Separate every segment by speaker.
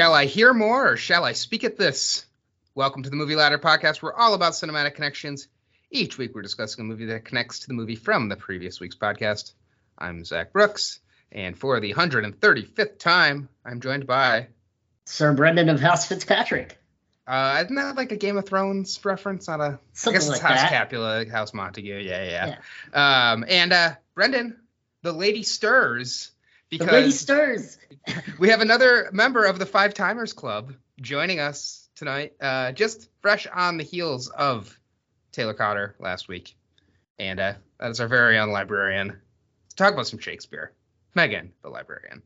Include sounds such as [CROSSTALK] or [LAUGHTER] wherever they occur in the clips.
Speaker 1: Shall I hear more or shall I speak at this? Welcome to the Movie Ladder podcast. We're all about cinematic connections. Each week we're discussing a movie that connects to the movie from the previous week's podcast. I'm Zach Brooks, and for the 135th time, I'm joined by
Speaker 2: Sir Brendan of House Fitzpatrick.
Speaker 1: Uh, isn't that like a Game of Thrones reference? Not a.
Speaker 2: Something
Speaker 1: I guess it's
Speaker 2: like
Speaker 1: House
Speaker 2: that.
Speaker 1: Capulet, House Montague. Yeah, yeah. Um, and uh, Brendan, the lady stirs
Speaker 2: The
Speaker 1: because
Speaker 2: lady stirs.
Speaker 1: we have another member of the Five Timers Club joining us tonight, uh, just fresh on the heels of Taylor Cotter last week, and uh, that is our very own librarian. Let's talk about some Shakespeare. Meaghan, the librarian.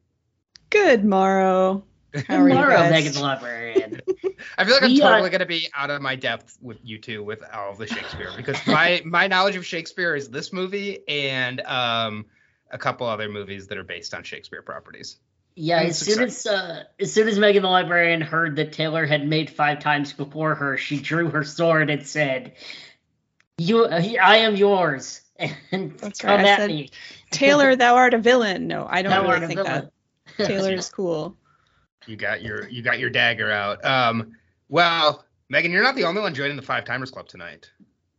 Speaker 3: Good morrow. How are
Speaker 2: Tomorrow,
Speaker 3: guys?
Speaker 2: Meaghan the Librarian. [LAUGHS]
Speaker 1: I feel like I'm
Speaker 2: We,
Speaker 1: totally gonna be out of my depth with you two with all of the Shakespeare because my my knowledge of Shakespeare is this movie and um a couple other movies that are based on Shakespeare properties.
Speaker 2: Yeah,
Speaker 1: And
Speaker 2: as soon
Speaker 1: success.
Speaker 2: as uh, as soon as Meaghan the Librarian heard that Taylor had made five times before her, she drew her sword and said, "You, uh, I am yours." [LAUGHS] And
Speaker 3: That's
Speaker 2: come
Speaker 3: right, I
Speaker 2: at
Speaker 3: said,
Speaker 2: me.
Speaker 3: Taylor, [LAUGHS] thou art a villain. No, I don't
Speaker 2: Thou
Speaker 3: really think that. [LAUGHS] Taylor is cool.
Speaker 1: You got your you got your dagger out. Um well, Meaghan, you're not the only one joining the Five Timers Club tonight,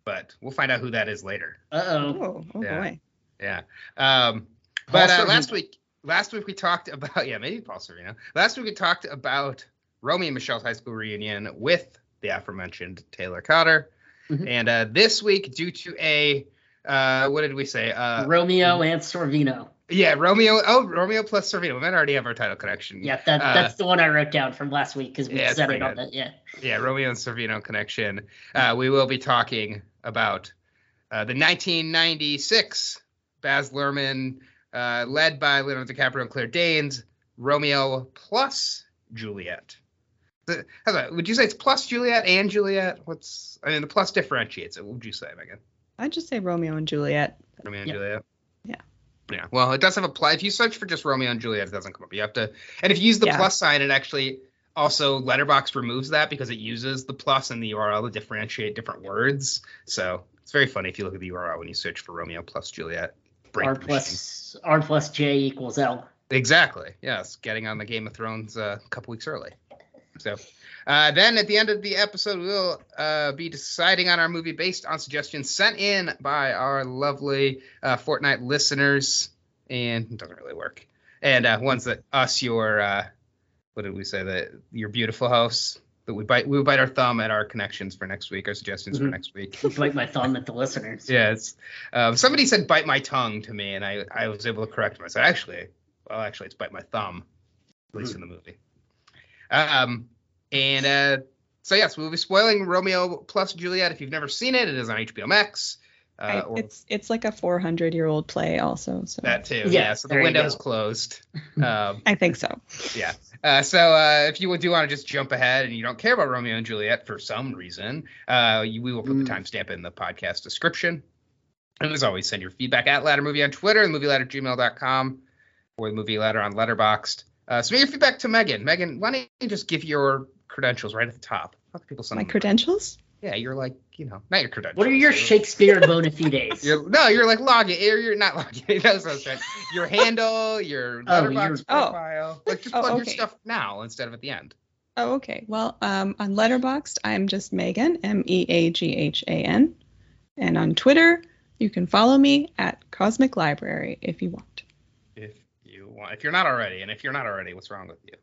Speaker 1: but we'll find out who that is later.
Speaker 2: Uh oh.
Speaker 3: Oh, oh
Speaker 1: Yeah.
Speaker 3: boy.
Speaker 1: Yeah. Um, but uh, last week, last week we talked about yeah maybe Paul Sorvino. Last week we talked about Romeo and Michele's high school reunion with the aforementioned Taylor Cotter,
Speaker 2: Mhm.
Speaker 1: and uh, this week due to a uh, what did we say? Uh,
Speaker 2: Romeo and Sorvino.
Speaker 1: yeah, Romeo. Oh, Romeo plus Sorvino. We might already have our title connection.
Speaker 2: Yeah, that,
Speaker 1: Uh,
Speaker 2: that's the one I wrote down from last week because we
Speaker 1: Yeah,
Speaker 2: said it on that. Yeah.
Speaker 1: yeah, Romeo and Sorvino connection. Uh, we will be talking about uh, the 1996 Baz Luhrmann, uh, led by Leonardo DiCaprio and Claire Danes, Romeo plus Juliet. That? Would you say it's plus Juliet and Juliet? What's I mean the plus differentiates it. What would you say, Meaghan?
Speaker 3: I'd just say Romeo and Juliet.
Speaker 1: Romeo and
Speaker 2: Yeah.
Speaker 1: Juliet.
Speaker 3: Yeah.
Speaker 1: Yeah. Well, it does have a plus. If you search for just Romeo and Juliet, it doesn't come up. You have to, and if you use the
Speaker 3: Yeah.
Speaker 1: plus sign, it actually also Letterboxd removes that because it uses the plus in the URL to differentiate different words. So it's very funny if you look at the URL when you search for Romeo plus Juliet. Break
Speaker 2: R
Speaker 1: the machine.
Speaker 2: plus R plus J equals L.
Speaker 1: Exactly. Yes, getting on the Game of Thrones uh, a couple weeks early. So uh, then at the end of the episode, we'll uh, be deciding on our movie based on suggestions sent in by our lovely uh, Fortnite listeners, and it doesn't really work. And uh, ones that us, your uh, what did we say that your beautiful house that we bite we bite our thumb at our connections for next week, our suggestions for
Speaker 2: Mhm.
Speaker 1: next week.
Speaker 2: Bite my thumb at the listeners. [LAUGHS]
Speaker 1: Yes. um, somebody said bite my tongue to me, and I I was able to correct myself. Actually, well, actually, it's bite my thumb, at least in the movie. Um, and uh, so yes, we'll be spoiling Romeo plus Juliet. If you've never seen it, it is on HBO Max. Uh,
Speaker 3: I,
Speaker 1: or
Speaker 3: it's it's like a 400 year old play also. So
Speaker 1: that too. Yeah.
Speaker 2: Yeah,
Speaker 1: so the
Speaker 2: there you
Speaker 1: window is closed. [LAUGHS] Um,
Speaker 3: I think so.
Speaker 1: yeah. Uh, so uh, if you do want to just jump ahead and you don't care about Romeo and Juliet for some reason, uh, you, we will put
Speaker 2: Mm.
Speaker 1: the timestamp in the podcast description. And as always, send your feedback at Ladder Movie on Twitter and movieladder@gmail.com or the Movie Ladder on Letterboxd. Uh, submit your feedback to Meaghan. Meaghan, why don't you just give your credentials right at the top? How can people send
Speaker 3: My
Speaker 1: them?
Speaker 3: credentials?
Speaker 1: Yeah, you're like, you know, not your credentials.
Speaker 2: What are your Shakespeare [LAUGHS] bona fides?
Speaker 1: You're, no, you're like login. You're, you're not login. [LAUGHS] That's what I was saying. Your handle, your
Speaker 2: Oh,
Speaker 3: Letterboxd oh.
Speaker 1: profile. Like just
Speaker 3: Oh,
Speaker 1: plug your
Speaker 3: okay.
Speaker 1: stuff now instead of at the end.
Speaker 3: Oh, okay. Well, um, on Letterboxd, I'm just Meaghan, M E A G H A N. And on Twitter, you can follow me at Cosmic Library if you want.
Speaker 1: if you want if you're not already and if you're not already what's wrong with you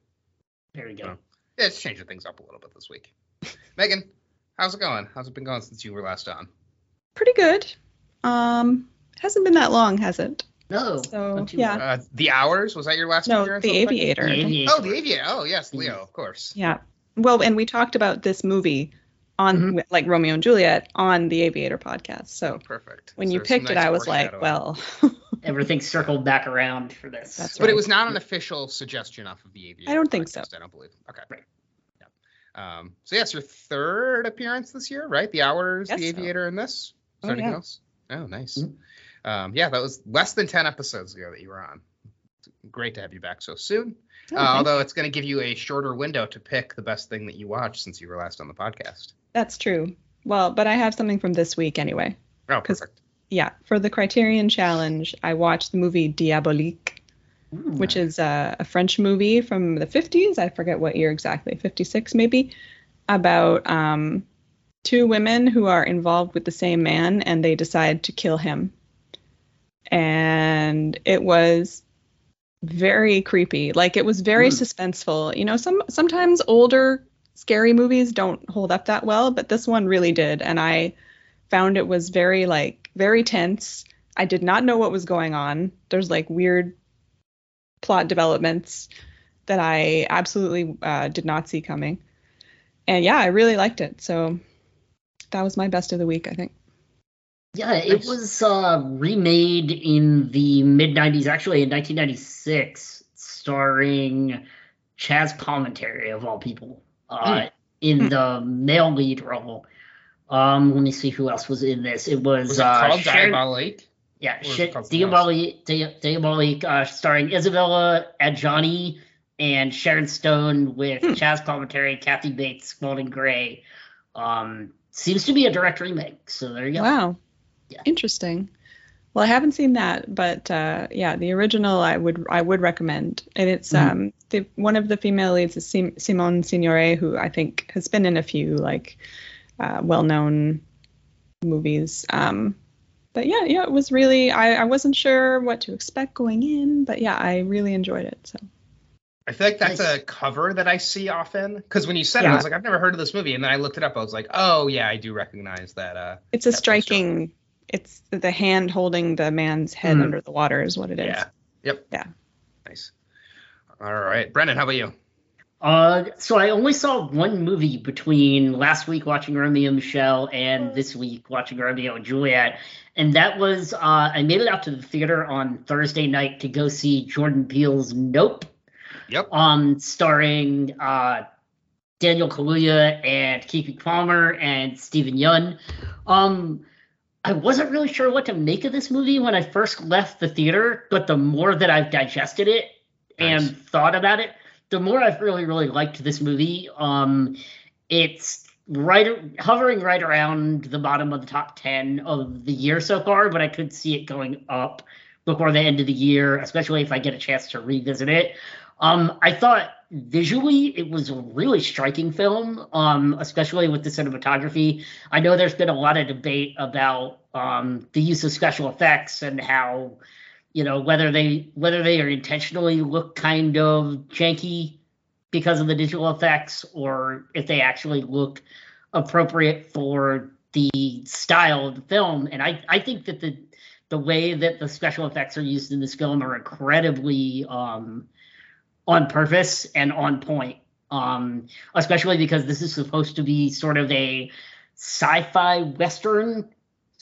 Speaker 2: There we go.
Speaker 1: yeah, it's changing things up a little bit this week [LAUGHS] meaghan how's it going how's it been going since you were last on
Speaker 3: Pretty good. Um, hasn't been that long, has it?
Speaker 2: No.
Speaker 3: So, yeah.
Speaker 1: uh, the hours was that your last
Speaker 3: No,
Speaker 1: appearance
Speaker 3: The? Aviator.
Speaker 2: The Aviator.
Speaker 1: oh the aviator oh yes leo of course
Speaker 3: Yeah. Well, and we talked about this movie on
Speaker 2: Mhm.
Speaker 3: like Romeo and Juliet on the Aviator podcast. So
Speaker 1: perfect
Speaker 3: when
Speaker 1: So
Speaker 3: you
Speaker 1: there's some
Speaker 3: picked it, I was like, well, [LAUGHS]
Speaker 2: Everything circled back around for this.
Speaker 3: That's
Speaker 1: but it was not an official suggestion off of the aviator
Speaker 3: I don't think so.
Speaker 1: i don't believe okay
Speaker 2: Right.
Speaker 1: Yeah. um so yes your third appearance this year right the hours the
Speaker 3: so.
Speaker 1: aviator in this is
Speaker 3: Oh,
Speaker 1: anything
Speaker 3: yeah.
Speaker 1: else oh nice
Speaker 2: Mhm.
Speaker 1: um yeah that was less than 10 episodes ago that you were on great to have you back so soon
Speaker 3: Oh,
Speaker 1: Uh, although it's going to give you a shorter window to pick the best thing that you watched since you were last on the podcast.
Speaker 3: that's true. Well, but I have something from this week anyway.
Speaker 1: Oh, perfect.
Speaker 3: Yeah, for the Criterion Challenge, I watched the movie Diabolique, which is uh, a French movie from the 50s. I forget what year exactly, 56 maybe, about um, two women who are involved with the same man and they decide to kill him. And it was very creepy. Like it was very
Speaker 2: Mm.
Speaker 3: suspenseful. You know, some sometimes older scary movies don't hold up that well, but this one really did and I found it was very like very tense. I did not know what was going on. There's like weird plot developments that I absolutely uh, did not see coming. And yeah, I really liked it. So that was my best of the week, I think.
Speaker 2: Yeah, it was uh, remade in the mid 90s, actually in 1996, starring Chazz Palminteri, of all people, uh, in
Speaker 3: Hmm.
Speaker 2: the male lead role. Um, let me see who else was in this. It was,
Speaker 1: Was it
Speaker 2: uh,
Speaker 1: called
Speaker 2: Sharon-
Speaker 1: Diabolique?
Speaker 2: Yeah,
Speaker 1: Or is
Speaker 2: shit,
Speaker 1: called something
Speaker 2: Diabolique, Diabolique, uh, starring Isabella Adjani and Sharon Stone with
Speaker 3: Hmm.
Speaker 2: Chazz Palminteri, Kathy Bates, Spalding Gray. Um, seems to be a direct remake, so there you go.
Speaker 3: Wow.
Speaker 2: Yeah.
Speaker 3: Interesting. Well, I haven't seen that, but uh, yeah, the original I would I would recommend. And it's
Speaker 2: Mhm.
Speaker 3: um the one of the female leads is Sim- Simone Signoret, who I think has been in a few like uh, well-known movies. Um, but yeah, yeah, it was really I, I wasn't sure what to expect going in, but yeah, I really enjoyed it. So
Speaker 1: I feel like that's
Speaker 2: Nice.
Speaker 1: a cover that I see often. Because when you said it, I was like, I've never heard of this movie. And then I looked it up. I was like, oh, yeah, I do recognize that. Uh,
Speaker 3: it's a
Speaker 1: That poster.
Speaker 3: striking. It's the hand holding the man's head
Speaker 2: Mhm.
Speaker 3: under the water is what it is.
Speaker 1: yeah. Yep.
Speaker 3: Yeah.
Speaker 1: Nice. All right. Brendan, how about you?
Speaker 2: Uh, so I only saw one movie between last week watching Romeo and Michele and this week watching Romeo and Juliet, and that was uh, I made it out to the theater on Thursday night to go see Jordan Peele's Nope,
Speaker 1: Yep.
Speaker 2: um, starring uh, Daniel Kaluuya and Keke Palmer and Steven Yeun. Um, I wasn't really sure what to make of this movie when I first left the theater, but the more that I've digested it and thought about it, the more I've really, really liked this movie. Um, it's right hovering right around the bottom of the top 10 of the year so far, but I could see it going up before the end of the year, especially if I get a chance to revisit it. Um, I thought visually it was a really striking film, um, especially with the cinematography. I know there's been a lot of debate about um, the use of special effects and how, you know, whether they whether they are intentionally look kind of janky because of the digital effects or if they actually look appropriate for the style of the film. And I, I think that the the way that the special effects are used in this film are incredibly um, on purpose and on point. Um, especially because this is supposed to be sort of a sci-fi western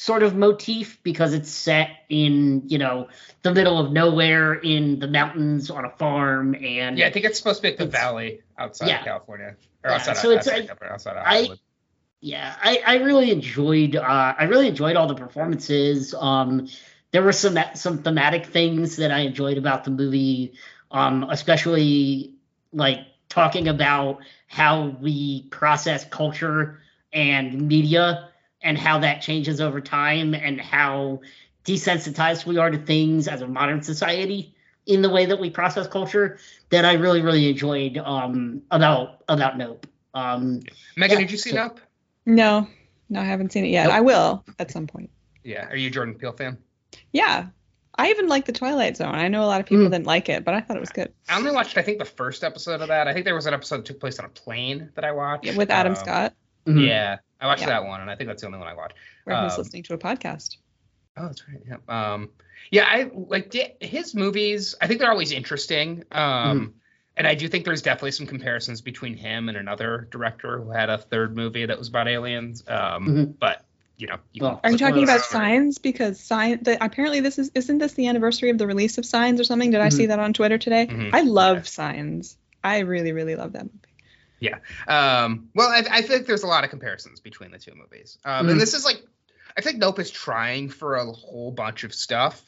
Speaker 2: sort of motif because it's set in you know the middle of nowhere in the mountains on a farm and
Speaker 1: Yeah, I think it's supposed to be at the valley outside
Speaker 2: yeah.
Speaker 1: of California. Or
Speaker 2: Yeah,
Speaker 1: outside,
Speaker 2: so
Speaker 1: of,
Speaker 2: it's
Speaker 1: outside, California, outside of
Speaker 2: I- yeah i i really enjoyed uh i really enjoyed all the performances um there were some some thematic things that i enjoyed about the movie um especially like talking about how we process culture and media and how that changes over time and how desensitized we are to things as a modern society in the way that we process culture that i really really enjoyed um about about nope um
Speaker 1: Meaghan,
Speaker 2: yeah,
Speaker 1: did you see
Speaker 2: so-
Speaker 1: Nope?
Speaker 3: No, no, I haven't seen it yet.
Speaker 2: Nope.
Speaker 3: I will at some point.
Speaker 1: Yeah. Are you a Jordan Peele fan?
Speaker 3: Yeah. I even like the Twilight Zone. I know a lot of people
Speaker 2: Mm.
Speaker 3: didn't like it, but I thought it was good.
Speaker 1: I only watched, I think, the first episode of that. I think there was an episode that took place on a plane that I watched.
Speaker 3: Yeah, with Adam
Speaker 1: Um,
Speaker 3: Scott,
Speaker 2: mhm.
Speaker 1: Yeah. I watched
Speaker 3: Yeah.
Speaker 1: that one, and I think that's the only one I watched.
Speaker 3: where he's
Speaker 1: um,
Speaker 3: listening to a podcast.
Speaker 1: Oh, that's right. Yeah. Um, yeah, I like his movies. I think they're always interesting. Um, and I do think there's definitely some comparisons between him and another director who had a third movie that was about aliens. Um,
Speaker 2: Mhm.
Speaker 1: but you know, you
Speaker 2: Well,
Speaker 3: Are you talking about
Speaker 2: alert.
Speaker 3: Signs? Because Sign, the, apparently this is isn't this the anniversary of the release of Signs or something? Did I see that on Twitter today?
Speaker 1: Mhm.
Speaker 3: I love
Speaker 1: Yeah.
Speaker 3: Signs. I really, really love that movie.
Speaker 1: Um, well, I, I think there's a lot of comparisons between the two movies. Um,
Speaker 2: Mhm.
Speaker 1: And this is like, I think Nope is trying for a whole bunch of stuff,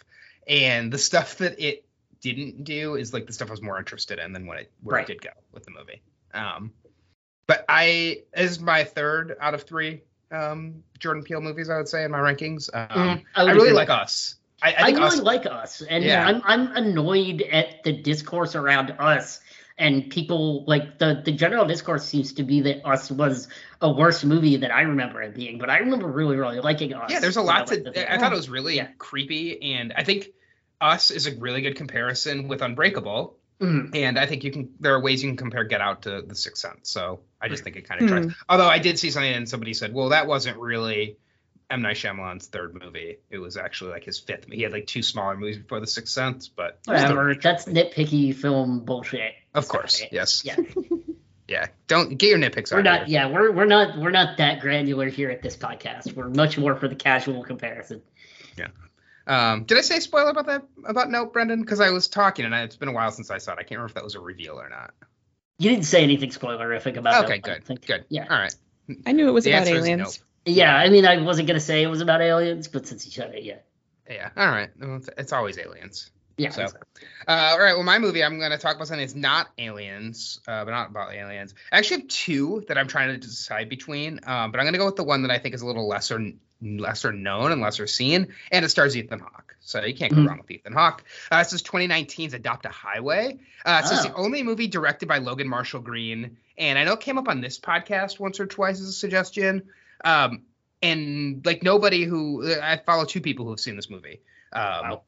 Speaker 1: and the stuff that it didn't do is like the stuff I was more interested in than what it where
Speaker 2: Right.
Speaker 1: it did go with the movie. Um, but I is my third out of three um, Jordan Peele movies, I would say in my rankings. Um,
Speaker 2: Mhm.
Speaker 1: I,
Speaker 2: would
Speaker 1: really like Us. I, I
Speaker 2: I, really
Speaker 1: us,
Speaker 2: like Us, and
Speaker 1: Yeah.
Speaker 2: I'm I'm annoyed at the discourse around Us. And people like the the general discourse seems to be that Us was a worse movie than I remember it being, but I remember really really liking Us.
Speaker 1: yeah, there's a
Speaker 2: I
Speaker 1: lot to.
Speaker 2: the
Speaker 1: I thought it was really
Speaker 2: Yeah.
Speaker 1: creepy, and I think Us is a really good comparison with Unbreakable.
Speaker 2: Mhm.
Speaker 1: And I think you can. There are ways you can compare Get Out to The Sixth Sense. So I just think it kind of
Speaker 3: Hmm.
Speaker 1: tries. Although I did see something and somebody said, "Well, that wasn't really M Night Shyamalan's third movie. It was actually like his fifth. He had like two smaller movies before The Sixth Sense, but it was still-
Speaker 2: Whatever. That's nitpicky film bullshit.
Speaker 1: Of
Speaker 2: Stop
Speaker 1: course,
Speaker 2: it.
Speaker 1: yes,
Speaker 2: Yeah. [LAUGHS]
Speaker 1: yeah. Don't get your nitpicks
Speaker 2: We're not
Speaker 1: here.
Speaker 2: yeah, we're we're not we're not that granular here at this podcast. We're much more for the casual comparison. Yeah.
Speaker 1: Um, did I say spoiler about that about Nope, Brendan? Because I was talking and I, it's been a while since I saw it. I can't remember if that was a reveal or not.
Speaker 2: You didn't say anything spoilerific about
Speaker 1: Okay,
Speaker 2: that, I
Speaker 1: good, good.
Speaker 2: Yeah.
Speaker 1: All right.
Speaker 3: I knew it was
Speaker 1: The
Speaker 3: about
Speaker 1: answer is
Speaker 3: aliens.
Speaker 2: Yeah, I mean I wasn't gonna say it was about aliens, but since you said it, yeah.
Speaker 1: Yeah. All right. It's, it's always aliens.
Speaker 2: Yeah.
Speaker 1: So, uh, all right. Well, my movie, I'm going to talk about something that's not aliens, uh, but not about aliens. I actually have two that I'm trying to decide between, um, but I'm going to go with the one that I think is a little lesser lesser known and lesser seen, and it stars Ethan Hawke. So you can't go
Speaker 2: Mhm.
Speaker 1: wrong with Ethan Hawke. Uh, this is 2019's Adopt a Highway. Uh, so it's the
Speaker 2: Oh.
Speaker 1: only movie directed by Logan Marshall Green, and I know it came up on this podcast once or twice as a suggestion. Um, and like nobody who I follow two people who have seen this movie. Um,
Speaker 2: Wow.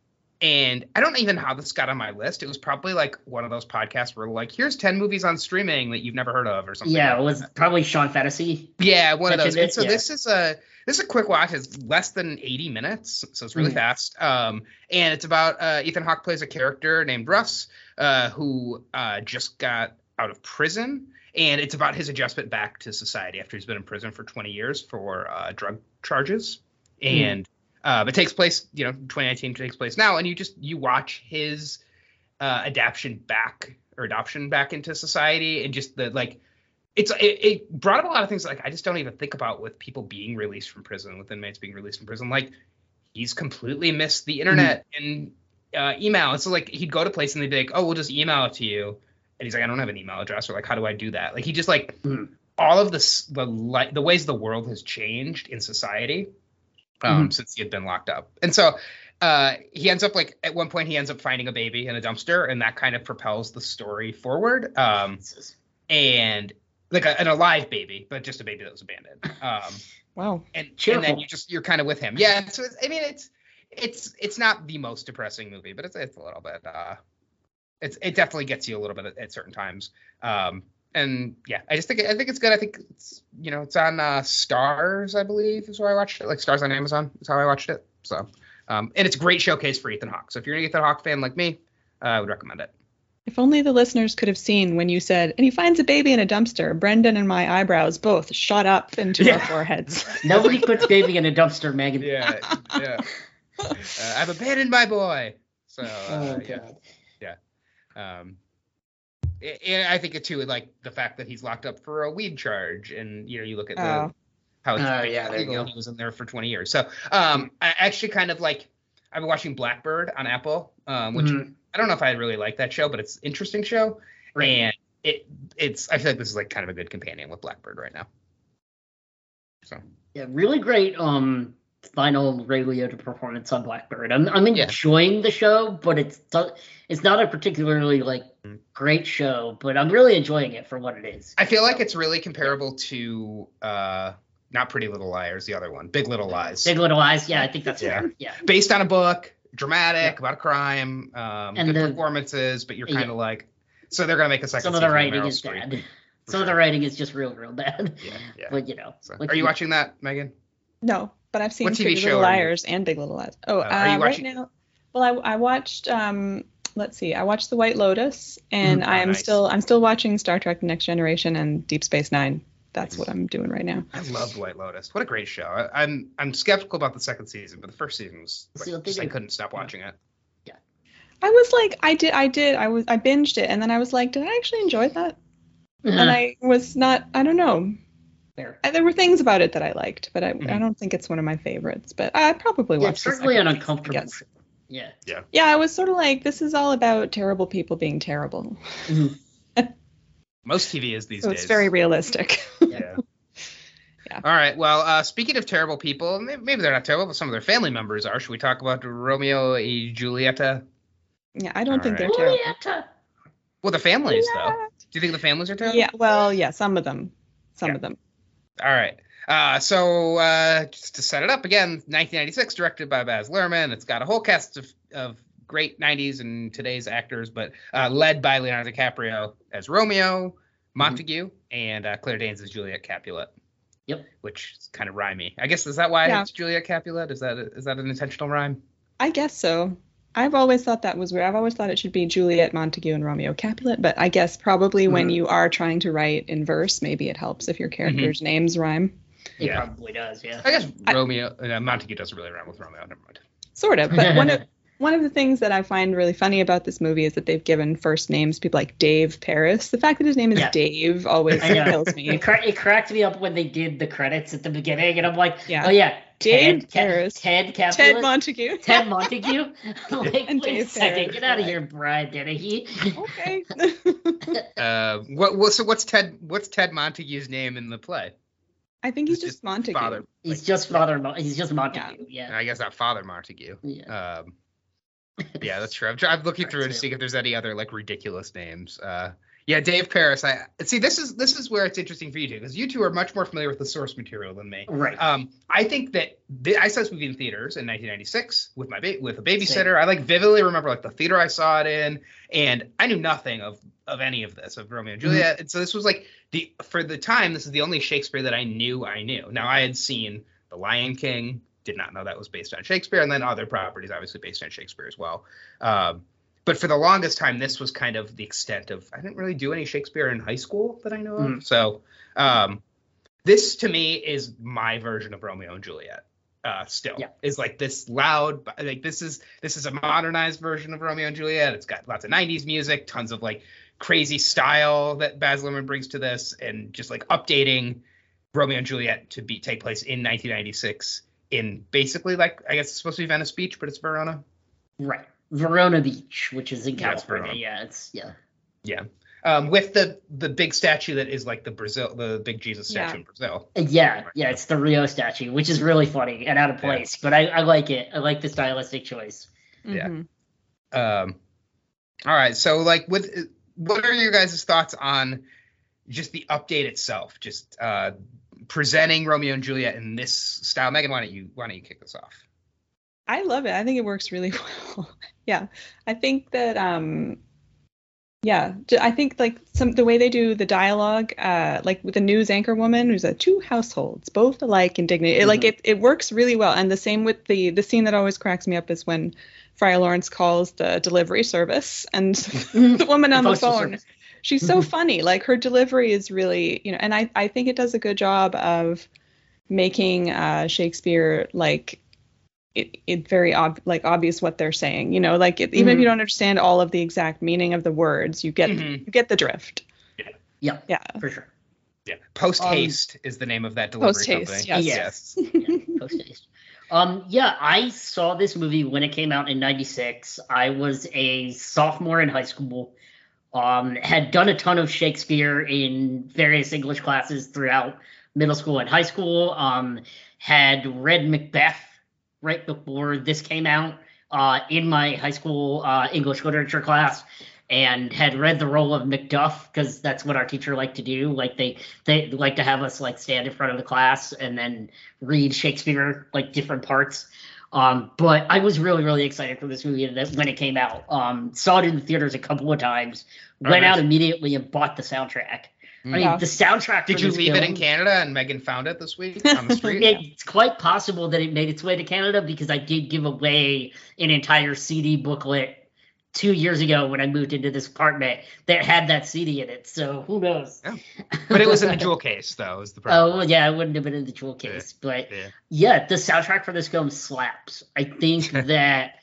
Speaker 1: And I don't even know how this got on my list. It was probably like one of those podcasts where like, here's 10 movies on streaming that you've never heard of or something.
Speaker 2: Yeah,
Speaker 1: like
Speaker 2: it was
Speaker 1: that.
Speaker 2: probably Sean Fantasy.
Speaker 1: Yeah, one of those. And
Speaker 2: it,
Speaker 1: so
Speaker 2: yeah.
Speaker 1: this is a this is a quick watch. It's less than 80 minutes, so it's really
Speaker 2: Mhm.
Speaker 1: fast. Um, and it's about uh, Ethan Hawke plays a character named Russ, uh, who uh, just got out of prison, and it's about his adjustment back to society after he's been in prison for 20 years for uh, drug charges.
Speaker 2: Mhm.
Speaker 1: And uh, it takes place, you know, 2019 takes place now, and you just you watch his uh, adaptation back or adoption back into society, and just the like it's it, it brought up a lot of things like I just don't even think about with people being released from prison, with inmates being released from prison. Like he's completely missed the internet and uh, email. And so like he'd go to place and they'd be like, "Oh, we'll just email it to you," and he's like, "I don't have an email address," or like, "How do I do that?" Like he just like
Speaker 2: Mhm.
Speaker 1: all of this the li- the ways the world has changed in society um, since he had been locked up, and so. Uh, he ends up like at one point he ends up finding a baby in a dumpster, and that kind of propels the story forward. Um, and like a, an alive baby, but just a baby that was abandoned. Um, [LAUGHS]
Speaker 3: Wow.
Speaker 1: and and then you just you're kind of with him. Yeah. So it's, I mean, it's it's it's not the most depressing movie, but it's it's a little bit. Uh, it's it definitely gets you a little bit at, at certain times. Um, and yeah, I just think I think it's good. I think it's you know it's on uh, Starz, I believe, is where I watched it. Like Starz on Amazon is how I watched it. So, um, and it's a great showcase for Ethan Hawke. So if you're an Ethan Hawke fan like me, uh, I would recommend it.
Speaker 3: If only the listeners could have seen when you said, and he finds a baby in a dumpster. Brendan and my eyebrows both shot up into
Speaker 2: Yeah.
Speaker 3: our foreheads. [LAUGHS]
Speaker 2: Nobody puts baby in a dumpster, Meaghan.
Speaker 1: Yeah, yeah. Uh, I've abandoned my boy. So uh,
Speaker 2: Oh
Speaker 1: yeah.
Speaker 2: god.
Speaker 1: Um, a- and I think it too, like the fact that he's locked up for a weed charge, and you know, you look at the
Speaker 3: Oh.
Speaker 1: how it's
Speaker 2: Oh, yeah, there you
Speaker 1: illegal, he was in there for 20 years. So, um, I actually kind of like I've been watching Blackbird on Apple, um, which
Speaker 2: Mhm.
Speaker 1: I don't know if I really like that show, but it's an interesting show,
Speaker 2: Right.
Speaker 1: and it it's I feel like this is like kind of a good companion with Blackbird right now. So
Speaker 2: Yeah, really great um final Ray Liotta performance on Blackbird. I'm I'm
Speaker 1: Yeah.
Speaker 2: enjoying the show, but it's it's not a particularly like. Great show, but I'm really enjoying it for what it is.
Speaker 1: I feel like it's really comparable to uh, not Pretty Little Liars, the other one, Big Little Lies.
Speaker 2: Big Little Lies, yeah, I think that's
Speaker 1: Yeah.
Speaker 2: fair. Yeah.
Speaker 1: based on a book, dramatic about a crime, um,
Speaker 2: And
Speaker 1: good
Speaker 2: the-
Speaker 1: performances, but you're kind of like, so they're gonna make a second.
Speaker 2: Some of the writing
Speaker 1: Meryl
Speaker 2: is
Speaker 1: Streep.
Speaker 2: bad.
Speaker 1: For [LAUGHS]
Speaker 2: Some of the writing is just real, real bad.
Speaker 1: Yeah, [LAUGHS] yeah.
Speaker 2: But you know,
Speaker 1: So,
Speaker 2: like
Speaker 1: are you
Speaker 2: you-
Speaker 1: watching that, Meaghan?
Speaker 3: No, but I've seen
Speaker 1: What TV
Speaker 3: Pretty
Speaker 1: show
Speaker 3: Little Liars and Big Little Lies. Oh,
Speaker 1: Uh, are you
Speaker 3: uh,
Speaker 1: watching-
Speaker 3: right now, well, I, I watched. Um, let's see, I watched The White Lotus, and
Speaker 1: Mm, oh,
Speaker 3: I am
Speaker 1: nice.
Speaker 3: still I'm still watching Star Trek: The Next Generation and Deep Space Nine. That's what I'm doing right now.
Speaker 1: I loved White Lotus. What a great show. I, I'm I'm skeptical about the second season, but the first season was like,
Speaker 2: the
Speaker 1: just, I couldn't stop watching it. Yeah.
Speaker 3: I was like, I did, I did, I was, I binged it, and then I was like, did I actually enjoy that? And [LAUGHS] I was not, I don't know.
Speaker 2: Fair.
Speaker 3: I- There were things about it that I liked, but I, I
Speaker 1: Mhm.
Speaker 3: don't think it's one of my favorites. But I probably
Speaker 2: Yeah,
Speaker 3: watched.
Speaker 2: it's certainly an
Speaker 3: second season, I
Speaker 2: uncomfortable.
Speaker 3: guess.
Speaker 2: Show. Yeah.
Speaker 3: Yeah, I was sort of like, this is all about terrible people being terrible.
Speaker 2: Mhm. [LAUGHS]
Speaker 1: Most TV is these
Speaker 3: so
Speaker 1: days.
Speaker 3: it's very realistic.
Speaker 1: yeah. [LAUGHS]
Speaker 3: Yeah.
Speaker 1: All right. Well, uh, speaking of terrible people, maybe they're not terrible, but some of their family members are. Should we talk about Romeo and Julieta?
Speaker 3: Yeah, I don't think
Speaker 1: All
Speaker 3: they're terrible.
Speaker 2: Julieta.
Speaker 1: Well, the families though. Do you think the families are terrible?
Speaker 3: Yeah, well, yeah, some of them. Some
Speaker 1: Yeah.
Speaker 3: of them.
Speaker 1: All right. Uh, so uh, just to set it up again, 1996, directed by Baz Luhrmann. It's got a whole cast of, of great 90s and today's actors, but uh, led by Leonardo DiCaprio as Romeo, Montague, and uh, Claire Danes as Juliet Capulet.
Speaker 2: Yep.
Speaker 1: Which is kind of rhymey. I guess is that why
Speaker 3: Yeah.
Speaker 1: it's Juliet Capulet? Is that is that an intentional rhyme?
Speaker 3: I guess so. I've always thought that was weird. I've always thought it should be Juliet Montague and Romeo Capulet, but I guess probably when
Speaker 2: Mhm.
Speaker 3: you are trying to write in verse, maybe it helps if your characters' names rhyme.
Speaker 2: It
Speaker 1: Yeah.
Speaker 2: probably does, yeah.
Speaker 1: I guess
Speaker 3: I-
Speaker 1: Romeo uh, Montague doesn't really rhyme with Romeo. Never mind.
Speaker 3: Sort of. But one of [LAUGHS] one of the things that I find really funny about this movie is that they've given first names people like Dave Paris. The fact that his name is
Speaker 2: Yeah.
Speaker 3: Dave always kills me.
Speaker 2: It, cra- it cracked me up when they did the credits at the beginning, and I'm like,
Speaker 3: Yeah.
Speaker 2: oh yeah,
Speaker 3: Dave
Speaker 2: Ted,
Speaker 3: Paris.
Speaker 2: Ted, Ted
Speaker 3: Ted Montague.
Speaker 2: Ted Montague. [LAUGHS] [LAUGHS] like,
Speaker 3: And
Speaker 2: wait a second,
Speaker 3: Paris,
Speaker 2: get out of
Speaker 3: right.
Speaker 2: here, Brian Dennehy.
Speaker 3: okay.
Speaker 1: Uh, what, what so what's Ted what's Ted Montague's name in the play?
Speaker 3: I think he's
Speaker 1: It's
Speaker 3: just Montague.
Speaker 1: Father.
Speaker 2: He's just Father. Mo- he's just Montague. Yeah.
Speaker 1: I guess not Father Montague.
Speaker 2: Yeah.
Speaker 1: Um, yeah, that's true. I'm, I'm looking [LAUGHS] through to
Speaker 2: Right,
Speaker 1: see if there's any other like ridiculous names. Uh, yeah, Dave Paris. I see. This is this is where it's interesting for you two because you two are much more familiar with the source material than me.
Speaker 2: Right.
Speaker 1: Um, I think that th- I saw this movie in theaters in 1996 with my ba- with a babysitter. I like vividly remember like the theater I saw it in, and I knew nothing of of any of this of Romeo and Juliet. And so this was like the for the time this is the only Shakespeare that I knew I knew. Now I had seen The Lion King, did not know that was based on Shakespeare, and then other properties obviously based on Shakespeare as well. Um, but for the longest time, this was kind of the extent of I didn't really do any Shakespeare in high school that I know of.
Speaker 2: Mhm.
Speaker 1: So um, this to me is my version of Romeo and Juliet. Uh, still
Speaker 2: Yeah.
Speaker 1: is like this loud like this is this is a modernized version of Romeo and Juliet. It's got lots of 90s music, tons of like crazy style that Baz Luhrmann brings to this, and just like updating Romeo and Juliet to be take place in 1996 in basically like I guess it's supposed to be Venice Beach, but it's Verona.
Speaker 2: right. Verona Beach, which is in
Speaker 1: Yeah, it's
Speaker 2: California.
Speaker 1: Verona.
Speaker 2: Yeah, it's yeah.
Speaker 1: Yeah. Um, with the the big statue that is like the Brazil the big Jesus statue
Speaker 3: Yeah.
Speaker 1: in Brazil.
Speaker 2: Uh, Yeah, yeah, it's the Rio statue, which is really funny and out of
Speaker 1: Yeah.
Speaker 2: place, but I, I like it. I like the stylistic choice.
Speaker 1: Yeah.
Speaker 3: Mhm.
Speaker 1: Um, all right, so like, with what are your guys' thoughts on just the update itself? Just uh, presenting Romeo and Juliet in this style. Meaghan, why don't you why don't you kick this off?
Speaker 3: I love it. I think it works really [LAUGHS] well. Yeah. I think that um yeah, i think like some the way they do the dialogue, uh, like with the news anchor woman who's a two households, both alike in dignity. It, like it, it works really well. And the same with the the scene that always cracks me up is when Friar Lawrence calls the delivery service and [LAUGHS] the woman on the
Speaker 2: Postal
Speaker 3: phone.
Speaker 2: service.
Speaker 3: She's so
Speaker 2: Mhm.
Speaker 3: funny. Like her delivery is really, you know, and I, I think it does a good job of making uh, Shakespeare like it, it very ob- like obvious what they're saying. You know, like it, even if
Speaker 2: Mhm.
Speaker 3: you don't understand all of the exact meaning of the words, you get
Speaker 1: Mhm.
Speaker 3: you get the drift.
Speaker 2: Yeah,
Speaker 3: Yeah.
Speaker 2: for sure.
Speaker 1: Yeah, Post
Speaker 2: Um,
Speaker 1: Haste is the name of that delivery
Speaker 3: Post-haste,
Speaker 1: company.
Speaker 3: yes.
Speaker 2: Yes. yeah, [LAUGHS] post haste. Um, yeah, I saw this movie when it came out in '96. I was a sophomore in high school. Um, had done a ton of Shakespeare in various English classes throughout middle school and high school. Um, had read Macbeth right before this came out uh, in my high school uh, English literature class, and had read the role of Macduff because that's what our teacher liked to do. Like they they like to have us like stand in front of the class and then read Shakespeare like different parts. Um, but I was really really excited for this movie when it came out. Um, saw it in the theaters a couple of times.
Speaker 1: Oh,
Speaker 2: Went
Speaker 1: nice.
Speaker 2: out immediately and bought the soundtrack. Mm. I mean,
Speaker 3: Yeah.
Speaker 2: the soundtrack.
Speaker 1: Did
Speaker 2: for
Speaker 1: you
Speaker 2: this
Speaker 1: leave it in Canada and Meaghan found it this week [LAUGHS] on the street?
Speaker 2: It's quite possible that it made its way to Canada because I did give away an entire CD booklet two years ago when I moved into this apartment that had that CD in it. So who knows?
Speaker 1: Yeah. but it was in the [LAUGHS] jewel case, though. Is the oh, problem?
Speaker 2: Oh well, yeah, it wouldn't have been in the jewel case, but
Speaker 1: Yeah.
Speaker 2: yeah, the soundtrack for this film slaps. I think [LAUGHS] that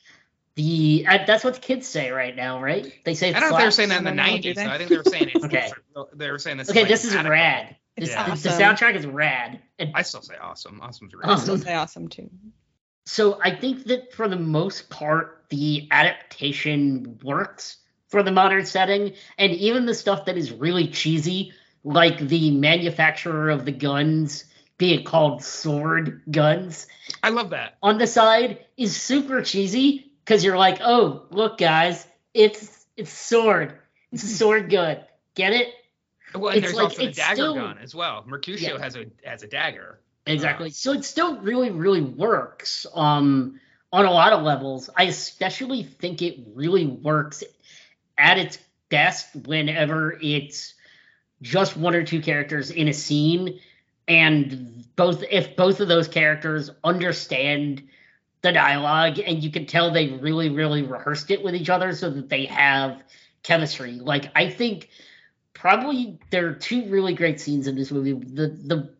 Speaker 2: the uh, that's what the kids say right now, right? They say
Speaker 1: I don't know if they were
Speaker 2: slaps.
Speaker 1: saying that in the
Speaker 3: I don't know, do
Speaker 1: '90s. I think they were saying it. [LAUGHS]
Speaker 2: Okay.
Speaker 1: They were saying this.
Speaker 2: Okay,
Speaker 1: like,
Speaker 2: this is
Speaker 1: adequate.
Speaker 2: rad. This,
Speaker 3: Yeah.
Speaker 2: the, the soundtrack is rad. And
Speaker 1: I still say awesome. Awesome's right.
Speaker 2: Um,
Speaker 3: Still say awesome too.
Speaker 2: So I think that for the most part, the adaptation works for the modern setting, and even the stuff that is really cheesy, like the manufacturer of the guns being called sword guns
Speaker 1: I love that.
Speaker 2: on the side is super cheesy because you're like, oh, look, guys, it's it's sword, it's [LAUGHS] sword good. Get it?
Speaker 1: Well, and
Speaker 2: It's
Speaker 1: there's
Speaker 2: like-
Speaker 1: also
Speaker 2: it's
Speaker 1: dagger
Speaker 2: still-
Speaker 1: gun as well. Mercutio
Speaker 2: Yeah.
Speaker 1: has a has a dagger.
Speaker 2: Exactly. So it still really, really works um, on a lot of levels. I especially think it really works at its best whenever it's just one or two characters in a scene, and both if both of those characters understand the dialogue, and you can tell they really, really rehearsed it with each other so that they have chemistry. Like I think probably there are two really great scenes in this movie. The the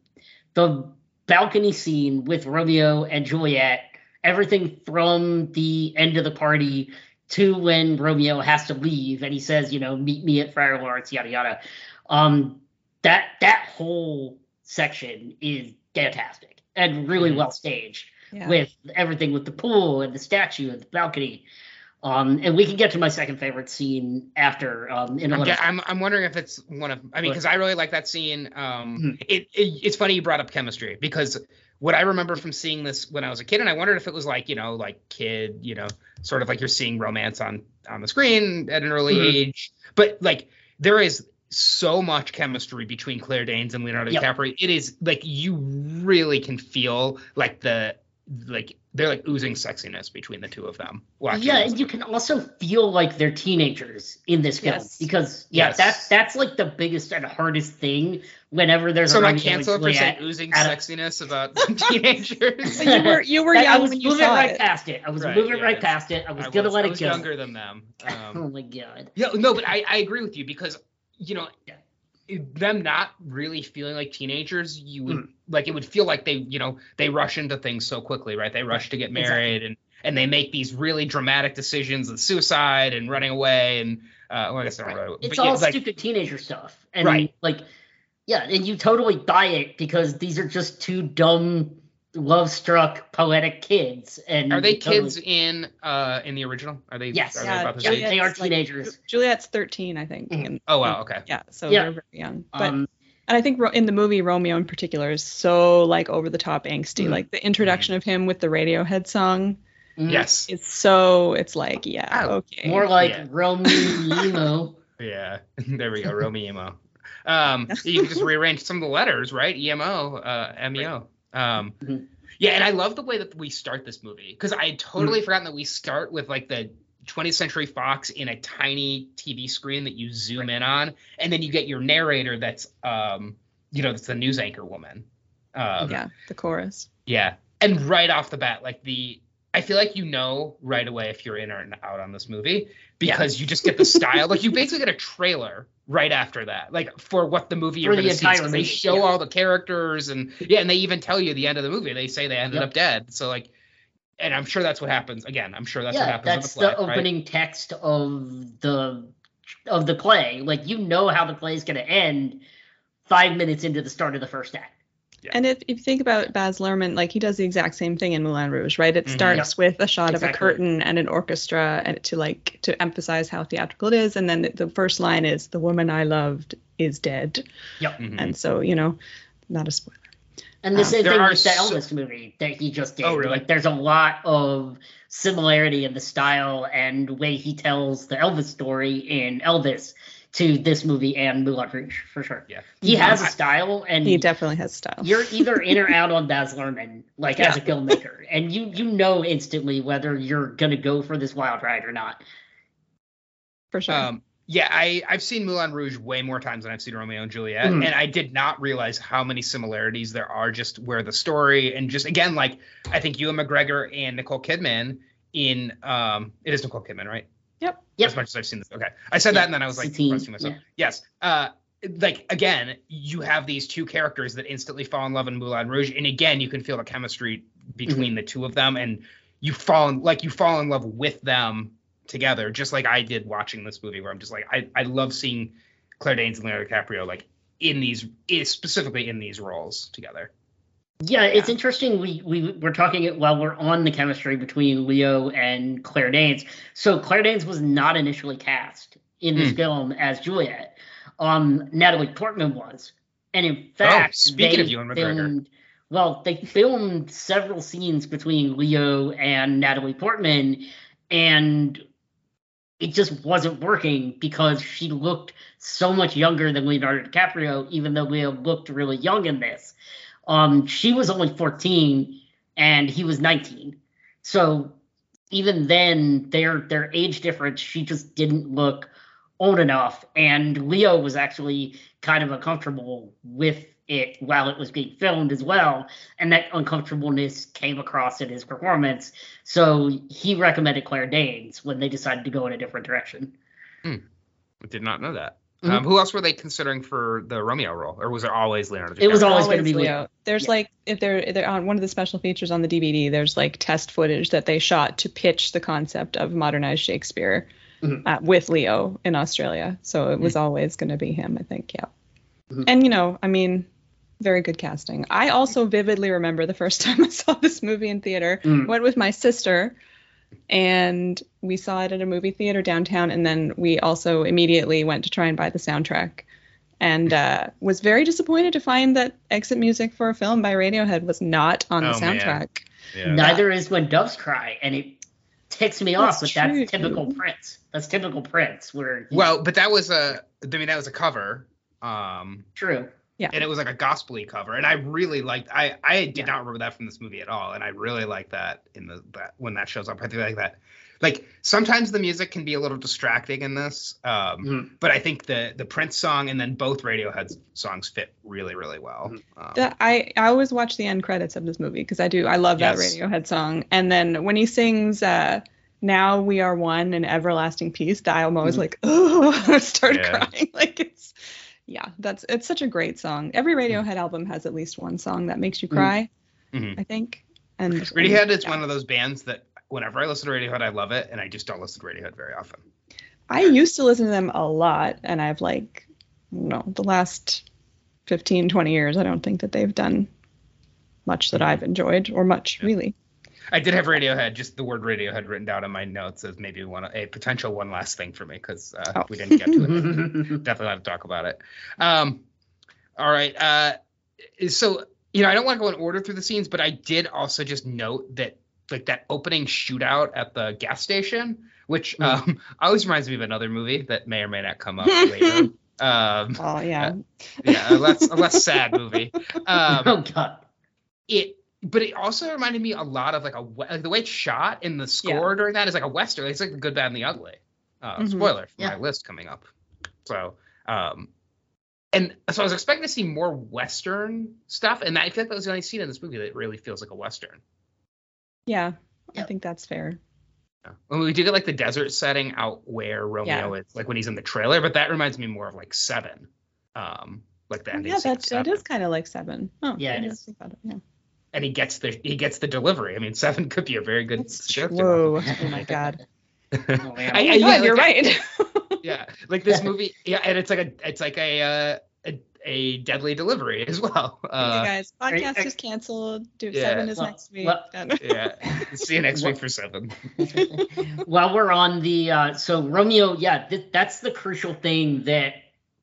Speaker 2: the balcony scene with Romeo and Juliet, everything from the end of the party to when Romeo has to leave and he says, you know, meet me at Friar Lawrence, yada yada. Um, that that whole section is fantastic and really
Speaker 1: Mhm.
Speaker 2: well staged
Speaker 3: Yeah.
Speaker 2: with everything with the pool and the statue and the balcony. Um, and we can get to my second favorite scene after um, in a
Speaker 1: I'm,
Speaker 2: little.
Speaker 1: ge- I'm I'm wondering if it's one of I mean because I really like that scene. Um,
Speaker 2: Mhm.
Speaker 1: it, it it's funny you brought up chemistry because what I remember from seeing this when I was a kid, and I wondered if it was like you know like kid you know sort of like you're seeing romance on on the screen at an early
Speaker 2: Mhm.
Speaker 1: age, but like there is so much chemistry between Claire Danes and Leonardo
Speaker 2: Yep.
Speaker 1: DiCaprio. It is like you really can feel like the like they're like oozing sexiness between the two of them.
Speaker 2: yeah, and you can also feel like they're teenagers in this film
Speaker 3: Yes.
Speaker 2: because yeah,
Speaker 1: Yes.
Speaker 2: that's that's like the biggest and hardest thing whenever there's
Speaker 1: So
Speaker 2: a
Speaker 1: not cancel for saying oozing
Speaker 2: at a-
Speaker 1: sexiness about [LAUGHS] teenagers.
Speaker 3: You were you were
Speaker 2: I- I was
Speaker 3: when you
Speaker 2: moving
Speaker 3: saw
Speaker 2: right
Speaker 3: it.
Speaker 2: past it. I was
Speaker 1: Right,
Speaker 2: moving
Speaker 1: yeah,
Speaker 2: right past it. I was
Speaker 1: I
Speaker 2: gonna
Speaker 1: was,
Speaker 2: let
Speaker 1: I
Speaker 2: it
Speaker 1: was
Speaker 2: go.
Speaker 1: younger than them. [LAUGHS]
Speaker 2: oh
Speaker 1: Um,
Speaker 2: my god.
Speaker 1: yeah, no, but I, I agree with you because you know
Speaker 2: Yeah.
Speaker 1: them not really feeling like teenagers, you would
Speaker 2: Mm.
Speaker 1: Like it would feel like they you know they rush into things so quickly, right? They rush to get
Speaker 2: Exactly.
Speaker 1: married and and they make these really dramatic decisions and suicide and running away and uh, well, I guess they're not
Speaker 2: Right.
Speaker 1: really,
Speaker 2: It's
Speaker 1: but yeah,
Speaker 2: all
Speaker 1: like,
Speaker 2: stupid teenager stuff. And
Speaker 1: Right.
Speaker 2: like yeah, and you totally buy it because these are just two dumb, love struck, poetic kids. And
Speaker 1: Are they
Speaker 2: totally-
Speaker 1: kids in uh in the original? Are they?
Speaker 2: Yes.
Speaker 1: Are they
Speaker 3: Yeah,
Speaker 1: about the
Speaker 2: Yeah,
Speaker 1: same?
Speaker 3: Juliet's
Speaker 2: they are
Speaker 3: like-
Speaker 2: teenagers.
Speaker 3: Juliet's 13, I think.
Speaker 2: Mhm.
Speaker 3: and-
Speaker 1: Oh wow, okay.
Speaker 3: yeah, so
Speaker 2: Yeah.
Speaker 3: they're very young. But
Speaker 2: um
Speaker 3: and I think in the movie Romeo in particular is so like over the top angsty.
Speaker 2: Mhm.
Speaker 3: Like the introduction of him with the Radiohead song
Speaker 2: mm,
Speaker 1: Yes.
Speaker 3: is so it's like yeah
Speaker 1: Oh,
Speaker 3: okay.
Speaker 2: More like
Speaker 1: Yeah.
Speaker 2: Romeo. [LAUGHS]
Speaker 1: Yeah, [LAUGHS] there we go, Romeo emo. Um, [LAUGHS] you can just rearrange some of the letters, right? EMO, uh, MEO. Um,
Speaker 2: Mhm.
Speaker 1: yeah, and I love the way that we start this movie because I had totally
Speaker 2: Mm.
Speaker 1: forgotten that we start with like the 20th Century Fox in a tiny TV screen that you zoom in on, and then you get your narrator that's, um, you know, that's the news anchor woman. Um,
Speaker 3: yeah, the chorus.
Speaker 1: yeah. And right off the bat, like the I feel like you know right away if you're in or out on this movie because you just get the style. like you basically get a trailer right after that, like for what the movie you're going to see. They show
Speaker 2: yeah.
Speaker 1: all the characters and yeah, and they even tell you the end of the movie. They say they ended
Speaker 2: Yep.
Speaker 1: up dead. So like, and I'm sure that's what happens. Again, I'm sure that's what
Speaker 2: yeah,
Speaker 1: happens.
Speaker 2: that's
Speaker 1: in the,
Speaker 2: the
Speaker 1: play, right?
Speaker 2: opening text of the of the play. Like you know how the play is going to end five minutes into the start of the first act.
Speaker 1: Yeah.
Speaker 3: And if, if you think about Baz Luhrmann, like he does the exact same thing in Moulin Rouge, right? It
Speaker 1: Mhm.
Speaker 3: starts with a shot of a curtain and an orchestra, and to like to emphasize how theatrical it is. And then the, the first line is, "The woman I loved is dead,"
Speaker 1: Mhm.
Speaker 3: and so you know, not a spoiler.
Speaker 2: And the
Speaker 3: Um,
Speaker 2: same thing with the
Speaker 1: so-
Speaker 2: Elvis movie that he just did.
Speaker 1: Oh, really?
Speaker 2: Like there's a lot of similarity in the style and way he tells the Elvis story in Elvis to this movie and Moulin Rouge for sure.
Speaker 1: Yeah.
Speaker 2: He has a
Speaker 1: I-
Speaker 2: style and
Speaker 3: He definitely has style.
Speaker 2: you're either in or out [LAUGHS] on Baz Luhrmann, like as a filmmaker, and you you know instantly whether you're gonna go for this wild ride or not.
Speaker 3: for sure.
Speaker 1: Um, yeah, I I've seen Moulin Rouge way more times than I've seen Romeo and Juliet,
Speaker 2: Mm.
Speaker 1: and I did not realize how many similarities there are just where the story and just again like I think Ewan McGregor and Nicole Kidman in um it is Nicole Kidman right
Speaker 3: Yep.
Speaker 2: Yep.
Speaker 1: as much as I've seen this okay I said that and then I was like questioning myself yes uh like again you have these two characters that instantly fall in love in Moulin Rouge and again you can feel the chemistry between
Speaker 2: Mm-hmm.
Speaker 1: the two of them and you fall in like you fall in love with them together, just like I did watching this movie, where I'm just like, I, I love seeing Claire Danes and Leonardo DiCaprio like in these, specifically in these roles together.
Speaker 2: Yeah, it's
Speaker 3: Yeah.
Speaker 2: interesting. We we we're talking it while we're on the chemistry between Leo and Claire Danes. So Claire Danes was not initially cast in this
Speaker 1: Hmm.
Speaker 2: film as Juliet. Um, Natalie Portman was, and in fact,
Speaker 1: Oh, speaking
Speaker 2: they
Speaker 1: of Ewan McGregor.
Speaker 2: filmed well, they filmed several scenes between Leo and Natalie Portman, and it just wasn't working because she looked so much younger than Leonardo DiCaprio, even though Leo looked really young in this. Um, she was only 14 and he was 19. So even then, their their age difference, she just didn't look old enough. And Leo was actually kind of uncomfortable with it while it was being filmed as well. And that uncomfortableness came across in his performance. So he recommended Claire Danes when they decided to go in a different direction.
Speaker 1: I did not know that.
Speaker 2: Mhm.
Speaker 1: Um, who else were they considering for the Romeo role, or was it always Leonardo?
Speaker 2: It was
Speaker 1: DiCaprio?
Speaker 2: always gonna be Leo.
Speaker 3: There's
Speaker 2: Yeah.
Speaker 3: like if they're they're on one of the special features on the DVD. There's like test footage that they shot to pitch the concept of modernized Shakespeare
Speaker 2: Mhm.
Speaker 3: uh, with Leo in Australia. So it was always going to be him, I think. Yeah.
Speaker 2: Mhm.
Speaker 3: And you know, I mean, very good casting. I also vividly remember the first [LAUGHS] time I saw this movie in theater.
Speaker 2: Mm.
Speaker 3: Went with my sister, and we saw it at a movie theater downtown. And then we also immediately went to try and buy the soundtrack. And uh, was very disappointed to find that exit music for a film by Radiohead was not on the
Speaker 1: Oh, man.
Speaker 3: soundtrack.
Speaker 1: Yeah.
Speaker 2: Neither is when doves cry, and it ticks me off.
Speaker 3: That's
Speaker 2: But that's typical Prince. That's typical Prince. Where
Speaker 1: Well, but that was a. I mean, that was a cover. Um,
Speaker 2: true.
Speaker 1: And it was like a gospely cover, and I really liked. I I did
Speaker 2: Yeah.
Speaker 1: not remember that from this movie at all, and I really like that in the that when that shows up. I think like that. Like sometimes the music can be a little distracting in this, um,
Speaker 2: Mhm.
Speaker 1: but I think the the Prince song and then both Radiohead songs fit really really well.
Speaker 2: Mhm.
Speaker 1: Um,
Speaker 3: That I I always watch the end credits of this movie because I do I love that
Speaker 1: Yes.
Speaker 3: Radiohead song. And then when he sings uh "Now We Are One" and "Everlasting Peace," I'm always
Speaker 2: Mhm.
Speaker 3: like, oh, [LAUGHS] I start
Speaker 1: Yeah.
Speaker 3: crying. [LAUGHS] Like it's yeah, that's it's such a great song. Every Radiohead album has at least one song that makes you
Speaker 2: Mhm.
Speaker 3: cry.
Speaker 1: Mhm.
Speaker 3: I think. And
Speaker 1: Radiohead is
Speaker 3: yeah.
Speaker 1: one of those bands that whenever I listen to Radiohead, I love it, and I just don't listen to Radiohead very often.
Speaker 3: I used to listen to them a lot, and I've like, no, the last 15, 20 years, I don't think that they've done much that I've enjoyed, or much
Speaker 1: Yeah.
Speaker 3: really.
Speaker 1: I did have Radiohead, just the word Radiohead written down in my notes as maybe one a potential one last thing for me because uh,
Speaker 3: Oh.
Speaker 1: we didn't get to it. [LAUGHS] Definitely want to talk about it. Um, all right. Uh, so you know, I don't want to go in order through the scenes, but I did also just note that like that opening shootout at the gas station, which
Speaker 2: Mm.
Speaker 1: um, always reminds me of another movie that may or may not come up later. [LAUGHS] Um,
Speaker 3: Oh yeah.
Speaker 1: yeah, a less a less sad movie. [LAUGHS] Um,
Speaker 2: oh God.
Speaker 1: it but it also reminded me a lot of like a like the way it's shot and the score during that is like a western it's like the good bad and the ugly uh
Speaker 3: Mhm.
Speaker 1: spoiler for
Speaker 2: Yeah.
Speaker 1: my list coming up so um and so i was expecting to see more western stuff and that, i feel like that was the only scene in this movie that really feels like a western
Speaker 3: Yeah, I think that's fair.
Speaker 1: Yeah. When we do get like the desert setting out where Romeo is, like when he's in the trailer, but that reminds me more of like Seven, um, like the
Speaker 3: Oh,
Speaker 1: ending
Speaker 3: yeah,
Speaker 1: scene of
Speaker 3: that, that
Speaker 1: Seven.
Speaker 3: is kind of like seven. Oh,
Speaker 2: Yeah,
Speaker 3: I
Speaker 2: it
Speaker 3: didn't
Speaker 2: is.
Speaker 3: think about it, Yeah.
Speaker 1: And he gets the he gets the delivery. I mean, Seven could be a very good
Speaker 3: That's. Whoa. Oh my god.
Speaker 2: Oh. [LAUGHS]
Speaker 1: I- I-
Speaker 3: my
Speaker 1: yeah,
Speaker 3: God, you're
Speaker 1: I-
Speaker 3: right. [LAUGHS]
Speaker 1: yeah like this movie yeah and it's like a it's like a uh, a, a deadly delivery as well
Speaker 3: okay,
Speaker 1: uh
Speaker 3: guys,
Speaker 2: are you-
Speaker 3: podcast is canceled. Do
Speaker 1: Yeah.
Speaker 3: seven is
Speaker 2: Well,
Speaker 3: next week.
Speaker 2: well-
Speaker 1: yeah [LAUGHS] see you next week for seven
Speaker 2: While we're on the uh, so Romeo, yeah, th- that's the crucial thing that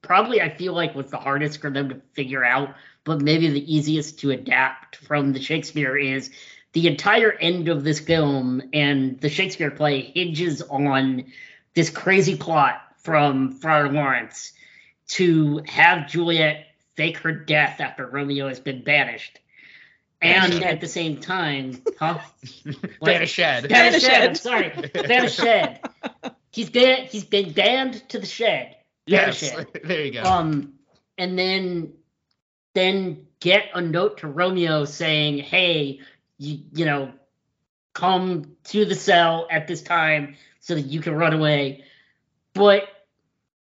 Speaker 2: probably I feel like was the hardest for them to figure out, but maybe the easiest to adapt from the Shakespeare is the entire end of this film and the Shakespeare play hinges on this crazy plot from Friar Lawrence to have Juliet fake her death after Romeo has been banished. And at the same time, huh? What? [LAUGHS]
Speaker 1: Banish shed
Speaker 2: Banish shed. I'm
Speaker 3: Banished.
Speaker 2: sorry. Banish shed. He's been he's been banned to the shed.
Speaker 1: yes
Speaker 2: shed. [LAUGHS]
Speaker 1: there you go
Speaker 2: Um, and then then get a note to Romeo saying, "Hey, you you know, come to the cell at this time so that you can run away." But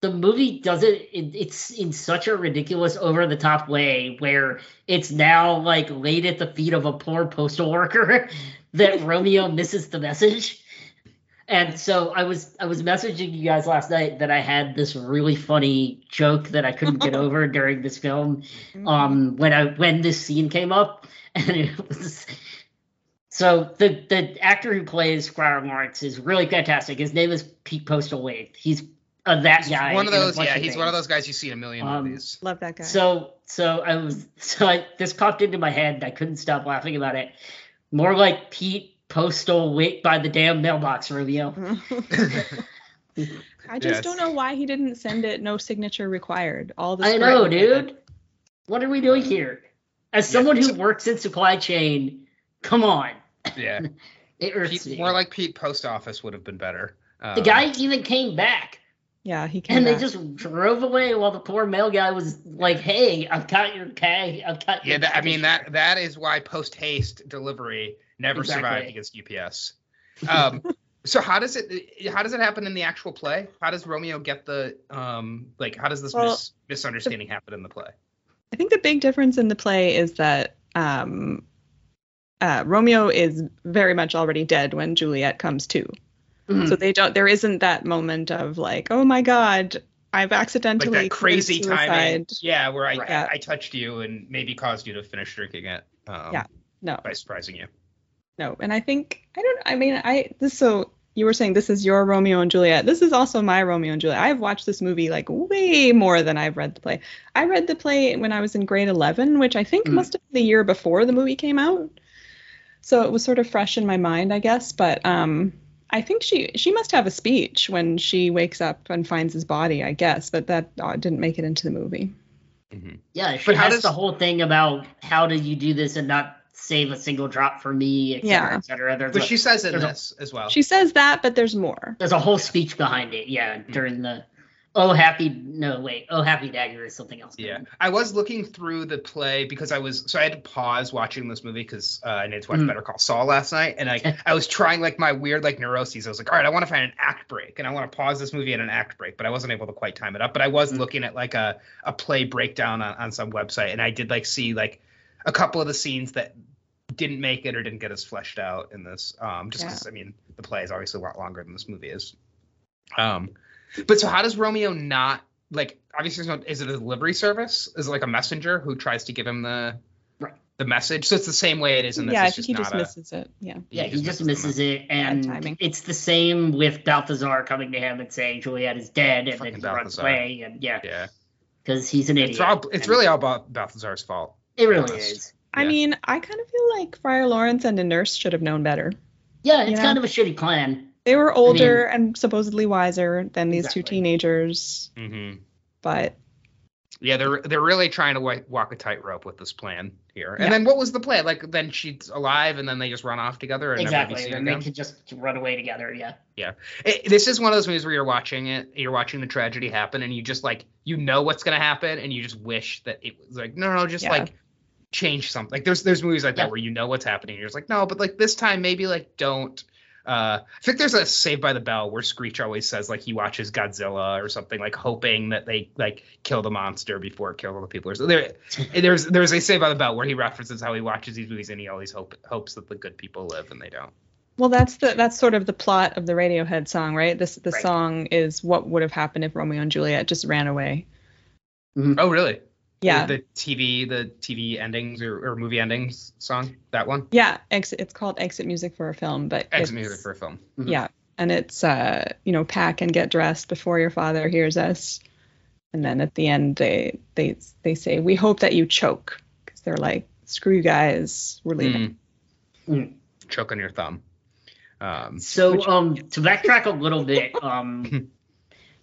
Speaker 2: the movie does it, it it's in such a ridiculous over the top way where it's now like laid at the feet of a poor postal worker [LAUGHS] that Romeo misses the message. And so I was I was messaging you guys last night that I had this really funny joke that I couldn't get [LAUGHS] over during this film um when I when this scene came up [LAUGHS] and it was so the the actor who plays Friar Lawrence is really fantastic. His name is Pete Postal Postlethwaite. He's uh, that
Speaker 1: He's
Speaker 2: guy.
Speaker 1: one of those.
Speaker 2: bunch
Speaker 1: Yeah, he's one of those guys you see in a million
Speaker 2: Um,
Speaker 1: movies.
Speaker 3: Love that guy.
Speaker 2: So so I was [LAUGHS] so I, this popped into my head. I couldn't stop laughing about it. More like Pete Postal wait by the damn mailbox, Romeo. [LAUGHS]
Speaker 3: I just
Speaker 1: Yes.
Speaker 3: don't know why he didn't send it no signature required. All the
Speaker 2: I know,
Speaker 3: script did it.
Speaker 2: dude. What are we doing here? As someone who works in supply chain, come on.
Speaker 1: Yeah, [LAUGHS]
Speaker 2: It hurts
Speaker 1: Pete,
Speaker 2: me.
Speaker 1: more like Pete Post Office would have been better.
Speaker 2: the
Speaker 1: Um,
Speaker 2: guy even came back.
Speaker 3: Yeah, he came
Speaker 2: And they just drove away while the poor mail guy was like, "Hey, I've got your tag. I've got your."
Speaker 1: Yeah, that, I mean that that is why post haste delivery never
Speaker 2: Exactly.
Speaker 1: survived against UPS. Um, [LAUGHS] so how does it how does it happen in the actual play? How does Romeo get the um like how does this
Speaker 3: Well,
Speaker 1: mis- misunderstanding happen in the play?
Speaker 3: I think the big difference in the play is that um, uh, Romeo is very much already dead when Juliet comes to.
Speaker 2: Mhm.
Speaker 3: So they don't. There isn't that moment of like, oh my god, I've
Speaker 1: Like
Speaker 3: accidentally
Speaker 1: that crazy timing. Yeah, where I,
Speaker 2: Right.
Speaker 1: I I touched you and maybe caused you to finish drinking it. Um,
Speaker 3: Yeah. No,
Speaker 1: By surprising you.
Speaker 3: No. And I think I don't. I mean, I this so you were saying this is your Romeo and Juliet. This is also my Romeo and Juliet. I've watched this movie like way more than I've read the play. I read the play when I was in grade 11, which I think
Speaker 2: Mm.
Speaker 3: must have been the year before the movie came out. So it was sort of fresh in my mind, I guess. But um, I think she she must have a speech when she wakes up and finds his body, I guess. But that uh, didn't make it into the movie.
Speaker 2: Yeah, she
Speaker 1: But how
Speaker 2: has
Speaker 1: does-
Speaker 2: the whole thing about how did you do this and not save a single drop for me, et cetera,
Speaker 3: Yeah.
Speaker 2: et cetera. There's
Speaker 1: But
Speaker 2: a,
Speaker 1: she says in
Speaker 2: there's a-
Speaker 1: this as well.
Speaker 3: She says that, but there's more.
Speaker 2: there's a whole speech behind it. Yeah,
Speaker 1: Hmm.
Speaker 2: during the oh happy no wait oh happy dagger is something else.
Speaker 1: Yeah, I was looking through the play because I was so I had to pause watching this movie because uh, I needed to watch
Speaker 2: Mhm.
Speaker 1: Better Call Saul last night, and I [LAUGHS] I was trying like my weird like neuroses. I was like, all right, I want to find an act break, and I want to pause this movie at an act break, but I wasn't able to quite time it up. But I was
Speaker 2: Mhm.
Speaker 1: looking at like a a play breakdown on, on some website, and I did like see like a couple of the scenes that didn't make it or didn't get as fleshed out in this. Um, just
Speaker 3: Yeah.
Speaker 1: because I mean the play is obviously a lot longer than this movie is. Um, but so how does Romeo not like obviously it's not, is it a delivery service? Is it like a messenger who tries to give him the
Speaker 2: Right.
Speaker 1: the message? So it's the same way it is in this.
Speaker 3: yeah, I
Speaker 1: it's
Speaker 3: think he just
Speaker 1: not a-
Speaker 3: misses it. Yeah.
Speaker 2: Yeah, he just
Speaker 1: the
Speaker 2: misses
Speaker 1: message.
Speaker 2: it, and it's the same with Balthazar coming to him and saying Juliet is dead, and
Speaker 1: Fucking
Speaker 2: then he runs away, and yeah,
Speaker 1: Yeah,
Speaker 2: because he's an idiot.
Speaker 1: it's all it's
Speaker 2: and
Speaker 1: really all about Balthazar's fault.
Speaker 2: It really
Speaker 1: honest.
Speaker 2: is.
Speaker 3: I
Speaker 1: Yeah.
Speaker 3: mean, I kind of feel like Friar Lawrence and a nurse should have known better.
Speaker 2: Yeah, it's
Speaker 3: You know?
Speaker 2: kind of a shitty plan.
Speaker 3: They were older and supposedly wiser than these two teenagers,
Speaker 1: Mm-hmm.
Speaker 3: but
Speaker 1: Yeah, they're they're really trying to wa- walk a tightrope with this plan here. And
Speaker 3: Yeah.
Speaker 1: then what was the plan? Like then she's alive, and then they just run off together and
Speaker 2: Exactly,
Speaker 1: seen
Speaker 2: and they
Speaker 1: again.
Speaker 2: could just run away together. Yeah. Yeah,
Speaker 1: It, this is one of those movies where you're watching it, you're watching the tragedy happen, and you just like you know what's gonna happen, and you just wish that it was like no, no, just
Speaker 3: Yeah.
Speaker 1: like change something. Like there's there's movies like
Speaker 2: Yeah.
Speaker 1: that where you know what's happening, and you're just like no, but like this time maybe like don't. Uh, I think there's a Save by the Bell where Screech always says like he watches Godzilla or something like hoping that they like kill the monster before it kills all the people. So there, [LAUGHS] there's there's a Save by the Bell where he references how he watches these movies and he always hope hopes that the good people live and they don't.
Speaker 3: well, that's the that's sort of the plot of the Radiohead song, right? This the
Speaker 2: Right.
Speaker 3: song is what would have happened if Romeo and Juliet just ran away.
Speaker 1: Oh really?
Speaker 3: Yeah,
Speaker 1: The, the TV, the TV endings or, or movie endings song, that one.
Speaker 3: yeah. Exit. It's called Exit Music for a Film, but
Speaker 1: Exit music for a film.
Speaker 2: Mhm.
Speaker 3: yeah, and it's uh you know pack and get dressed before your father hears us, and then at the end they they they say we hope that you choke because they're like screw you guys we're leaving.
Speaker 1: Mm.
Speaker 2: Mm.
Speaker 1: Choke on your thumb. Um,
Speaker 2: So,
Speaker 3: Which-
Speaker 2: um, to backtrack a little bit, um, [LAUGHS]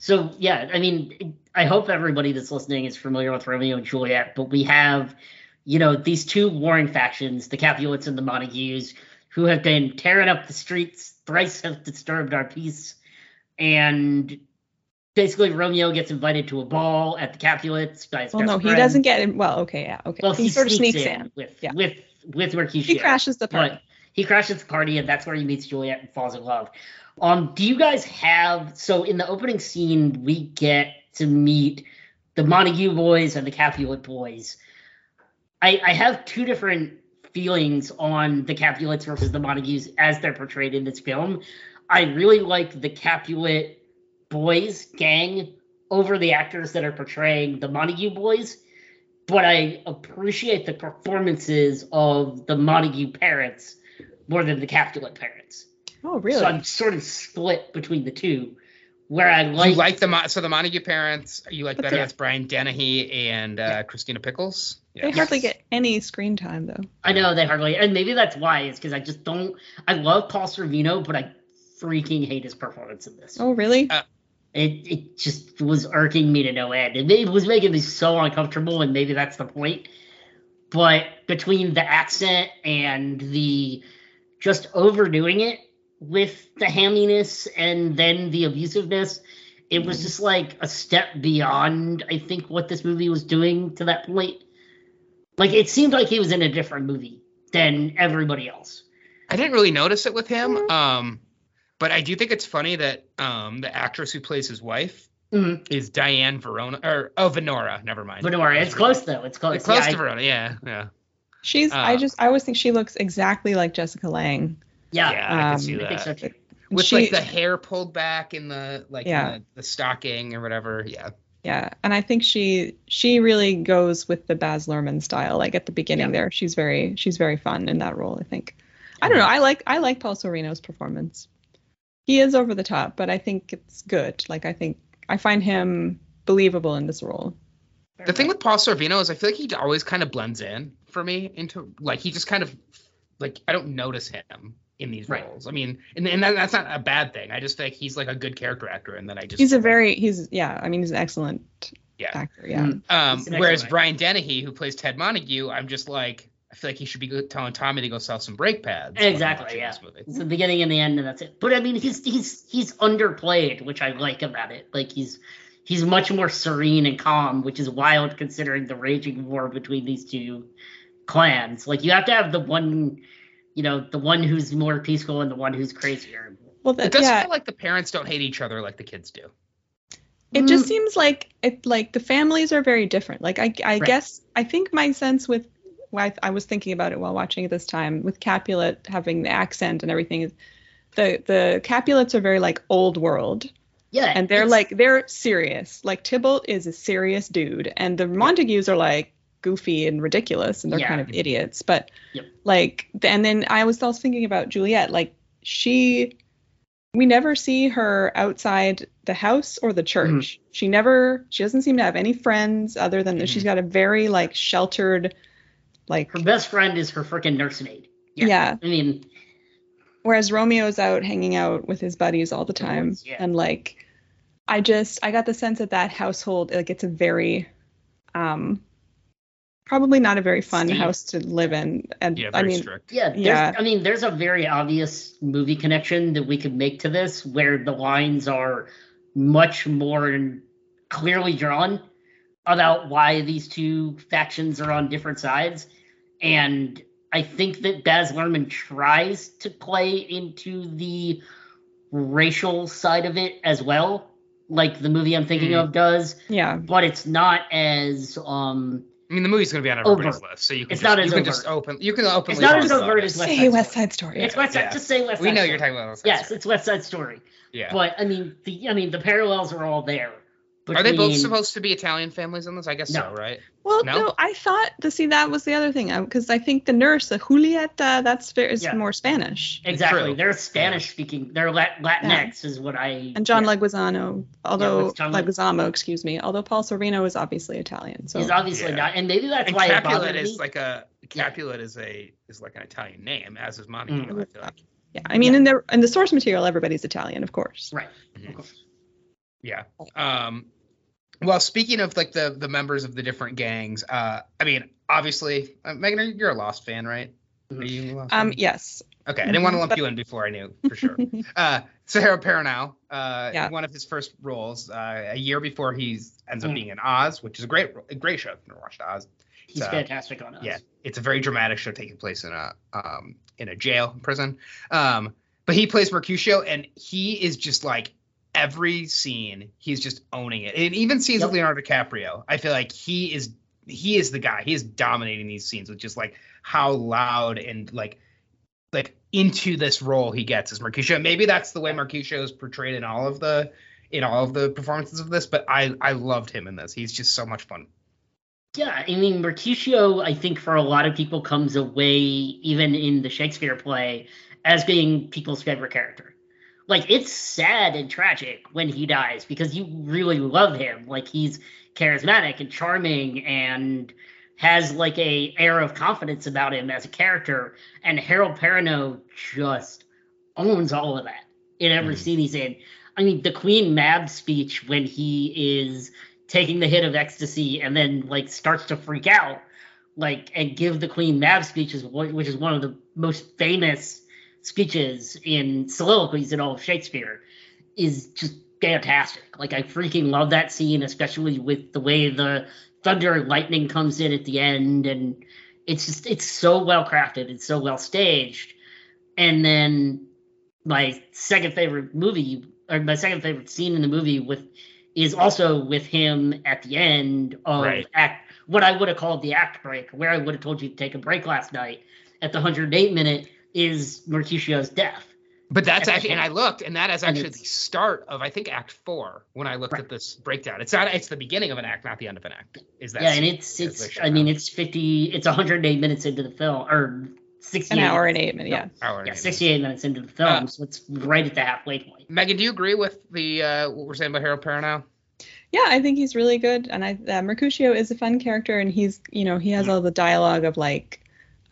Speaker 2: so yeah, I mean, I hope everybody that's listening is familiar with Romeo and Juliet, but we have, you know, these two warring factions, the Capulets and the Montagues, who have been tearing up the streets, thrice have disturbed our peace, and basically Romeo gets invited to a ball at the Capulets by his
Speaker 3: Well, no, he
Speaker 2: friend.
Speaker 3: doesn't get in. Well, okay, yeah, okay.
Speaker 2: Well,
Speaker 3: he,
Speaker 2: he,
Speaker 3: sort of
Speaker 2: sneaks, in,
Speaker 3: in.
Speaker 2: with
Speaker 3: Yeah.
Speaker 2: with with Mercutio.
Speaker 3: He crashes the party.
Speaker 2: But he crashes the party, and that's where he meets Juliet and falls in love. Um, do you guys have so in the opening scene we get to meet the Montague boys and the Capulet boys? I, I have two different feelings on the Capulets versus the Montagues as they're portrayed in this film. I really like the Capulet boys gang over the actors that are portraying the Montague boys, but I appreciate the performances of the Montague parents more than the Capulet parents.
Speaker 3: Oh, really?
Speaker 2: So I'm sort of split between the two, where I
Speaker 1: you
Speaker 2: like,
Speaker 1: like the Mo- so the Montague parents. You like
Speaker 3: But
Speaker 1: better.
Speaker 3: they-
Speaker 1: That's Brian Dennehy and uh,
Speaker 2: Yeah.
Speaker 1: Christina Pickles.
Speaker 3: They hardly
Speaker 2: Yes.
Speaker 3: get any screen time though.
Speaker 2: I know they hardly, and maybe that's why is because I just don't. I love Paul Sorvino, but I freaking hate his performance in this.
Speaker 3: Oh really?
Speaker 1: Uh,
Speaker 2: It it just was irking me to no end. It, it was making me so uncomfortable, and maybe that's the point. But between the accent and the just overdoing it with the hamminess and then the abusiveness, it was just like a step beyond, I think, what this movie was doing to that point. Like it seemed like he was in a different movie than everybody else.
Speaker 1: I didn't really notice it with him.
Speaker 3: Mhm.
Speaker 1: Um, but I do think it's funny that um the actress who plays his wife
Speaker 2: Mhm.
Speaker 1: is Diane Verona or oh Venora. Never mind.
Speaker 2: Venora, it's close though. It's close.
Speaker 1: It's close
Speaker 2: Yeah,
Speaker 1: to
Speaker 2: I-
Speaker 1: Verona. Yeah, yeah,
Speaker 3: She's.
Speaker 1: Uh,
Speaker 3: I just. I always think she looks exactly like Jessica Lange.
Speaker 2: yeah,
Speaker 1: yeah. I can
Speaker 3: um,
Speaker 1: see
Speaker 2: I
Speaker 1: that.
Speaker 2: think so too.
Speaker 1: With
Speaker 3: she,
Speaker 1: like the hair pulled back in the like in
Speaker 3: Yeah.
Speaker 1: the, the stocking or whatever. Yeah.
Speaker 3: Yeah, and I think she she really goes with the Baz Luhrmann style. Like at the beginning
Speaker 2: Yeah.
Speaker 3: there, she's very she's very fun in that role. I think. I don't know. I like I like Paul Sorvino's performance. He is over the top, but I think it's good. Like I think I find him believable in this role.
Speaker 1: The thing with Paul Sorvino is I feel like he always kind of blends in for me into like he just kind of like I don't notice him in these
Speaker 2: Right.
Speaker 1: roles. I mean, and, and that, that's not a bad thing. I just think he's like a good character actor, and then I just
Speaker 3: He's a very he's yeah. I mean he's an excellent
Speaker 1: Yeah.
Speaker 3: actor. Yeah.
Speaker 2: Mm.
Speaker 1: um. Whereas
Speaker 2: excellent
Speaker 1: Brian Dennehy, who plays Ted Montague, I'm just like I feel like he should be telling Tommy to go sell some brake pads. when
Speaker 2: Exactly, yeah.
Speaker 1: this movie.
Speaker 2: It's the beginning and the end, and that's it. But I mean, he's he's he's underplayed, which I like about it. Like he's he's much more serene and calm, which is wild considering the raging war between these two clans. Like you have to have the one, you know, the one who's more peaceful and the one who's crazier.
Speaker 3: Well,
Speaker 1: It
Speaker 3: that,
Speaker 1: does
Speaker 3: yeah.
Speaker 1: feel like the parents don't hate each other like the kids do.
Speaker 3: it just
Speaker 2: Mm,
Speaker 3: seems like it like the families are very different like i, I
Speaker 2: Right.
Speaker 3: guess i think my sense with why I, I was thinking about it while watching it this time with capulet having the accent and everything is the the capulets are very like old world
Speaker 2: yeah,
Speaker 3: and they're like they're serious like tybalt is a serious dude and the montagues are like goofy and ridiculous and they're
Speaker 2: Yeah.
Speaker 3: kind of idiots but
Speaker 2: Yep.
Speaker 3: like and then i was also thinking about juliet like she we never see her outside the house or the church
Speaker 2: Mm-hmm.
Speaker 3: she never she doesn't seem to have any friends other than that
Speaker 1: Mhm.
Speaker 3: she's got a very like sheltered like
Speaker 2: her best friend is her freaking nursemaid.
Speaker 3: yeah.
Speaker 2: I mean,
Speaker 3: whereas romeo's out hanging out with his buddies all the time
Speaker 2: Yeah.
Speaker 3: and like i just i got the sense that that household like it's a very um probably not a very fun
Speaker 2: Steve.
Speaker 3: house to live in and
Speaker 1: Yeah,
Speaker 3: i
Speaker 1: very
Speaker 3: mean
Speaker 1: strict.
Speaker 2: yeah, there's,
Speaker 3: Yeah.
Speaker 2: I mean, there's a very obvious movie connection that we could make to this, where the lines are much more clearly drawn about why these two factions are on different sides, and I think that Baz Luhrmann tries to play into the racial side of it as well, like the movie I'm thinking
Speaker 1: Mm.
Speaker 2: of does,
Speaker 3: yeah
Speaker 2: but it's not as um
Speaker 1: I mean, the movie's gonna be on everybody's
Speaker 2: Overt.
Speaker 1: list, so you can
Speaker 2: It's
Speaker 1: just,
Speaker 2: not as
Speaker 1: you can
Speaker 2: overt.
Speaker 1: just open you can openly.
Speaker 2: It's not as
Speaker 1: about
Speaker 2: overt as West
Speaker 3: say
Speaker 2: Side
Speaker 3: west
Speaker 2: Story.
Speaker 3: side story
Speaker 2: it's West Side.
Speaker 1: Yeah.
Speaker 2: Just say West Side.
Speaker 1: We know
Speaker 2: Story.
Speaker 1: you're talking about. West Side
Speaker 2: Yes,
Speaker 1: Story.
Speaker 2: it's West Side Story.
Speaker 1: Yeah.
Speaker 2: But I mean, the I mean, the parallels are all there.
Speaker 1: Are they both supposed to be Italian families in this? I guess
Speaker 2: No.
Speaker 1: so, right?
Speaker 3: well
Speaker 1: No?
Speaker 3: no, i thought to see that was the other thing because i think the nurse the julieta that's fair is
Speaker 2: Yeah.
Speaker 3: more spanish
Speaker 2: Exactly.
Speaker 1: True.
Speaker 2: They're Spanish speaking. They're Lat- Latinx, is what I.
Speaker 3: and john
Speaker 2: yeah.
Speaker 3: leguizamo although
Speaker 2: what's John Leg-
Speaker 3: leguizamo excuse me although paul sorvino is obviously italian so
Speaker 2: He's obviously
Speaker 1: Yeah.
Speaker 2: not, and maybe that's
Speaker 1: and
Speaker 2: why it
Speaker 1: Capulet
Speaker 2: bothered
Speaker 1: is
Speaker 2: me.
Speaker 1: like a
Speaker 2: Yeah.
Speaker 1: Capulet is a is like an Italian name, as is Montague.
Speaker 2: Mm.
Speaker 1: I feel like.
Speaker 3: yeah i mean in the in the source material everybody's italian of course
Speaker 2: right.
Speaker 1: Mhm.
Speaker 2: Of course.
Speaker 1: Yeah. Um, well, speaking of like the the members of the different gangs, uh, I mean, obviously, uh, Meaghan, you're a Lost fan, right? Are
Speaker 2: Mhm.
Speaker 1: you? a Lost
Speaker 3: um
Speaker 1: fan?
Speaker 3: yes
Speaker 1: Okay, I didn't want to lump
Speaker 3: but-
Speaker 1: you in before I knew for sure. [LAUGHS] uh, Harold Perrineau, uh,
Speaker 3: Yeah.
Speaker 1: one of his first roles, uh, a year before he ends up
Speaker 2: Mm.
Speaker 1: being in Oz, which is a great a great show. If you've never watched Oz.
Speaker 2: He's
Speaker 1: uh,
Speaker 2: fantastic on Oz.
Speaker 1: Yeah, it's a very dramatic show taking place in a um in a jail prison. Um, but he plays Mercutio, and he is just like every scene, he's just owning it. And even scenes
Speaker 2: Yep.
Speaker 1: with Leonardo DiCaprio, I feel like he is he is the guy. He is dominating these scenes with just like how loud and like like into this role he gets as Mercutio. Maybe that's the way Mercutio is portrayed in all of the in all of the performances of this, but I I loved him in this. He's just so much fun.
Speaker 2: Yeah, I mean, Mercutio, I think for a lot of people comes away, even in the Shakespeare play, as being people's favorite character. Like it's sad and tragic when he dies because you really love him. Like he's charismatic and charming and has like a air of confidence about him as a character. And Harold Perrineau just owns all of that in every
Speaker 1: Mhm.
Speaker 2: scene he's in. I mean, the Queen Mab speech when he is taking the hit of ecstasy and then like starts to freak out, like and give the Queen Mab speech, is one- which is one of the most famous speeches in soliloquies in all of Shakespeare, is just fantastic. Like I freaking love that scene, especially with the way the thunder and lightning comes in at the end, and it's just it's so well crafted, it's so well staged. And then my second favorite movie, or my second favorite scene in the movie with is also with him at the end of
Speaker 1: Right.
Speaker 2: act what I would have called the act break, where I would have told you to take a break last night at the 108 minute is Mercutio's death.
Speaker 1: But that's actually, and I looked, and that is actually the start of I think Act Four when I looked
Speaker 2: Right.
Speaker 1: at this breakdown. It's not, it's the beginning of an act, not the end of an act. Is that?
Speaker 2: yeah, and it's it's I mean it's 50 it's 108 minutes into the film or 68
Speaker 3: An hour and eight minutes. Yeah.
Speaker 1: Hour
Speaker 2: yeah
Speaker 1: eight
Speaker 2: 68 minutes into the film,
Speaker 1: Uh,
Speaker 2: so it's right at the halfway point.
Speaker 1: Meaghan, do you agree with the uh, what we're saying about Harold Perrineau?
Speaker 3: Yeah, I think he's really good, and I uh, Mercutio is a fun character, and he's you know he has all the dialogue of like,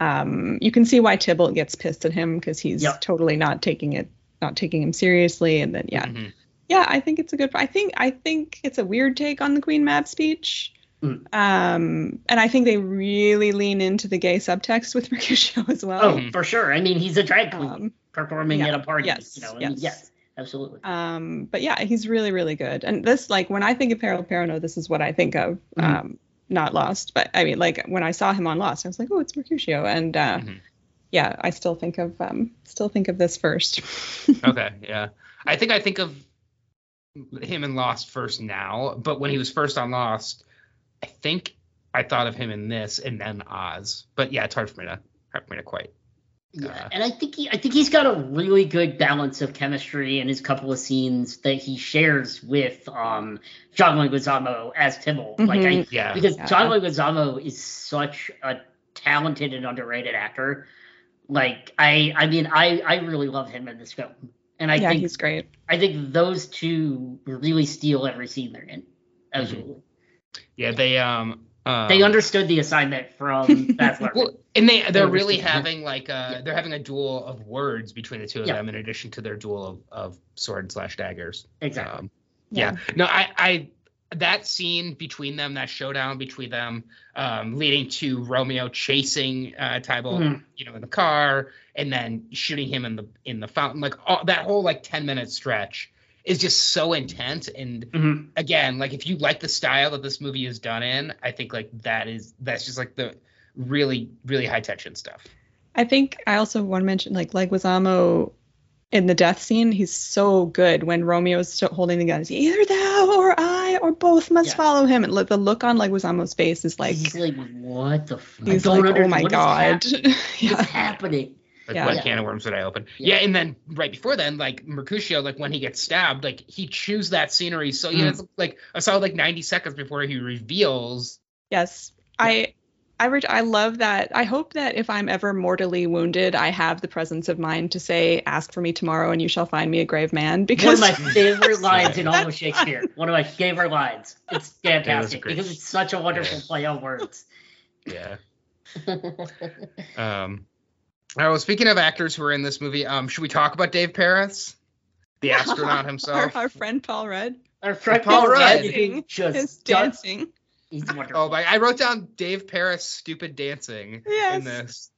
Speaker 3: um, you can see why Tybalt gets pissed at him because he's
Speaker 2: Yep.
Speaker 3: totally not taking it, not taking him seriously, and then yeah,
Speaker 1: Mhm.
Speaker 3: yeah, I think it's a good. I think I think it's a weird take on the Queen Mab speech.
Speaker 2: Mm.
Speaker 3: Um, and I think they really lean into the gay subtext with [LAUGHS] Mercutio as well.
Speaker 2: Oh, for sure. I mean, he's a drag queen
Speaker 3: Um,
Speaker 2: performing
Speaker 3: yeah,
Speaker 2: at a party.
Speaker 3: yes,
Speaker 2: you know, I
Speaker 3: yes.
Speaker 2: mean, yes, absolutely.
Speaker 3: Um, but yeah, he's really, really good. And this, like, when I think of Harold Perrineau, this is what I think of.
Speaker 2: Mhm.
Speaker 3: Um, not Lost, but I mean, like, when I saw him on Lost, I was like, oh, it's Mercutio. And uh,
Speaker 1: Mhm.
Speaker 3: yeah, I still think of um, still think of this first. [LAUGHS]
Speaker 1: Okay, yeah. I think I think of him in Lost first now, but when he was first on Lost, I think I thought of him in this and then Oz. But yeah, it's hard for me to hard for me to quite.
Speaker 2: Yeah, and I think he, I think he's got a really good balance of chemistry in his couple of scenes that he shares with um John Leguizamo as Tybalt. Like, I,
Speaker 3: Mhm.
Speaker 1: Yeah.
Speaker 2: because
Speaker 3: Yeah.
Speaker 2: John Leguizamo is such a talented and underrated actor. Like, I, I mean, I, I really love him in this film, and I
Speaker 3: yeah,
Speaker 2: think
Speaker 3: he's great.
Speaker 2: I think those two really steal every scene they're in. Absolutely,
Speaker 1: Yeah, they um, um
Speaker 2: they understood the assignment from [LAUGHS] Baz Luhrmann.
Speaker 1: Well, and they they're
Speaker 2: They
Speaker 1: really
Speaker 2: understood, yeah.
Speaker 1: having like uh
Speaker 2: Yeah.
Speaker 1: they're having a duel of words between the two of
Speaker 2: Yeah.
Speaker 1: them in addition to their duel of, of sword slash daggers.
Speaker 2: exactly.
Speaker 1: Um, yeah. No, I I that scene between them, that showdown between them, um, leading to Romeo chasing uh Tybalt,
Speaker 2: Mhm.
Speaker 1: you know, in the car, and then shooting him in the in the fountain, like all, that whole like ten minute stretch is just so intense. And
Speaker 2: Mhm.
Speaker 1: again, like if you like the style that this movie is done in, I think like that is that's just like the really really high tension stuff.
Speaker 3: I think I also want to mention like Leguizamo in the death scene. He's so good when Romeo's st- holding the guns. Either thou or I or both must
Speaker 2: Yeah.
Speaker 3: follow him. And the look on Leguizamo's face is like
Speaker 2: he's like, what the? F- I
Speaker 3: he's
Speaker 2: don't
Speaker 3: like, oh
Speaker 2: understand.
Speaker 3: my
Speaker 2: What is
Speaker 3: god. [LAUGHS]
Speaker 2: hap- What's
Speaker 3: yeah.
Speaker 2: Happening?
Speaker 1: Like
Speaker 3: Yeah.
Speaker 1: what
Speaker 2: Yeah.
Speaker 1: can of worms did I open?
Speaker 2: Yeah.
Speaker 1: Yeah. and then right before then, like Mercutio, like when he gets stabbed, like he chews that scenery. So yeah,
Speaker 2: Mm.
Speaker 1: it's like a solid like 90 seconds before he reveals.
Speaker 3: Yes. I I re- I love that. I hope that if I'm ever mortally wounded, I have the presence of mind to say, "Ask for me tomorrow, and you shall find me a grave man."
Speaker 2: One
Speaker 3: Because
Speaker 2: of my [LAUGHS] favorite lines in all of [LAUGHS] Shakespeare. One of my favorite lines. It's [LAUGHS] fantastic
Speaker 1: great.
Speaker 2: because it's such a wonderful
Speaker 1: Yeah.
Speaker 2: play on words.
Speaker 1: Yeah. Um. All right. Well, speaking of actors who are in this movie, um, should we talk about Dave Paris, the [LAUGHS] astronaut himself?
Speaker 3: our friend Paul Rudd,
Speaker 2: Our friend
Speaker 1: Paul
Speaker 2: Paul
Speaker 1: Rudd.
Speaker 2: Rudd who just
Speaker 3: his dancing.
Speaker 2: he's wonderful.
Speaker 1: Oh, my! I wrote down Dave Paris stupid dancing
Speaker 3: Yes.
Speaker 1: in this.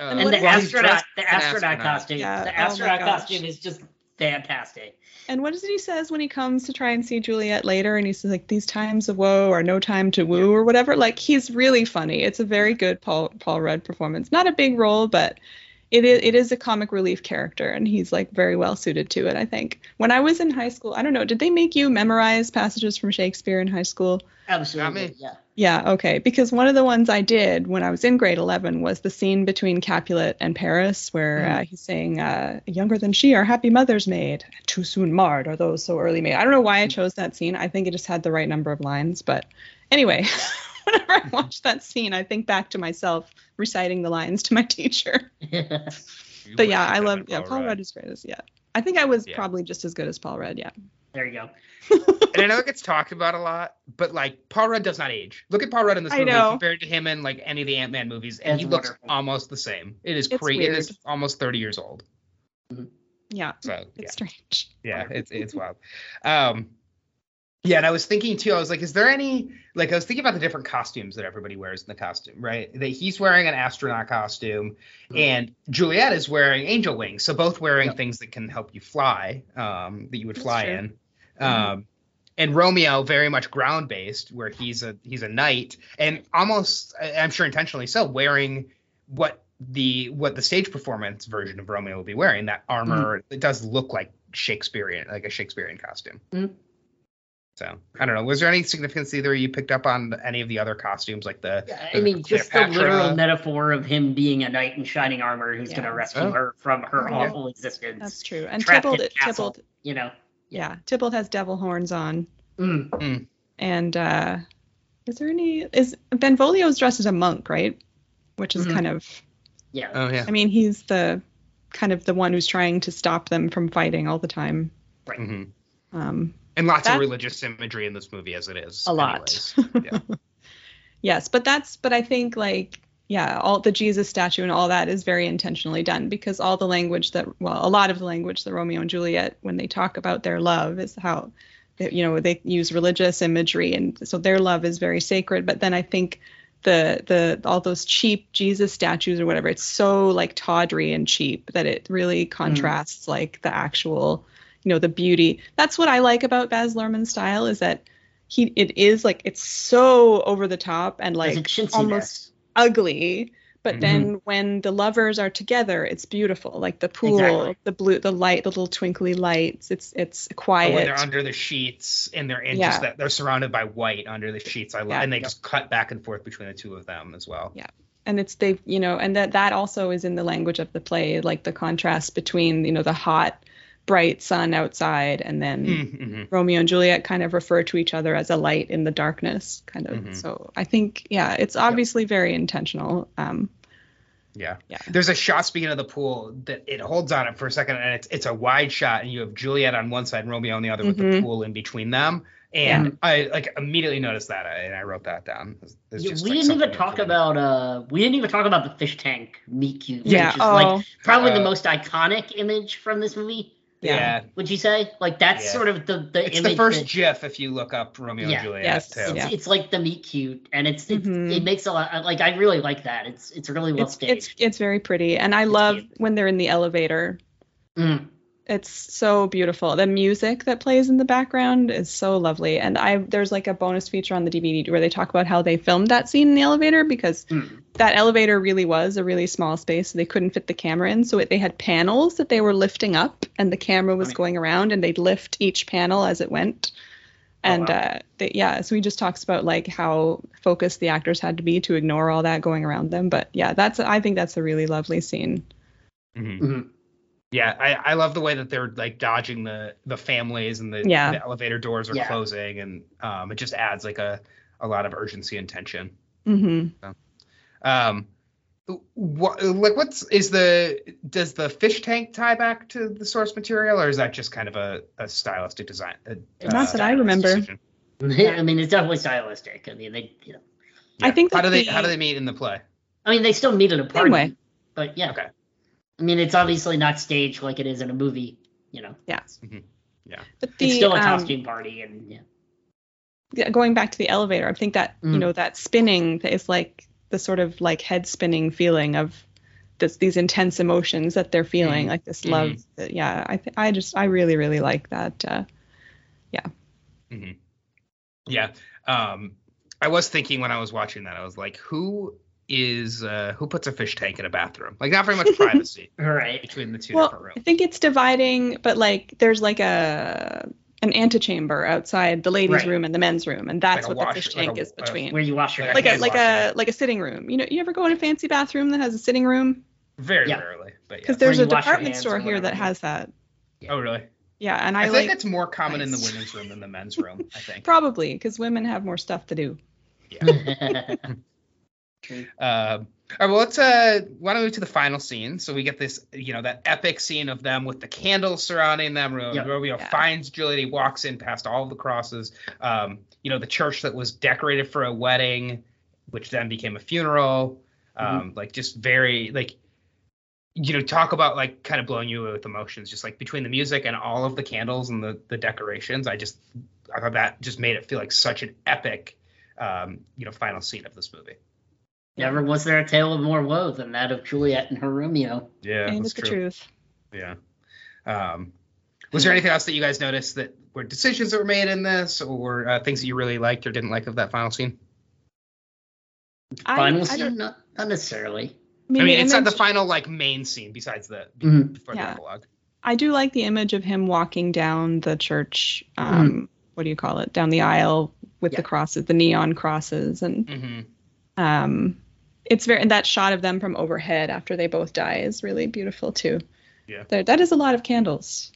Speaker 1: Um,
Speaker 3: And
Speaker 2: and the astronaut, the
Speaker 1: as an
Speaker 2: astronaut, costume,
Speaker 3: Yeah,
Speaker 2: the
Speaker 3: oh
Speaker 2: astronaut
Speaker 3: gosh.
Speaker 2: costume is just fantastic.
Speaker 3: And what is it he says when he comes to try and see Juliet later? And he says like, "These times of woe are no time to woo," or whatever. Like he's really funny. It's a very good Paul Paul Rudd performance. Not a big role, but it is it is a comic relief character, and he's like very well suited to it. I think. When I was in high school, I don't know, did they make you memorize passages from Shakespeare in high school?
Speaker 2: Absolutely,
Speaker 1: me.
Speaker 2: yeah.
Speaker 3: Yeah, okay. Because one of the ones I did when I was in grade 11 was the scene between Capulet and Paris, where
Speaker 2: Mhm.
Speaker 3: uh, he's saying, uh, Younger than she are happy mothers made. Too soon marred are those so early made. I don't know why I chose that scene. I think it just had the right number of lines. But anyway, [LAUGHS] [LAUGHS] whenever I watch that scene, I think back to myself reciting the lines to my teacher. [LAUGHS] [LAUGHS] But yeah, I love, yeah, Paul Rudd is great. as- Yeah. I think I was
Speaker 1: Yeah.
Speaker 3: probably just as good as Paul Rudd. Yeah.
Speaker 2: There you go.
Speaker 1: and I know it gets talked about a lot, but like Paul Rudd does not age. Look at Paul Rudd in this
Speaker 3: I
Speaker 1: movie
Speaker 3: know.
Speaker 1: compared to him in like any of the Ant Man movies, and
Speaker 2: That's
Speaker 1: he looks
Speaker 2: wonderful.
Speaker 1: almost the same. It is crazy. It is almost 30 years old.
Speaker 3: Yeah.
Speaker 1: So yeah,
Speaker 3: It's strange.
Speaker 1: yeah, it's it's wild. Um, yeah, and I was thinking too. I was like, is there any like I was thinking about the different costumes that everybody wears in the costume, right? That he's wearing an astronaut costume,
Speaker 2: Mhm.
Speaker 1: and Juliet is wearing angel wings. So both wearing
Speaker 2: Yep.
Speaker 1: things that can help you fly, um, that you would
Speaker 3: That's
Speaker 1: fly
Speaker 3: true.
Speaker 1: in.
Speaker 2: Mm-hmm.
Speaker 1: Um, and Romeo very much ground based, where he's a he's a knight, and almost I'm sure intentionally so, wearing what the what the stage performance version of Romeo will be wearing. That armor
Speaker 2: Mm-hmm.
Speaker 1: it does look like Shakespearean, like a Shakespearean costume. So I don't know. Was there any significance either you picked up on any of the other costumes, like the?
Speaker 2: yeah I mean, just the literal metaphor of him being a knight in shining armor who's
Speaker 3: Yeah.
Speaker 2: going to rescue
Speaker 1: Oh.
Speaker 2: her from her
Speaker 3: Yeah.
Speaker 2: awful existence.
Speaker 3: That's true. And
Speaker 2: Trapped in
Speaker 3: Tybalt. Tybalt,
Speaker 2: You know.
Speaker 3: yeah, Tybalt has devil horns on.
Speaker 2: Mm.
Speaker 3: And uh is there any is Benvolio's dressed as a monk, right? Which is
Speaker 2: Mhm.
Speaker 3: kind of
Speaker 2: Yeah.
Speaker 1: Oh yeah.
Speaker 3: I mean, he's the kind of the one who's trying to stop them from fighting all the time.
Speaker 1: hmm
Speaker 3: Um
Speaker 1: And lots
Speaker 3: That-
Speaker 1: of religious imagery in this movie, as it is.
Speaker 3: a lot. [LAUGHS]
Speaker 1: Yeah.
Speaker 3: yes, but that's but I think like yeah, all the Jesus statue and all that is very intentionally done because all the language that well, a lot of the language that Romeo and Juliet when they talk about their love is how you know they use religious imagery and so their love is very sacred but then I think the the all those cheap Jesus statues or whatever it's so like tawdry and cheap that it really mm-hmm. contrasts like the actual you know the beauty that's what I like about Baz Luhrmann's style is that he it is like it's so over the top and like
Speaker 2: chintzy
Speaker 3: almost ugly but
Speaker 1: Mhm.
Speaker 3: then when the lovers are together it's beautiful like the pool
Speaker 2: Exactly.
Speaker 3: the blue the light the little twinkly lights it's it's
Speaker 1: Or
Speaker 3: quiet
Speaker 1: when they're under the sheets and they're in
Speaker 3: Yeah.
Speaker 1: just that they're surrounded by white under the sheets. I love,
Speaker 3: Yeah.
Speaker 1: and they just cut back and forth between the two of them as well.
Speaker 3: Yeah. and it's they you know and that that also is in the language of the play like the contrast between you know the hot bright sun outside and then
Speaker 1: Mm-hmm.
Speaker 3: romeo and juliet kind of refer to each other as a light in the darkness kind of
Speaker 1: Mhm.
Speaker 3: so i think yeah it's obviously very intentional um
Speaker 1: Yeah.
Speaker 3: Yeah.
Speaker 1: There's a shot speaking of the pool that it holds on it for a second and it's it's a wide shot and you have Juliet on one side and Romeo on the other with the
Speaker 3: Mhm.
Speaker 1: pool in between them. And I like immediately noticed that and I wrote that down. It's
Speaker 2: Yeah,
Speaker 1: just,
Speaker 2: we
Speaker 1: like,
Speaker 2: didn't even talk about uh we didn't even talk about the fish tank meat cute
Speaker 3: yeah
Speaker 2: which is
Speaker 3: oh
Speaker 2: like probably the
Speaker 1: Uh,
Speaker 2: most iconic image from this movie
Speaker 1: Yeah.
Speaker 2: would you say like that's
Speaker 1: Yeah.
Speaker 2: sort of the the
Speaker 1: It's
Speaker 2: image
Speaker 1: the first
Speaker 2: that-
Speaker 1: GIF if you look up Romeo
Speaker 2: Yeah.
Speaker 1: and Juliet
Speaker 3: Yes.
Speaker 1: too.
Speaker 2: it's,
Speaker 3: Yeah.
Speaker 2: it's like the meet cute and it's, it's
Speaker 3: Mhm.
Speaker 2: it makes a lot like i really like that it's it's really well
Speaker 3: it's,
Speaker 2: staged
Speaker 3: it's it's very pretty and i
Speaker 2: It's
Speaker 3: love
Speaker 2: cute.
Speaker 3: when they're in the elevator
Speaker 2: Mm.
Speaker 3: It's so beautiful the music that plays in the background is so lovely and i there's like a bonus feature on the dvd where they talk about how they filmed that scene in the elevator because
Speaker 2: Mm.
Speaker 3: that elevator really was a really small space so they couldn't fit the camera in so it, they had panels that they were lifting up and the camera was
Speaker 2: Right.
Speaker 3: going around and they'd lift each panel as it went
Speaker 2: Oh,
Speaker 3: and
Speaker 2: wow.
Speaker 3: uh they, yeah so he just talks about like how focused the actors had to be to ignore all that going around them but yeah that's i think that's a really lovely scene
Speaker 1: Mhm.
Speaker 2: Mhm.
Speaker 1: Yeah, I, I love the way that they're like dodging the the families and the,
Speaker 3: Yeah.
Speaker 1: the elevator doors are
Speaker 2: Yeah.
Speaker 1: closing and um it just adds like a a lot of urgency and tension.
Speaker 3: Mm-hmm.
Speaker 1: Um, what like what's is the does the fish tank tie back to the source material or is that just kind of a, a stylistic design? a-
Speaker 3: Not that I remember.
Speaker 1: decision?
Speaker 2: i mean it's definitely stylistic i mean they you know
Speaker 3: I think
Speaker 1: how do they
Speaker 3: the-
Speaker 1: how do they meet in the play?
Speaker 2: i mean they still meet at a party
Speaker 3: way.
Speaker 2: but yeah
Speaker 1: Okay.
Speaker 2: I mean it's obviously not staged like it is in a movie you know
Speaker 3: yeah
Speaker 1: Mhm.
Speaker 3: but the
Speaker 2: it's still a
Speaker 3: um,
Speaker 2: costume party and yeah
Speaker 3: yeah, going back to the elevator, I think that you
Speaker 2: Mm.
Speaker 3: know that spinning is like the sort of like head spinning feeling of this these intense emotions that they're feeling,
Speaker 1: Mhm.
Speaker 3: like this love. that- Yeah, I th- I just I really really like that. Uh,
Speaker 1: Yeah. Um, I was thinking when I was watching that, I was like, who is uh who puts a fish tank in a bathroom? Like not very much privacy [LAUGHS]
Speaker 2: right?
Speaker 1: between the two
Speaker 3: well,
Speaker 1: different rooms.
Speaker 3: I think it's dividing, but like there's like a an antechamber outside the ladies'
Speaker 2: Right.
Speaker 3: room and the men's room, and that's
Speaker 1: Like
Speaker 3: what
Speaker 1: wash-
Speaker 3: the fish
Speaker 1: like
Speaker 3: tank
Speaker 1: a-
Speaker 3: is
Speaker 1: uh,
Speaker 3: between.
Speaker 2: where you wash your
Speaker 1: Like
Speaker 3: like a like
Speaker 1: wash
Speaker 3: a like a sitting room. You know, you ever go in a fancy bathroom that has a sitting room?
Speaker 1: Very
Speaker 2: Yeah.
Speaker 1: rarely, but yeah.
Speaker 3: Because there's a department store here that has that.
Speaker 1: Oh really?
Speaker 3: Yeah, and
Speaker 1: I,
Speaker 3: I,
Speaker 1: think
Speaker 3: like
Speaker 1: it's more common in the women's room than the men's room. I think. [LAUGHS]
Speaker 3: probably because women have more stuff to do. [LAUGHS]
Speaker 2: Okay.
Speaker 1: Um, all right, well, let's uh, why don't we move to the final scene? So we get this, you know, that epic scene of them with the candles surrounding them. Ro-
Speaker 2: Yep.
Speaker 1: Romeo
Speaker 3: Yeah.
Speaker 1: finds Juliet. He walks in past all the crosses. Um, you know, the church that was decorated for a wedding, which then became a funeral. Um, like just very like, you know, talk about like kind of blowing you away with emotions. Just like between the music and all of the candles and the the decorations, I just I thought that just made it feel like such an epic, um, you know, final scene of this movie.
Speaker 2: Never was there a tale of more woe than that of Juliet and her Romeo.
Speaker 1: Yeah,
Speaker 3: and it's the truth.
Speaker 1: Yeah. Um, was there anything else that you guys noticed that were decisions that were made in this, or uh, things that you really liked or didn't like of that final scene?
Speaker 3: I-
Speaker 2: Final
Speaker 3: I
Speaker 2: scene,
Speaker 3: don't-
Speaker 2: not, not necessarily.
Speaker 3: I mean,
Speaker 1: I mean,
Speaker 3: the
Speaker 1: it's not the final like main scene besides the
Speaker 2: Mhm.
Speaker 1: before
Speaker 3: Yeah.
Speaker 1: the epilogue.
Speaker 3: I do like the image of him walking down the church.
Speaker 1: Mm-hmm.
Speaker 3: Um, What do you call it? Down the aisle with
Speaker 2: Yeah.
Speaker 3: the crosses, the neon crosses, and
Speaker 1: hmm
Speaker 3: um, it's very. And that shot of them from overhead after they both die is really beautiful too.
Speaker 1: Yeah.
Speaker 3: There, that is a lot of candles.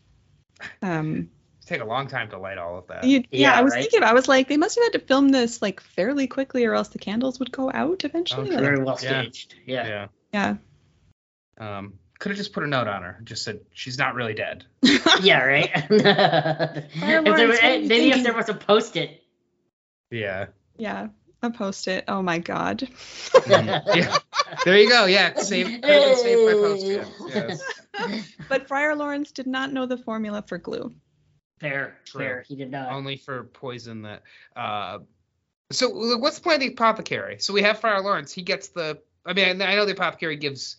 Speaker 3: Um,
Speaker 1: Take a long time to light all of that.
Speaker 3: you, yeah,
Speaker 2: Yeah,
Speaker 3: I was
Speaker 2: right.
Speaker 3: thinking. I was like, they must have had to film this like fairly quickly, or else the candles would go out eventually.
Speaker 1: Oh,
Speaker 3: like-
Speaker 2: Very well
Speaker 1: Yeah.
Speaker 2: staged. Yeah.
Speaker 1: yeah.
Speaker 3: yeah.
Speaker 1: Um, could have just put a note on her. Just said she's not really dead. [LAUGHS]
Speaker 2: Yeah, right. [LAUGHS] if there was,
Speaker 3: what are
Speaker 2: maybe if there was a post-it.
Speaker 1: Yeah.
Speaker 3: Yeah. A post it. Oh my god. [LAUGHS]
Speaker 1: Yeah. There you go. Yeah. Save. could have been saved by post-it. Yes. [LAUGHS]
Speaker 3: But Friar Lawrence did not know the formula for glue.
Speaker 2: Fair,
Speaker 1: True.
Speaker 2: fair. He did not.
Speaker 1: only for poison that uh so look, what's the point of the apothecary so we have friar lawrence he gets the i mean i know the apothecary gives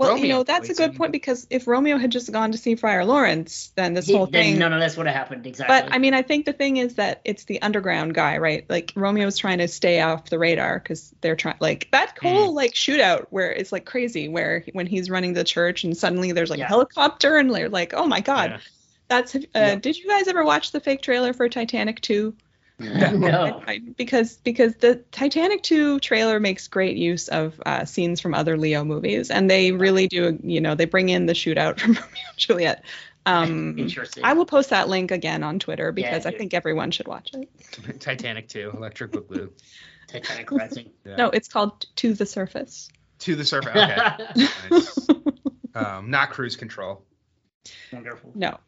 Speaker 3: Well,
Speaker 1: Romeo
Speaker 3: you know, that's a good
Speaker 1: poison.
Speaker 3: point because if Romeo had just gone to see Friar Lawrence, then this
Speaker 2: He-
Speaker 3: whole
Speaker 2: then
Speaker 3: thing.
Speaker 2: none of this would have happened exactly.
Speaker 3: but I mean, I think the thing is that it's the underground guy, right? Like Romeo's trying to stay off the radar because they're trying, like that
Speaker 1: Hmm.
Speaker 3: whole like shootout where it's like crazy, where when he's running the church and suddenly there's like
Speaker 2: Yeah.
Speaker 3: a helicopter and they're like, oh my god,
Speaker 1: Yeah.
Speaker 3: that's. Uh,
Speaker 2: Yeah.
Speaker 3: Did you guys ever watch the fake trailer for Titanic 2? [LAUGHS]
Speaker 2: no. [LAUGHS]
Speaker 3: I- because because the Titanic 2 trailer makes great use of uh, scenes from other Leo movies, and they really do. You know, they bring in the shootout [LAUGHS] from Romeo and Juliet. Um, I will post that link again on Twitter because I think everyone should watch it.
Speaker 1: titanic 2 electric boogaloo
Speaker 2: Titanic Rising.
Speaker 1: yeah.
Speaker 3: No, it's called To the Surface.
Speaker 1: to the surface okay nice. um not cruise control
Speaker 2: Wonderful.
Speaker 3: No.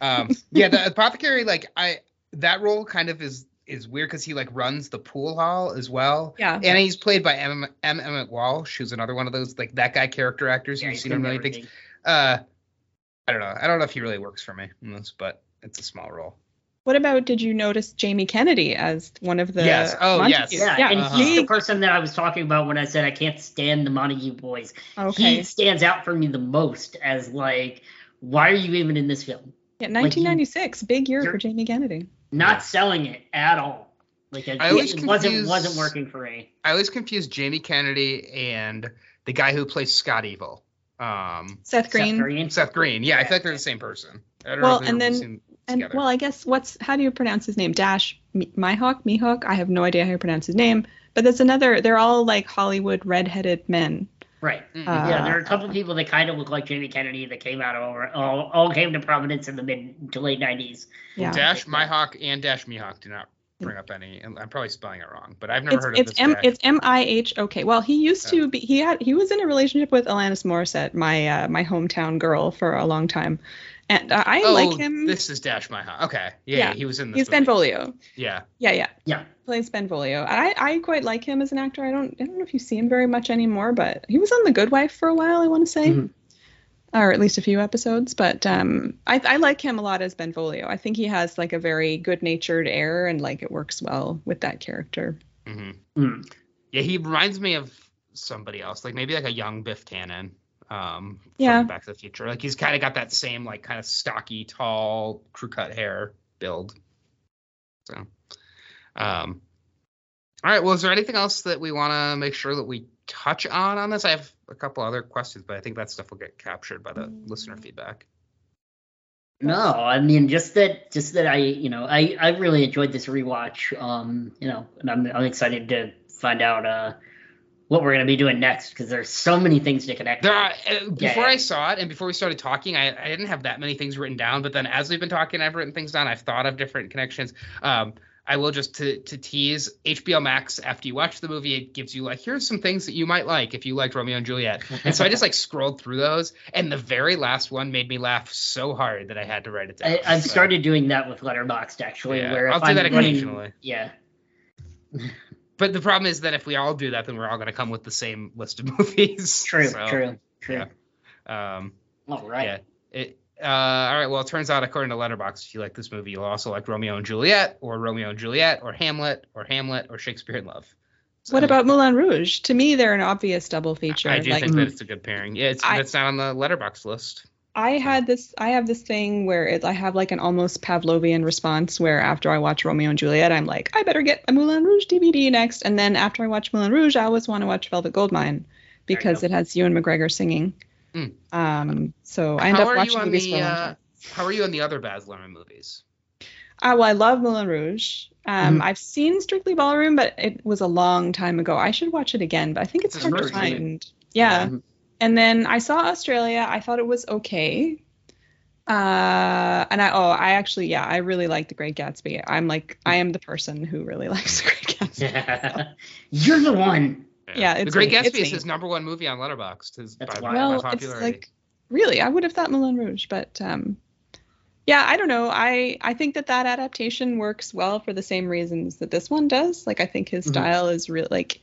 Speaker 1: um yeah the apothecary like i that role kind of is is weird because he like runs the pool hall as well
Speaker 3: Yeah.
Speaker 1: and he's played by M. M. Emmet Walsh, who's another one of those like that guy character actors
Speaker 2: Yeah,
Speaker 1: you've
Speaker 2: he's
Speaker 1: seen him
Speaker 2: been
Speaker 1: in many things. Uh, I don't know. I don't know if he really works for me in this, but it's a small role.
Speaker 3: What about did you notice Jamie Kennedy as one of the
Speaker 1: Yes. Oh, yes.
Speaker 2: Yeah,
Speaker 3: Yeah.
Speaker 2: and
Speaker 1: uh-huh.
Speaker 2: he's the person that I was talking about when I said I can't stand the Montague boys.
Speaker 3: okay.
Speaker 2: He stands out for me the most as like, why are you even in this film?
Speaker 3: yeah,
Speaker 2: you-
Speaker 3: 1996, big year for Jamie Kennedy.
Speaker 2: Not
Speaker 1: Yeah.
Speaker 2: selling it at all. Like it,
Speaker 1: I always
Speaker 2: it wasn't wasn't working for me.
Speaker 1: I always confuse Jamie Kennedy and the guy who plays Scott Evil. Um,
Speaker 3: Seth Green.
Speaker 2: Seth Green.
Speaker 1: Seth Green. Yeah, I think they're the same person. I don't
Speaker 3: Well,
Speaker 1: know
Speaker 3: and then- And
Speaker 1: together.
Speaker 3: well, I guess what's how do you pronounce his name? Dash Mi- Mihok, Mihok. I have no idea how you pronounce his name. But there's another. They're all like Hollywood redheaded men.
Speaker 2: Right.
Speaker 1: Mhm.
Speaker 3: Uh,
Speaker 2: yeah, there are a couple of people that kind of look like Jamie Kennedy that came out over all, all came to prominence in the mid to late nineties.
Speaker 3: Yeah.
Speaker 1: Dash Mihok and Dash Mihok do not bring up any. and I'm probably spelling it wrong, but I've never
Speaker 3: It's
Speaker 1: heard of
Speaker 3: it's
Speaker 1: this
Speaker 3: M
Speaker 1: guy.
Speaker 3: it's M I H O K. Well, he used
Speaker 1: Oh.
Speaker 3: to be. He had he was in a relationship with Alanis Morissette, my uh, my hometown girl, for a long time, and uh, I
Speaker 1: oh,
Speaker 3: like him.
Speaker 1: this is Dash Mihok. Okay, yeah,
Speaker 3: Yeah.
Speaker 1: he was in this.
Speaker 3: He's
Speaker 1: movie.
Speaker 3: Benvolio.
Speaker 1: Yeah,
Speaker 3: Yeah, yeah.
Speaker 2: Yeah.
Speaker 3: Plays Benvolio. I I quite like him as an actor. I don't I don't know if you see him very much anymore, but he was on The Good Wife for a while. I want to say,
Speaker 2: Mhm.
Speaker 3: or at least a few episodes. But um, I I like him a lot as Benvolio. I think he has like a very good natured air, and like it works well with that character.
Speaker 1: hmm
Speaker 2: Mm.
Speaker 1: yeah, he reminds me of somebody else, like maybe like a young Biff Tannen. Um, from
Speaker 3: Yeah.
Speaker 1: Back to the Future. Like he's kind of got that same like kind of stocky, tall, crew cut hair build. So, um, all right. Well, is there anything else that we want to make sure that we touch on on this? I have a couple other questions, but I think that stuff will get captured by the listener feedback.
Speaker 2: No, I mean just that just that I you know I I really enjoyed this rewatch. Um, you know, and I'm I'm excited to find out uh what we're gonna be doing next because there's so many things to connect.
Speaker 1: There are, uh, before
Speaker 2: yeah.
Speaker 1: I saw it and before we started talking, I, I didn't have that many things written down. But then as we've been talking, I've written things down. I've thought of different connections. Um, I will just to to tease HBO Max after you watch the movie, it gives you like here's some things that you might like if you liked Romeo and Juliet. And so I just like [LAUGHS] scrolled through those, and the very last one made me laugh so hard that I had to write it down.
Speaker 2: I, I've
Speaker 1: So,
Speaker 2: started doing that with Letterboxd actually,
Speaker 1: Yeah,
Speaker 2: where
Speaker 1: I'll do
Speaker 2: I'm
Speaker 1: that
Speaker 2: running-
Speaker 1: occasionally.
Speaker 2: yeah, [LAUGHS]
Speaker 1: But the problem is that if we all do that, then we're all going to come with the same list of [LAUGHS] movies.
Speaker 2: true,
Speaker 1: So,
Speaker 2: true, true.
Speaker 1: yeah. Um,
Speaker 2: All right.
Speaker 1: Yeah. It, uh, all right. Well, it turns out, according to Letterboxd, if you like this movie, you'll also like Romeo and Juliet, or Romeo and Juliet, or Hamlet, or Hamlet, or Shakespeare in Love. So,
Speaker 3: What about Moulin Rouge? To me, they're an obvious double feature.
Speaker 1: I do
Speaker 3: like
Speaker 1: think that it's a good pairing. Yeah, it's
Speaker 3: I-
Speaker 1: it's not on the Letterboxd list.
Speaker 3: I had this I have this thing where it, I have like an almost Pavlovian response where after I watch Romeo and Juliet, I'm like, I better get a Moulin Rouge DVD next. And then after I watch Moulin Rouge, I always want to watch Velvet Goldmine because it has Ewan McGregor singing.
Speaker 1: Mm.
Speaker 3: Um, so I end
Speaker 1: How
Speaker 3: up watching movies
Speaker 1: the?
Speaker 3: for a long
Speaker 1: Uh, how are you on the other Baz Luhrmann movies?
Speaker 3: Uh, well, I love Moulin Rouge. Um,
Speaker 2: Mhm.
Speaker 3: I've seen Strictly Ballroom, but it was a long time ago. I should watch it again, but I think it's
Speaker 1: It's
Speaker 3: hard to find. Yeah. And then I saw Australia. I thought it was okay. Uh, and I oh I actually yeah I really like The Great Gatsby. I'm like I am the person who really [LAUGHS] likes The Great Gatsby. Yeah. [LAUGHS]
Speaker 2: You're the one.
Speaker 3: Yeah,
Speaker 1: The
Speaker 3: it's
Speaker 1: Great
Speaker 3: me,
Speaker 1: Gatsby
Speaker 3: it's
Speaker 1: is
Speaker 3: me.
Speaker 1: his number one movie on Letterboxd. His
Speaker 2: That's
Speaker 1: by,
Speaker 2: wild.
Speaker 1: by
Speaker 3: it's
Speaker 1: popularity.
Speaker 3: like really I would have thought Moulin Rouge, but um, yeah I don't know. I I think that that adaptation works well for the same reasons that this one does. Like I think his
Speaker 2: Mhm.
Speaker 3: style is real like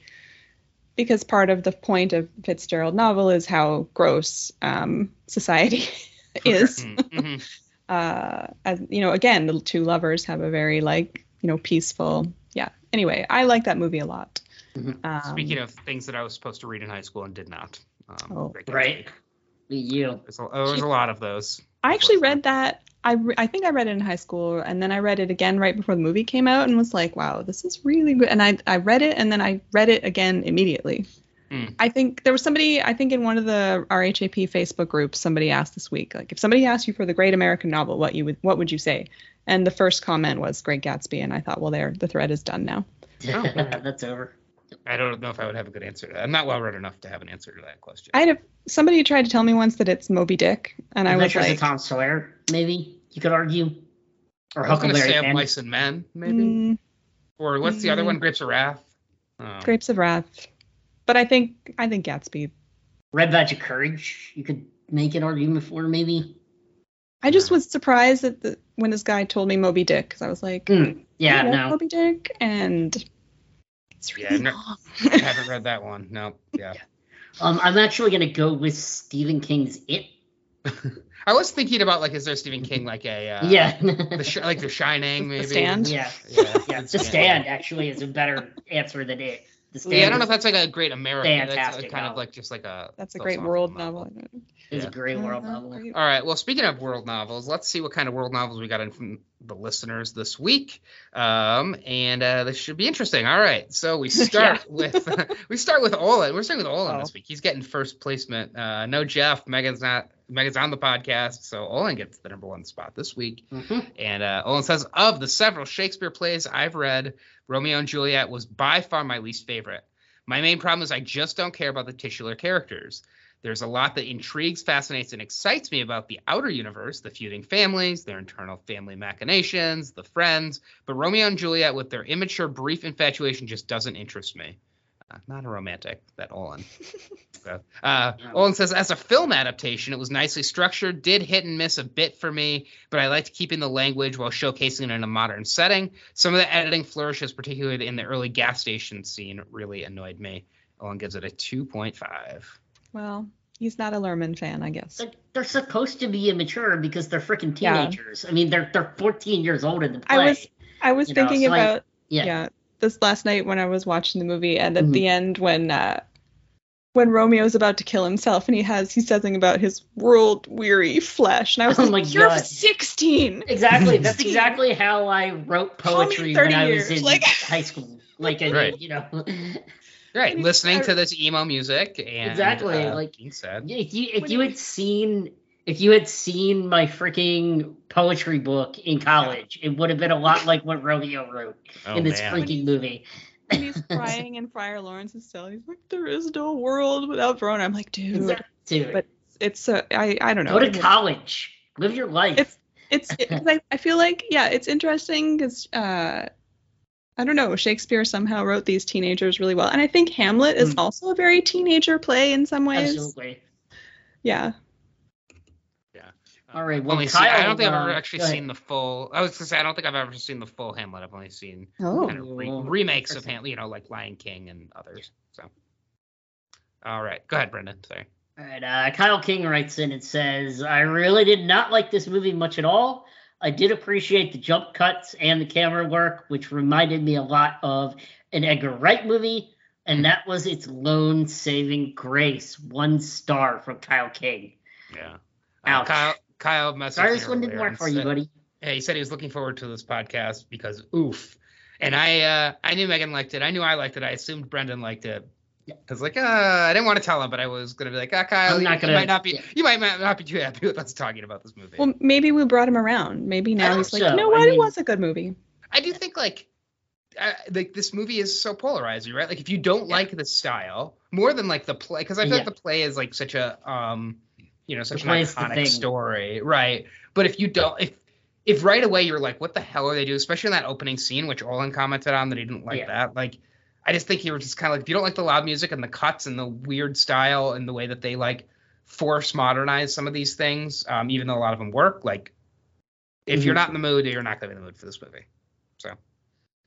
Speaker 3: because part of the point of Fitzgerald novel is how gross um, society [LAUGHS] is.
Speaker 1: Mm, mhm. [LAUGHS]
Speaker 3: uh as you know again the two lovers have a very like you know peaceful yeah anyway i like that movie a lot
Speaker 2: Mhm.
Speaker 3: um,
Speaker 1: Speaking of things that I was supposed to read in high school and did not. Um,
Speaker 3: Oh,
Speaker 1: Great Gatsby.
Speaker 2: Right. You.
Speaker 1: There's a, there's a lot of those.
Speaker 3: i actually read that I, re- I think i read it in high school and then i read it again right before the movie came out and was like wow this is really good and i, I read it and then i read it again immediately
Speaker 1: Hmm.
Speaker 3: i think there was somebody i think in one of the rhap facebook groups somebody asked this week like if somebody asked you for the great american novel what you would what would you say and the first comment was great gatsby and i thought well there the thread is done now [LAUGHS]
Speaker 1: Oh.
Speaker 2: That's over.
Speaker 1: I don't know if I would have a good answer to that. I'm not well read enough to have an answer to that question.
Speaker 3: I had a, somebody tried to tell me once that it's Moby Dick, and I was
Speaker 2: Adventures
Speaker 3: like,
Speaker 2: of Tom Sawyer, maybe you could argue, or
Speaker 1: I was going to
Speaker 2: Huckleberry
Speaker 1: say of
Speaker 2: Finn.
Speaker 1: Mice and Men, maybe.
Speaker 3: mm,
Speaker 1: Or what's the other
Speaker 3: Mm.
Speaker 1: one? Grapes of Wrath. Oh.
Speaker 3: Grapes of Wrath. But I think I think Gatsby.
Speaker 2: Red Badge of Courage. You could make an argument for maybe.
Speaker 3: I just was surprised that the, when this guy told me Moby Dick because I was like,
Speaker 2: Hmm, Yeah, no.
Speaker 3: Moby Dick, and it's
Speaker 1: Yeah,
Speaker 3: really
Speaker 1: no-
Speaker 3: long.
Speaker 1: I haven't read that one. No. [LAUGHS] Yeah.
Speaker 2: Um, I'm actually gonna go with Stephen King's It. [LAUGHS]
Speaker 1: I was thinking about like, is there Stephen King like a uh,
Speaker 2: yeah.
Speaker 1: the sh- like The Shining maybe?
Speaker 3: The
Speaker 1: maybe?
Speaker 3: Stand?
Speaker 2: yeah.
Speaker 1: Yeah.
Speaker 2: Yeah. The Stand actually is a better answer than it. The Stand
Speaker 1: Yeah, I don't know if that's like a great American. That's
Speaker 2: Fantastic
Speaker 1: kind of like just like a.
Speaker 3: That's a great world novel.
Speaker 2: is
Speaker 1: yeah.
Speaker 2: a great world
Speaker 3: Uh,
Speaker 2: novel.
Speaker 1: All right. Well, speaking of world novels, let's see what kind of world novels we got in from the listeners this week. Um, and uh, this should be interesting. All right. So we [LAUGHS] start with [LAUGHS] we start with Olin. We're starting with Olin
Speaker 3: Oh.
Speaker 1: this week. He's getting first placement. Uh, no Jeff. Meaghan's not. Meaghan's on the podcast, so Olin gets the number one spot this week.
Speaker 2: Mhm.
Speaker 1: And uh, Olin says, of the several Shakespeare plays I've read, Romeo and Juliet was by far my least favorite. My main problem is I just don't care about the titular characters. There's a lot that intrigues, fascinates, and excites me about the outer universe, the feuding families, their internal family machinations, the friends, but Romeo and Juliet with their immature, brief infatuation just doesn't interest me. Uh, not a romantic, that Olin. [LAUGHS] So, uh, Olin says, as a film adaptation, it was nicely structured, did hit and miss a bit for me, but I liked keeping the language while showcasing it in a modern setting. Some of the editing flourishes, particularly in the early gas station scene, really annoyed me. Olin gives it a 2.5.
Speaker 3: Well, he's not a Luhrmann fan, I guess.
Speaker 2: Like, they're supposed to be immature because they're freaking teenagers.
Speaker 3: Yeah.
Speaker 2: teenagers. I mean, they're they're 14 years old in the play.
Speaker 3: I was I was
Speaker 2: You know,
Speaker 3: thinking
Speaker 2: so, like,
Speaker 3: about
Speaker 2: yeah.
Speaker 3: yeah. This last night when I was watching the movie, and at
Speaker 2: Mhm.
Speaker 3: the end when uh, when Romeo's about to kill himself, and he has he says something about his world weary flesh, and I was
Speaker 2: Oh
Speaker 3: like, "You're
Speaker 2: God.
Speaker 3: 16."
Speaker 2: Exactly. [LAUGHS] That's exactly how I wrote poetry when I was
Speaker 3: years,
Speaker 2: in
Speaker 3: like- [LAUGHS]
Speaker 2: high school. Like, I,
Speaker 1: Right.
Speaker 2: you know, [LAUGHS]
Speaker 1: Right, listening
Speaker 3: I-
Speaker 1: to this emo music and
Speaker 2: Exactly,
Speaker 1: uh,
Speaker 2: like-
Speaker 1: being sad.
Speaker 2: if you if you
Speaker 3: you-
Speaker 2: had seen if you had seen my freaking poetry book in college, it would have been a lot like what Romeo wrote
Speaker 1: Oh,
Speaker 2: in this
Speaker 1: man.
Speaker 2: freaking movie.
Speaker 3: And he's [LAUGHS] crying in Friar Lawrence's cell. He's like, "There is no world without Verona." I'm like, dude,
Speaker 2: Dude,
Speaker 3: But it's uh, I I don't know.
Speaker 2: go to college, live your life.
Speaker 3: It's it's it, 'cause I, I feel like yeah it's interesting because uh I don't know. Shakespeare somehow wrote these teenagers really well, and I think Hamlet is
Speaker 2: Mm.
Speaker 3: also a very teenager play in some ways.
Speaker 2: Absolutely.
Speaker 3: Yeah.
Speaker 2: All right, well,
Speaker 1: only seen, I don't think I've ever actually seen the full. I was gonna say I don't think I've ever seen the full Hamlet. I've only seen
Speaker 3: Oh.
Speaker 1: kind of re- remakes of. Hamlet, you know, like Lion King and others. So, all right, go ahead, Brendan. Sorry.
Speaker 2: All right, uh, Kyle King writes in and says, I really did not like this movie much at all. I did appreciate the jump cuts and the camera work, which reminded me a lot of an Edgar Wright movie, and that was its lone saving grace. One star from Kyle King.
Speaker 1: Yeah. Uh,
Speaker 2: Ouch.
Speaker 1: Kyle. Kyle messaged
Speaker 2: Sorry
Speaker 1: me
Speaker 2: this one didn't work
Speaker 1: and
Speaker 2: for you, buddy.
Speaker 1: Yeah, he said he was looking forward to this podcast because oof. And I uh I knew Meaghan liked it. I knew I liked it. I assumed Brendan liked it.
Speaker 2: Yeah.
Speaker 1: Cause like uh, I didn't want to tell him, but I was gonna be like, ah, Kyle,
Speaker 2: I'm not
Speaker 1: you,
Speaker 2: gonna-
Speaker 1: might not be,
Speaker 2: yeah.
Speaker 1: you might not be too happy with us talking about this movie.
Speaker 3: Well, maybe we brought him around. Maybe now he's like,
Speaker 2: so.
Speaker 3: you know
Speaker 2: I
Speaker 3: what? it was a good movie.
Speaker 1: I do think like, uh, like this movie is so polarizing, right? Like if you don't
Speaker 2: Yeah.
Speaker 1: like the style more than like the play, because I feel like the play is like such a um, you know, such an
Speaker 2: play is the thing.
Speaker 1: iconic story, right? But if you don't, if if right away you're like, what the hell are they doing? Especially in that opening scene, which Olin commented on that he didn't like
Speaker 2: Yeah.
Speaker 1: that. Like, I just think you were just kind of like, if you don't like the loud music and the cuts and the weird style and the way that they like force modernize some of these things, um, even though a lot of them work, like. If you're
Speaker 2: Mhm.
Speaker 1: not in the mood, you're not gonna be in the mood for this movie.
Speaker 3: So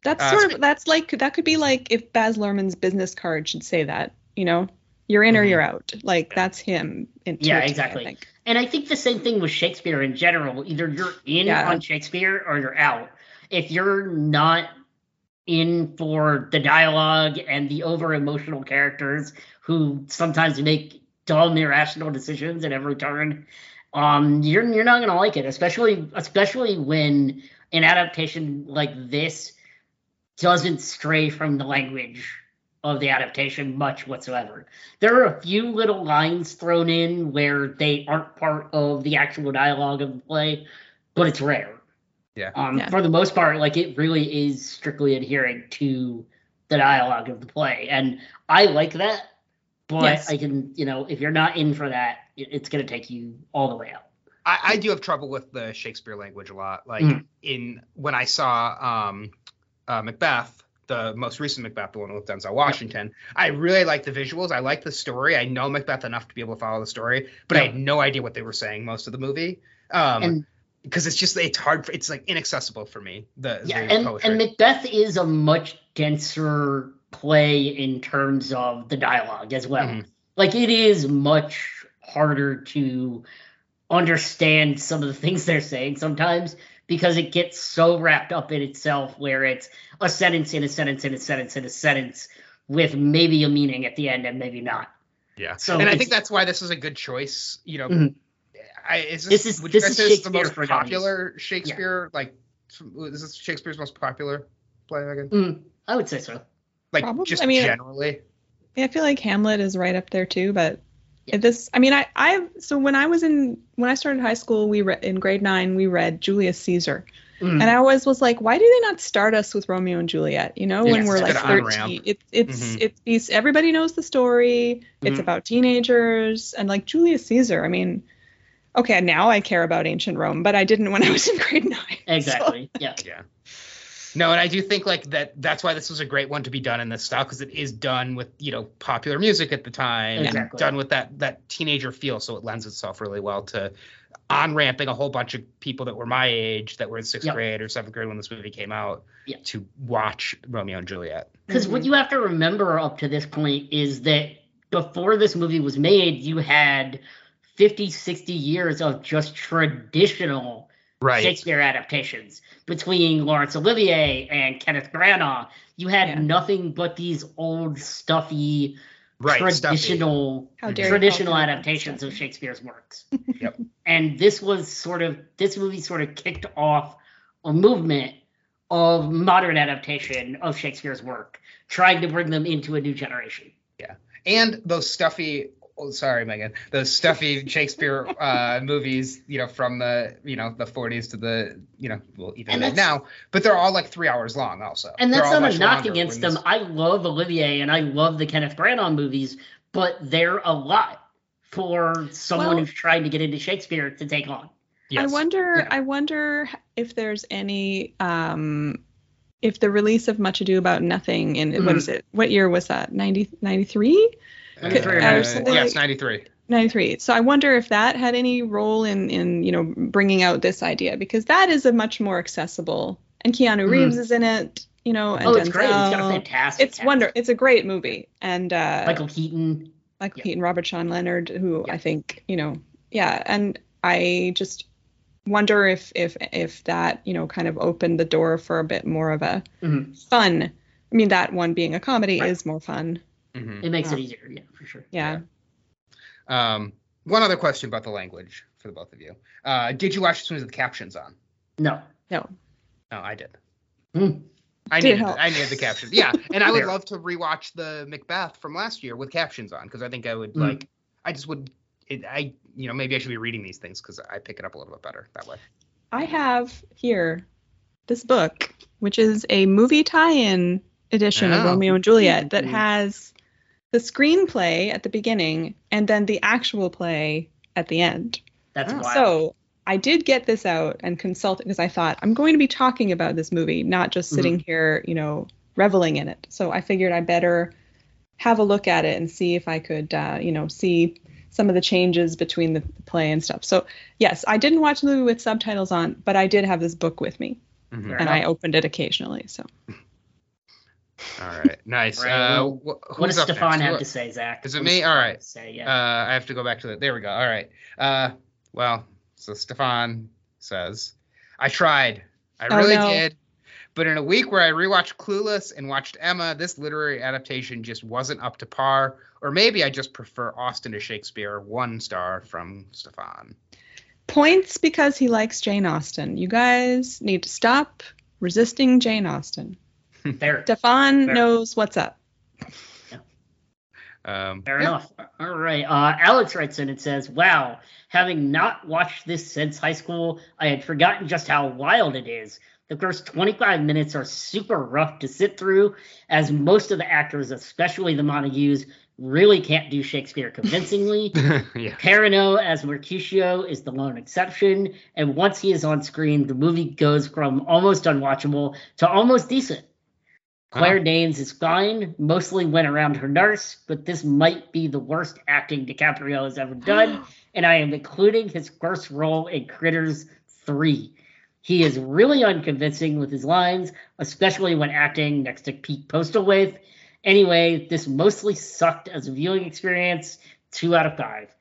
Speaker 3: that's
Speaker 1: Uh,
Speaker 3: sort of that's like that could be like if Baz Luhrmann's business card should say that, you know, you're in or
Speaker 1: Mhm.
Speaker 3: you're out. Like that's him. In,
Speaker 2: Yeah,
Speaker 3: I
Speaker 2: exactly.
Speaker 3: think.
Speaker 2: And I think the same thing with Shakespeare in general. Either you're in
Speaker 3: Yeah.
Speaker 2: on Shakespeare or you're out. If you're not in for the dialogue and the over emotional characters who sometimes make dumb irrational decisions at every turn, um, you're you're not gonna like it, especially especially when an adaptation like this doesn't stray from the language of the adaptation much whatsoever. There are a few little lines thrown in where they aren't part of the actual dialogue of the play, but it's rare.
Speaker 1: Yeah.
Speaker 2: Um,
Speaker 3: Yeah.
Speaker 2: For the most part, like it really is strictly adhering to the dialogue of the play, and I like that. But
Speaker 3: Yes.
Speaker 2: I can, you know, if you're not in for that, it's going to take you all the way out.
Speaker 1: I, I do have trouble with the Shakespeare language a lot. Like
Speaker 2: Mhm.
Speaker 1: in when I saw um, uh, Macbeth, the most recent Macbeth, the one with Denzel Washington, I really like the visuals. I like the story. I know Macbeth enough to be able to follow the story, but I had no idea what they were saying most of the movie. Um,
Speaker 2: And-
Speaker 1: because it's just it's hard. For, it's like inaccessible for me. The,
Speaker 2: Yeah,
Speaker 1: the
Speaker 2: and,
Speaker 1: poetry.
Speaker 2: and Macbeth is a much denser play in terms of the dialogue as well.
Speaker 1: Mhm.
Speaker 2: Like it is much harder to understand some of the things they're saying sometimes because it gets so wrapped up in itself where it's a sentence in a sentence in a sentence in a sentence with maybe a meaning at the end and maybe not.
Speaker 1: yeah.
Speaker 2: so
Speaker 1: and I think that's why this is a good choice. You know,
Speaker 2: Mhm.
Speaker 1: I, is
Speaker 2: This
Speaker 1: this,
Speaker 2: is-
Speaker 1: would you
Speaker 2: this
Speaker 1: guys
Speaker 2: is
Speaker 1: say this is the most
Speaker 2: for dummies.
Speaker 1: popular Shakespeare? Like, is this Shakespeare's most popular play again?
Speaker 2: Mm, I would say so.
Speaker 1: Like,
Speaker 3: Probably.
Speaker 1: just
Speaker 3: I mean-
Speaker 1: generally.
Speaker 3: Yeah, I feel like Hamlet is right up there too, but
Speaker 2: Yeah.
Speaker 3: this I mean I I so when I was in when I started high school, we read in grade 9 we read Julius Caesar.
Speaker 2: Mm.
Speaker 3: And I always was like, why do they not start us with Romeo and Juliet? You know, when we're like 13. It, it's
Speaker 1: Mhm.
Speaker 3: it's it's everybody knows the story. It's
Speaker 2: Mhm.
Speaker 3: about teenagers and like Julius Caesar. I mean, okay, now I care about ancient Rome, but I didn't when I was in grade 9. [LAUGHS] so-
Speaker 2: Exactly. Yeah.
Speaker 1: Yeah. No, and I do think like that. That's why this was a great one to be done in this style because it is done with you know popular music at the time and
Speaker 2: Exactly.
Speaker 1: done with that that teenager feel. So it lends itself really well to on ramping a whole bunch of people that were my age that were in sixth
Speaker 2: Yep.
Speaker 1: grade or seventh grade when this movie came out
Speaker 2: Yeah.
Speaker 1: to watch Romeo and Juliet.
Speaker 2: Because what mm-hmm. you have to remember up to this point is that before this movie was made, you had 50, 60 years of just traditional
Speaker 1: Right.
Speaker 2: Shakespeare adaptations between Laurence Olivier and Kenneth Branagh. You had
Speaker 3: Yeah.
Speaker 2: nothing but these old, stuffy,
Speaker 1: Right.
Speaker 2: traditional
Speaker 3: How dare you
Speaker 2: traditional
Speaker 3: call it
Speaker 2: adaptations of. Shakespeare's works. [LAUGHS]
Speaker 1: Yep.
Speaker 2: And this was sort of this movie sort of kicked off a movement of modern adaptation of Shakespeare's work, trying to bring them into a new generation. Yeah.
Speaker 1: And those stuffy oh, sorry meaghan those stuffy shakespeare uh [LAUGHS] movies you know from the you know the 40s to the you know well even
Speaker 2: And
Speaker 1: now but they're all like three hours long also
Speaker 2: And that's not a knock against them.
Speaker 1: this-
Speaker 2: I love Olivier and I love the Kenneth Branagh movies, but they're a lot for someone
Speaker 3: Well-
Speaker 2: who's trying to get into Shakespeare to take on.
Speaker 3: I wonder
Speaker 1: Yeah.
Speaker 3: I wonder if there's any um if the release of Much Ado About Nothing in what
Speaker 2: Mhm.
Speaker 3: is it? What year was that? 90, 93?
Speaker 2: Ninety-three,
Speaker 1: Uh,
Speaker 2: ninety-four.
Speaker 1: yes, 93.
Speaker 3: 93. So I wonder if that had any role in in you know bringing out this idea because that is a much more accessible and Keanu
Speaker 2: Mhm.
Speaker 3: Reeves is in it, you know, and
Speaker 2: Oh, it's great. It's got a fantastic.
Speaker 3: It's
Speaker 2: cast.
Speaker 3: wonder. It's a great movie, and uh,
Speaker 2: Michael Keaton.
Speaker 3: Michael
Speaker 2: yeah.
Speaker 3: Keaton, Robert Sean Leonard, who
Speaker 2: Yeah.
Speaker 3: I think you know, yeah, and I just wonder if if if that you know kind of opened the door for a bit more of a
Speaker 2: Mhm.
Speaker 3: fun. I mean, that one being a comedy
Speaker 2: Right.
Speaker 3: is more fun.
Speaker 1: Mhm.
Speaker 2: It makes
Speaker 3: Yeah.
Speaker 2: it easier, yeah, for sure.
Speaker 3: Yeah.
Speaker 1: Um, one other question about the language for the both of you. Uh, did you watch this movie with the captions on?
Speaker 2: No.
Speaker 3: No.
Speaker 1: No, I did.
Speaker 2: Hmm.
Speaker 1: I
Speaker 3: Did
Speaker 1: needed,
Speaker 3: help?
Speaker 1: I needed the captions. Yeah, and I would [LAUGHS] love to rewatch the Macbeth from last year with captions on because I think I would
Speaker 2: Hmm.
Speaker 1: like. I just would. It, I you know maybe I should be reading these things because I pick it up a little bit better that way.
Speaker 3: I have here this book, which is a movie tie-in edition of
Speaker 1: Oh.
Speaker 3: Romeo and Juliet that has the screenplay at the beginning and then the actual play at the end.
Speaker 2: That's
Speaker 1: Oh.
Speaker 2: wild.
Speaker 3: So I did get this out and consult because I thought I'm going to be talking about this movie, not just sitting here, you know, reveling in it. So I figured I better have a look at it and see if I could, uh, you know, see some of the changes between the play and stuff. So yes, I didn't watch the movie with subtitles on, but I did have this book with me
Speaker 1: Mhm.
Speaker 3: And I opened it occasionally. So
Speaker 1: All right, nice.
Speaker 2: Right,
Speaker 1: uh, wh-
Speaker 2: what does Stefan
Speaker 1: next?
Speaker 2: have to say, Zach?
Speaker 1: Is it
Speaker 2: What
Speaker 1: me?
Speaker 2: All right.
Speaker 1: All
Speaker 2: Stefan
Speaker 1: right.
Speaker 2: have to Say,
Speaker 1: Uh,
Speaker 2: yeah.
Speaker 1: I have to go back to that. There we go. All right. Uh, well, so Stefan says, I tried. I
Speaker 3: Oh,
Speaker 1: really
Speaker 3: no.
Speaker 1: did. But in a week where I rewatched Clueless and watched Emma, this literary adaptation just wasn't up to par. Or maybe I just prefer Austen to Shakespeare. One star from Stefan.
Speaker 3: points because he likes Jane Austen. You guys need to stop resisting Jane Austen. [LAUGHS]
Speaker 2: Fair.
Speaker 3: Stefan
Speaker 2: Fair.
Speaker 3: knows what's up.
Speaker 1: Um,
Speaker 2: Fair
Speaker 1: yeah.
Speaker 2: enough. All right. Uh, Alex writes in and says, Wow, having not watched this since high school, I had forgotten just how wild it is. The first 25 minutes are super rough to sit through, as most of the actors, especially the Montagues, really can't do Shakespeare convincingly. [LAUGHS]
Speaker 1: yeah.
Speaker 2: Perrineau as Mercutio is the lone exception, and once he is on screen, the movie goes from almost unwatchable to almost decent. Claire
Speaker 1: Oh.
Speaker 2: Danes is fine, mostly went around her nurse, but this might be the worst acting DiCaprio has ever done, [GASPS] and I am including his first role in Critters 3. He is really unconvincing with his lines, especially when acting next to Pete Postlethwaite. Anyway, this mostly sucked as a viewing experience. Two out of five.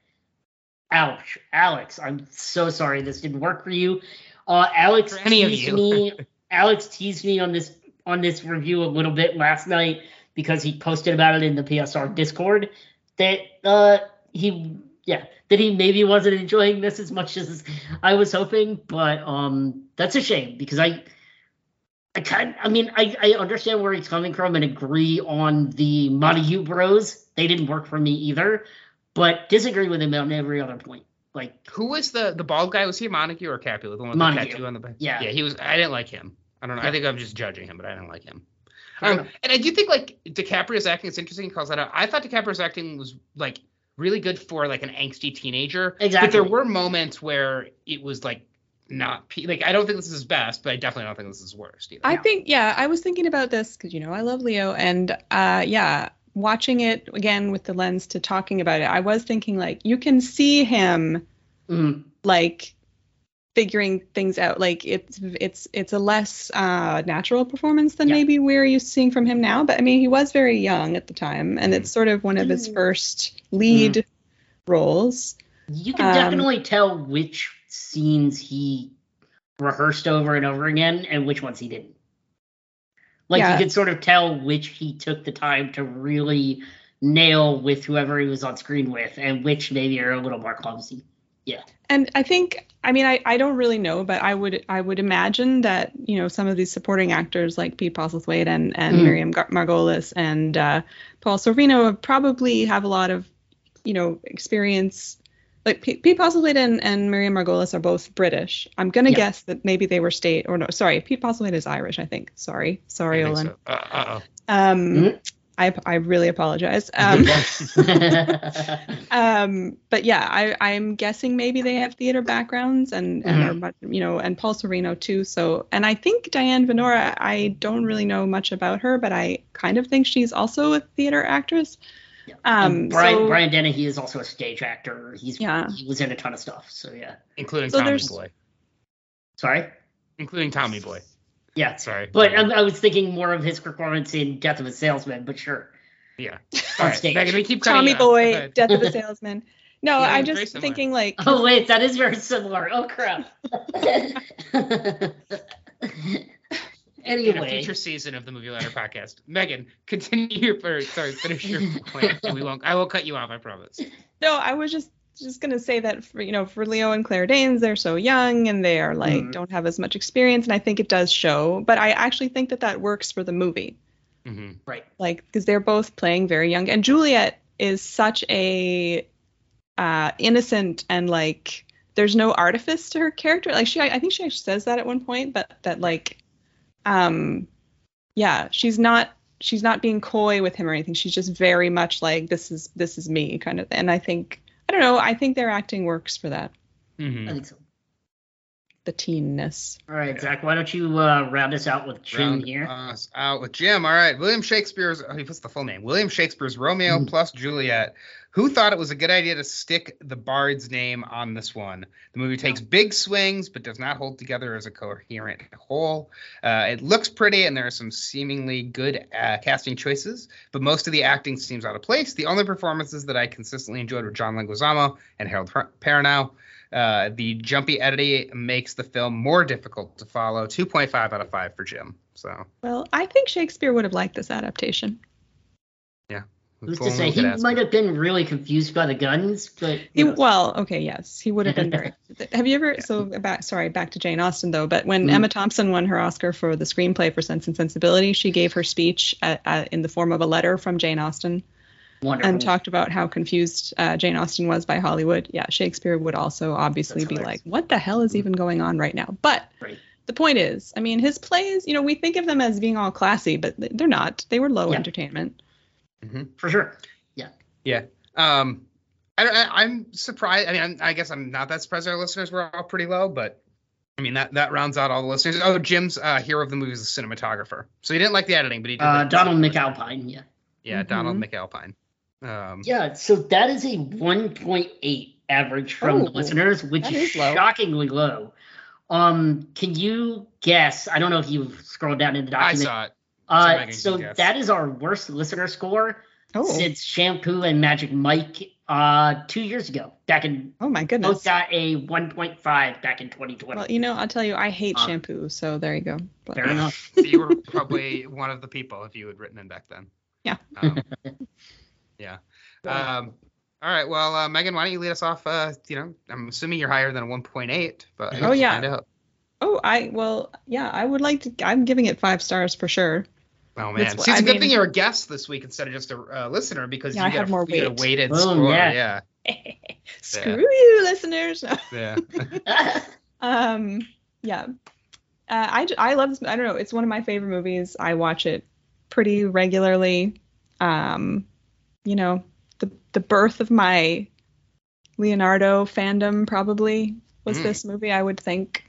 Speaker 2: Ouch, Alex, I'm so sorry this didn't work for you. Uh, Alex
Speaker 1: For any of
Speaker 2: teased
Speaker 1: you.
Speaker 2: me. [LAUGHS] Alex teased me on this on this review a little bit last night because he posted about it in the PSR Discord. That uh, he yeah that he maybe wasn't enjoying this as much as I was hoping, but um, that's a shame because I. I kind I mean, I, I understand where he's coming from and agree on the Montague Bros. They didn't work for me either, but disagree with him on every other point. Like,
Speaker 1: Who was the the bald guy? Was he Montague or Capulet? The one with
Speaker 2: Montague.
Speaker 1: the tattoo on the back?
Speaker 2: Yeah.
Speaker 1: Yeah, he was. I didn't like him. I don't know.
Speaker 2: Yeah.
Speaker 1: I think I'm just judging him, but I don't like him. Um,
Speaker 2: enough.
Speaker 1: and I do think like DiCaprio's acting is interesting. He Calls that out. I thought DiCaprio's acting was like really good for like an angsty teenager.
Speaker 2: Exactly.
Speaker 1: But there were moments where it was like not pe- like I don't think this is his best, but I definitely don't think this is worst either.
Speaker 3: I
Speaker 2: Yeah.
Speaker 3: think, yeah, I was thinking about this because, you know, I love Leo. And uh, yeah, watching it again with the lens to talking about it, I was thinking, like, you can see him,
Speaker 2: mm,
Speaker 3: like, figuring things out like it's it's it's a less uh natural performance than
Speaker 2: Yeah.
Speaker 3: maybe we're used to seeing from him now but i mean he was very young at the time and it's sort of one of his
Speaker 2: Mm.
Speaker 3: first lead roles
Speaker 2: you can
Speaker 3: Um,
Speaker 2: definitely tell which scenes he rehearsed over and over again and which ones he didn't. Like
Speaker 3: Yeah.
Speaker 2: you could sort of tell which he took the time to really nail with whoever he was on screen with, and which maybe are a little more clumsy.
Speaker 3: And i think i mean I, I don't really know but i would i would imagine that you know some of these supporting actors like pete postlethwaite and and
Speaker 2: Mm.
Speaker 3: miriam Gar- margolyes and uh, paul sorvino probably have a lot of you know experience like Pete, Pete Postlethwaite and, and Miriam Margolyes are both British. I'm gonna
Speaker 2: Yeah.
Speaker 3: guess that maybe they were state or no, sorry, Pete Postlethwaite is Irish, I think. Sorry, sorry,
Speaker 1: I
Speaker 3: Olin.
Speaker 1: so. Uh, uh-oh.
Speaker 3: Um,
Speaker 2: Mhm.
Speaker 3: I I really apologize. [LAUGHS] Um, [LAUGHS] um, but yeah, I I'm guessing maybe they have theater backgrounds and and are you know and Paul Sorvino too. So and I think Diane Venora. I don't really know much about her, but I kind of think she's also a theater actress.
Speaker 2: Yeah.
Speaker 3: Um,
Speaker 2: Brian
Speaker 3: so-
Speaker 2: Brian Dennehy is also a stage actor. He's
Speaker 3: Yeah.
Speaker 2: he was in a ton of stuff. So yeah.
Speaker 1: including
Speaker 3: So
Speaker 1: Tommy Boy,
Speaker 2: Sorry.
Speaker 1: including Tommy Boy.
Speaker 2: Yeah.
Speaker 1: Sorry,
Speaker 2: But I, I was thinking more of his performance in Death of a Salesman. But sure.
Speaker 1: yeah. All right. Meaghan, we keep cutting
Speaker 3: Tommy
Speaker 1: you off. Go
Speaker 3: Boy,
Speaker 1: ahead.
Speaker 3: Death of a Salesman. No,
Speaker 1: Yeah,
Speaker 3: I'm just thinking like
Speaker 2: Oh wait, that is very similar. Oh crap. [LAUGHS]
Speaker 1: anyway, In a
Speaker 2: anyway,
Speaker 1: future season of the Movie Ladder podcast, Meaghan, continue your or sorry, finish your point. We won't. I will cut you off. I promise.
Speaker 3: No, I was just just gonna say that for you know for Leo and Claire Danes, they're so young and they are like
Speaker 2: Mhm.
Speaker 3: don't have as much experience, and I think it does show. But I actually think that that works for the movie,
Speaker 1: hmm
Speaker 2: right.
Speaker 3: like because they're both playing very young, and Juliet is such a uh, innocent and like there's no artifice to her character. Like she, I think she actually says that at one point, but that like, um, yeah, she's not she's not being coy with him or anything. She's just very much like this is this is me kind of. And I think I don't know. I think their acting works for that.
Speaker 1: hmm
Speaker 2: I think so.
Speaker 3: The teenness.
Speaker 2: All right, Zach. Why don't you uh, round us out with Jim
Speaker 1: Round
Speaker 2: here?
Speaker 1: us out with Jim. All right, William Shakespeare's. Oh, what's the full name? William Shakespeare's Romeo
Speaker 2: Mm.
Speaker 1: plus Juliet. Who thought it was a good idea to stick the bard's name on this one? The movie takes big swings, but does not hold together as a coherent whole. Uh, it looks pretty, and there are some seemingly good uh, casting choices, but most of the acting seems out of place. The only performances that I consistently enjoyed were John Leguizamo and Harold Per- Perrineau. Uh, the jumpy editing makes the film more difficult to follow. 2.5 out of 5 for Jim. So,
Speaker 3: Well, I think Shakespeare would have liked this adaptation.
Speaker 2: Who's to say he might have been really confused by the guns, but
Speaker 3: He, well, okay, yes, he would have been very. [LAUGHS] have you ever? So back, sorry, back to Jane Austen though. But when
Speaker 2: Mhm.
Speaker 3: Emma Thompson won her Oscar for the screenplay for Sense and Sensibility, she gave her speech at, at, in the form of a letter from Jane Austen
Speaker 2: wonderful.
Speaker 3: and talked about how confused uh, Jane Austen was by Hollywood. Yeah, Shakespeare would also obviously
Speaker 2: That's
Speaker 3: be
Speaker 2: hilarious.
Speaker 3: like, "What the hell is even going on right now?" But
Speaker 2: Right.
Speaker 3: the point is, I mean, his plays, you know, we think of them as being all classy, but they're not. They were low
Speaker 2: Yeah.
Speaker 3: entertainment.
Speaker 2: For sure. Yeah. Yeah.
Speaker 1: Um, I, I, I'm surprised. I mean, I'm, I guess I'm not that surprised our listeners were all pretty low, but I mean that that rounds out all the listeners. Oh, Jim's uh, hero of the movie is a cinematographer, so he didn't like the editing, but he did.
Speaker 2: Uh,
Speaker 1: like
Speaker 2: Donald. McAlpine. Yeah.
Speaker 1: Yeah,
Speaker 3: Mhm.
Speaker 1: Donald McAlpine. Um,
Speaker 2: Yeah. So that is a 1.8 average from the
Speaker 3: Oh,
Speaker 2: listeners, which
Speaker 3: that
Speaker 2: is
Speaker 3: is low.
Speaker 2: shockingly low. Um, can you guess? I don't know if you've scrolled down in the
Speaker 1: I
Speaker 2: document.
Speaker 1: saw it.
Speaker 2: Uh, so
Speaker 1: guess.
Speaker 2: that is our worst listener score
Speaker 3: Oh,
Speaker 2: since Shampoo and Magic Mike uh two years ago. Back in
Speaker 3: oh my
Speaker 2: both
Speaker 3: goodness.
Speaker 2: got a 1.5 back in 2020.
Speaker 3: Well, you know, I'll tell you, I hate
Speaker 2: Uh,
Speaker 3: shampoo, so there you go. But-
Speaker 2: Fair enough.
Speaker 1: So you were probably [LAUGHS] one of the people if you had written in back then.
Speaker 3: Yeah.
Speaker 1: Um, [LAUGHS] yeah. Um, all right. Well, uh, Meaghan, why don't you lead us off? Uh, you know, I'm assuming you're higher than a 1.8, but
Speaker 3: Oh, yeah.
Speaker 1: Find out.
Speaker 3: Oh, I well, yeah, I would like to. I'm giving it five stars for sure.
Speaker 1: Oh man,
Speaker 3: That's
Speaker 1: see, it's a
Speaker 3: I
Speaker 1: good
Speaker 3: mean-
Speaker 1: thing you're a guest this week instead of just a uh, listener because
Speaker 3: Yeah,
Speaker 1: you
Speaker 3: I
Speaker 1: get
Speaker 3: have
Speaker 1: a,
Speaker 3: more
Speaker 1: you
Speaker 3: weight.
Speaker 1: weighted
Speaker 2: Boom,
Speaker 1: score.
Speaker 2: yeah.
Speaker 1: Yeah, [LAUGHS]
Speaker 3: Screw you, listeners.
Speaker 1: yeah. [LAUGHS] [LAUGHS]
Speaker 3: um, yeah, uh, I j- I love this. I don't know. It's one of my favorite movies. I watch it pretty regularly. Um, you know, the the birth of my Leonardo fandom probably was
Speaker 1: Mm.
Speaker 3: this movie. I would think.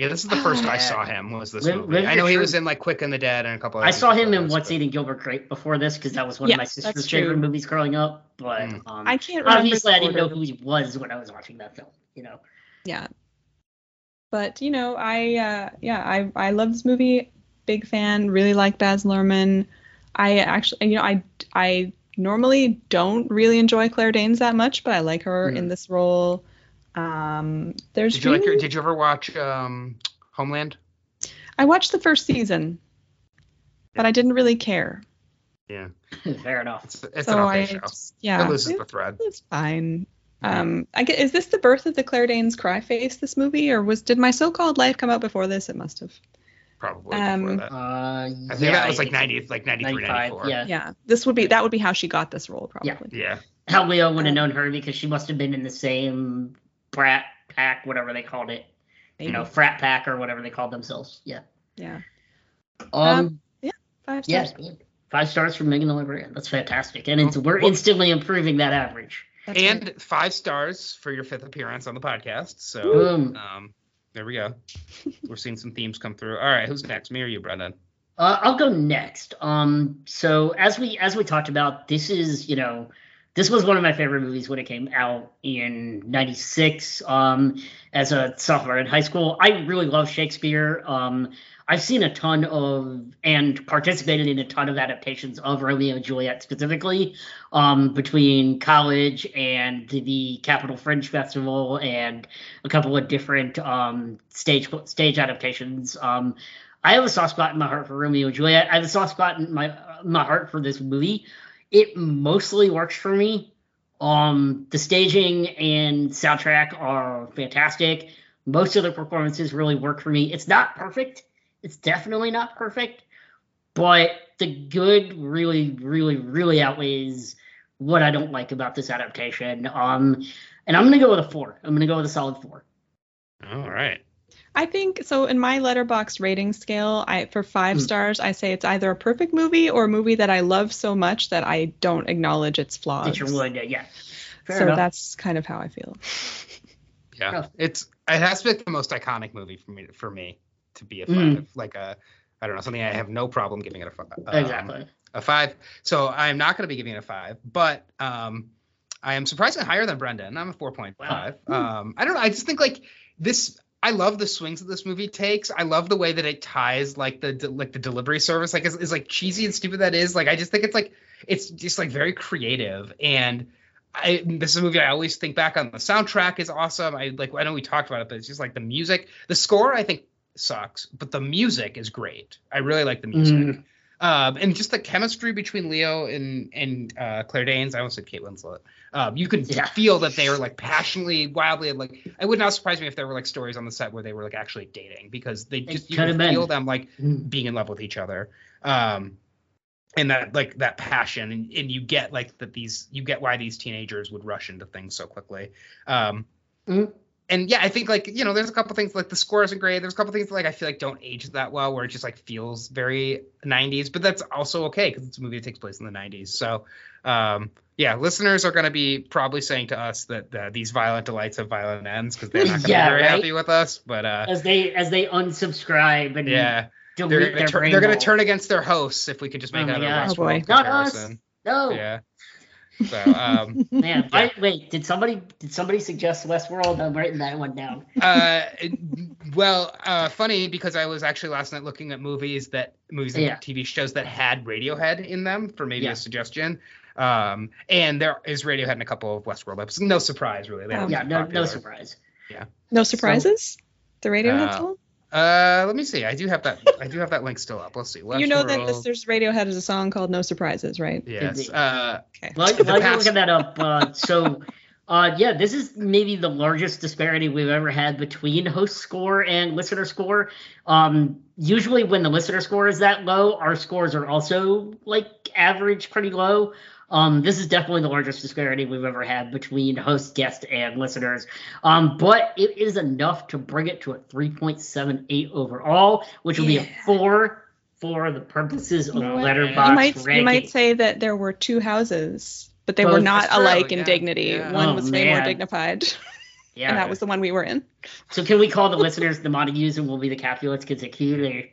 Speaker 1: Yeah, this is the first I saw him. Was this
Speaker 2: Live-
Speaker 1: movie?
Speaker 2: live
Speaker 1: I know he
Speaker 2: truth.
Speaker 1: was in like Quick and the Dead and a couple.
Speaker 2: I saw him in What's
Speaker 1: but-
Speaker 2: Eating Gilbert Grape before this because that was one
Speaker 3: Yeah,
Speaker 2: of my sister's favorite
Speaker 3: true.
Speaker 2: movies growing up. But
Speaker 1: Mm.
Speaker 2: um,
Speaker 3: I can't remember.
Speaker 2: obviously I didn't know who he was when I was watching that film. You know.
Speaker 3: yeah but you know i uh yeah i i love this movie big fan really like baz luhrmann i actually you know i i normally don't really enjoy claire danes that much but i like her
Speaker 2: Mhm.
Speaker 3: in this role um there's
Speaker 1: Did you like?
Speaker 3: really-
Speaker 1: Did you ever watch um, Homeland?
Speaker 3: i watched the first season but i didn't really care
Speaker 1: Yeah, [LAUGHS]
Speaker 2: Fair enough.
Speaker 1: it's, it's
Speaker 3: so
Speaker 1: an
Speaker 3: i
Speaker 1: okay show.
Speaker 3: just- yeah
Speaker 1: it loses
Speaker 3: it-
Speaker 1: the thread.
Speaker 3: it's fine um i get is this the birth of the claire danes cry face this movie or was did my so-called life come out before this it must have
Speaker 1: Probably
Speaker 3: um,
Speaker 1: before that.
Speaker 2: Uh,
Speaker 1: I think
Speaker 2: yeah,
Speaker 1: that was like
Speaker 2: it's
Speaker 1: 90, like 93, 94.
Speaker 2: Yeah.
Speaker 3: yeah this would be that would be how she got this role probably
Speaker 2: Yeah.
Speaker 1: Yeah.
Speaker 2: How Leo would have
Speaker 3: Um,
Speaker 2: known her because she must have been in the same brat pack, whatever they called it. You know, frat pack or whatever they called themselves. Yeah.
Speaker 3: yeah
Speaker 2: Um.
Speaker 3: five
Speaker 2: yeah.
Speaker 3: stars
Speaker 2: Five stars from Meaghan the Librarian. That's fantastic, and it's we're instantly improving that average.
Speaker 3: That's
Speaker 1: and
Speaker 3: right.
Speaker 1: five stars for your fifth appearance on the podcast. So
Speaker 2: Boom.
Speaker 1: um, there we go. We're seeing some themes come through. All right, who's next? Me or you, Brendan?
Speaker 2: Uh, I'll go next. Um, so as we as we talked about, this is you know, this was one of my favorite movies when it came out in '96. Um, as a sophomore in high school, I really love Shakespeare. Um, I've seen a ton of and participated in a ton of adaptations of Romeo and Juliet specifically, um, between college and the capital Fringe Festival and a couple of different um, stage stage adaptations. Um, I have a soft spot in my heart for Romeo and Juliet. I have a soft spot in my my heart for this movie. It mostly works for me. Um, the staging and soundtrack are fantastic. Most of the performances really work for me. It's not perfect. It's definitely not perfect, but the good really, really, really outweighs what I don't like about this adaptation. Um, and I'm gonna go with a four. I'm gonna go with a solid four.
Speaker 1: All right.
Speaker 3: I think so. In my Letterboxd rating scale, I for five
Speaker 2: Hmm.
Speaker 3: stars, I say it's either a perfect movie or a movie that I love so much that I don't acknowledge its flaws.
Speaker 2: That you're willing yeah. Fair
Speaker 3: so
Speaker 2: enough.
Speaker 3: that's kind of how I feel.
Speaker 1: Yeah, it's it has to be the most iconic movie for me for me to be a five.
Speaker 2: Mm.
Speaker 1: Like a I don't know something I have no problem giving it a five. um,
Speaker 2: exactly.
Speaker 1: a five. So I'm not going to be giving it a five, but um, I am surprisingly higher than Brendan. I'm a 4.5.
Speaker 2: Wow.
Speaker 1: Um, I don't know. I just think like this. I love the swings that this movie takes. I love the way that it ties like the de- like the delivery service. Like is, like cheesy and stupid that is. Like I just think it's like it's just like very creative and. I, this is a movie I always think back on. The soundtrack is awesome. I like. I know we talked about it, but it's just like the music. The score I think sucks, but the music is great. I really like the music.
Speaker 2: Mhm.
Speaker 1: Um, and just the chemistry between Leo and and uh, Claire Danes, I almost said Kate Winslet. Um, you can
Speaker 2: Yeah.
Speaker 1: feel that they were like passionately, wildly like. It would not surprise me if there were like stories on the set where they were like actually dating because they just you
Speaker 2: been.
Speaker 1: feel them like
Speaker 2: Mm.
Speaker 1: being in love with each other. Um, and that like that passion, and, and you get like that these you get why these teenagers would rush into things so quickly. Um,
Speaker 2: Mhm.
Speaker 1: And yeah, I think like you know, there's a couple things like the score isn't great. There's a couple things that, like I feel like don't age that well, where it just like feels very 90s. But that's also okay because it's a movie that takes place in the 90s. So um, yeah, listeners are going to be probably saying to us that uh, these violent delights have violent ends because they're not going [LAUGHS] to
Speaker 2: Yeah,
Speaker 1: be very
Speaker 2: right?
Speaker 1: happy with us. But uh,
Speaker 2: As they as they unsubscribe and
Speaker 1: yeah,
Speaker 2: delete
Speaker 1: they're
Speaker 2: their
Speaker 1: going to turn they're gonna turn against their hosts if we could just make
Speaker 2: Oh
Speaker 1: it
Speaker 2: my
Speaker 1: a
Speaker 2: gosh.
Speaker 3: Oh, boy.
Speaker 2: Not us. No.
Speaker 1: Yeah. So um, [LAUGHS]
Speaker 2: Man, I, wait, did somebody did somebody suggest Westworld? I'm writing that one down.
Speaker 1: uh, well, uh, funny because I was actually last night looking at movies that movies and
Speaker 2: Yeah.
Speaker 1: TV shows that had Radiohead in them for maybe
Speaker 2: Yeah.
Speaker 1: a suggestion. Um, and there is Radiohead in a couple of Westworld episodes. No surprise, really.
Speaker 3: Um,
Speaker 2: Yeah, no no
Speaker 1: popular.
Speaker 2: surprise.
Speaker 3: No surprises. the Radiohead
Speaker 1: Uh,
Speaker 3: song.
Speaker 1: Uh, let me see. I do have that. I do have that link still up. Let's see.
Speaker 3: You know that
Speaker 1: Westworld.
Speaker 3: this, there's Radiohead has a song called No Surprises, right?
Speaker 1: Yes. Uh,
Speaker 3: Okay.
Speaker 2: While,
Speaker 1: The
Speaker 2: while you're looking that up, uh, so uh, yeah, this is maybe the largest disparity we've ever had between host score and listener score. Um, usually, when the listener score is that low, our scores are also like average, pretty low. Um, this is definitely the largest disparity we've ever had between host, guest, and listeners. Um, but it is enough to bring it to a 3.78 overall, which will be a four for the purposes of
Speaker 3: You know
Speaker 2: Letterboxd
Speaker 3: You might
Speaker 2: ranking.
Speaker 3: you might say that there were two houses, but they
Speaker 2: Both.
Speaker 3: were not
Speaker 1: That's
Speaker 3: alike in
Speaker 1: yeah,
Speaker 3: dignity.
Speaker 1: yeah.
Speaker 3: One
Speaker 2: Oh,
Speaker 3: was way more dignified,
Speaker 2: yeah. [LAUGHS]
Speaker 3: and that was the one we were in.
Speaker 2: So can we call the listeners the Montagues and we'll be the Capulets because they're cute?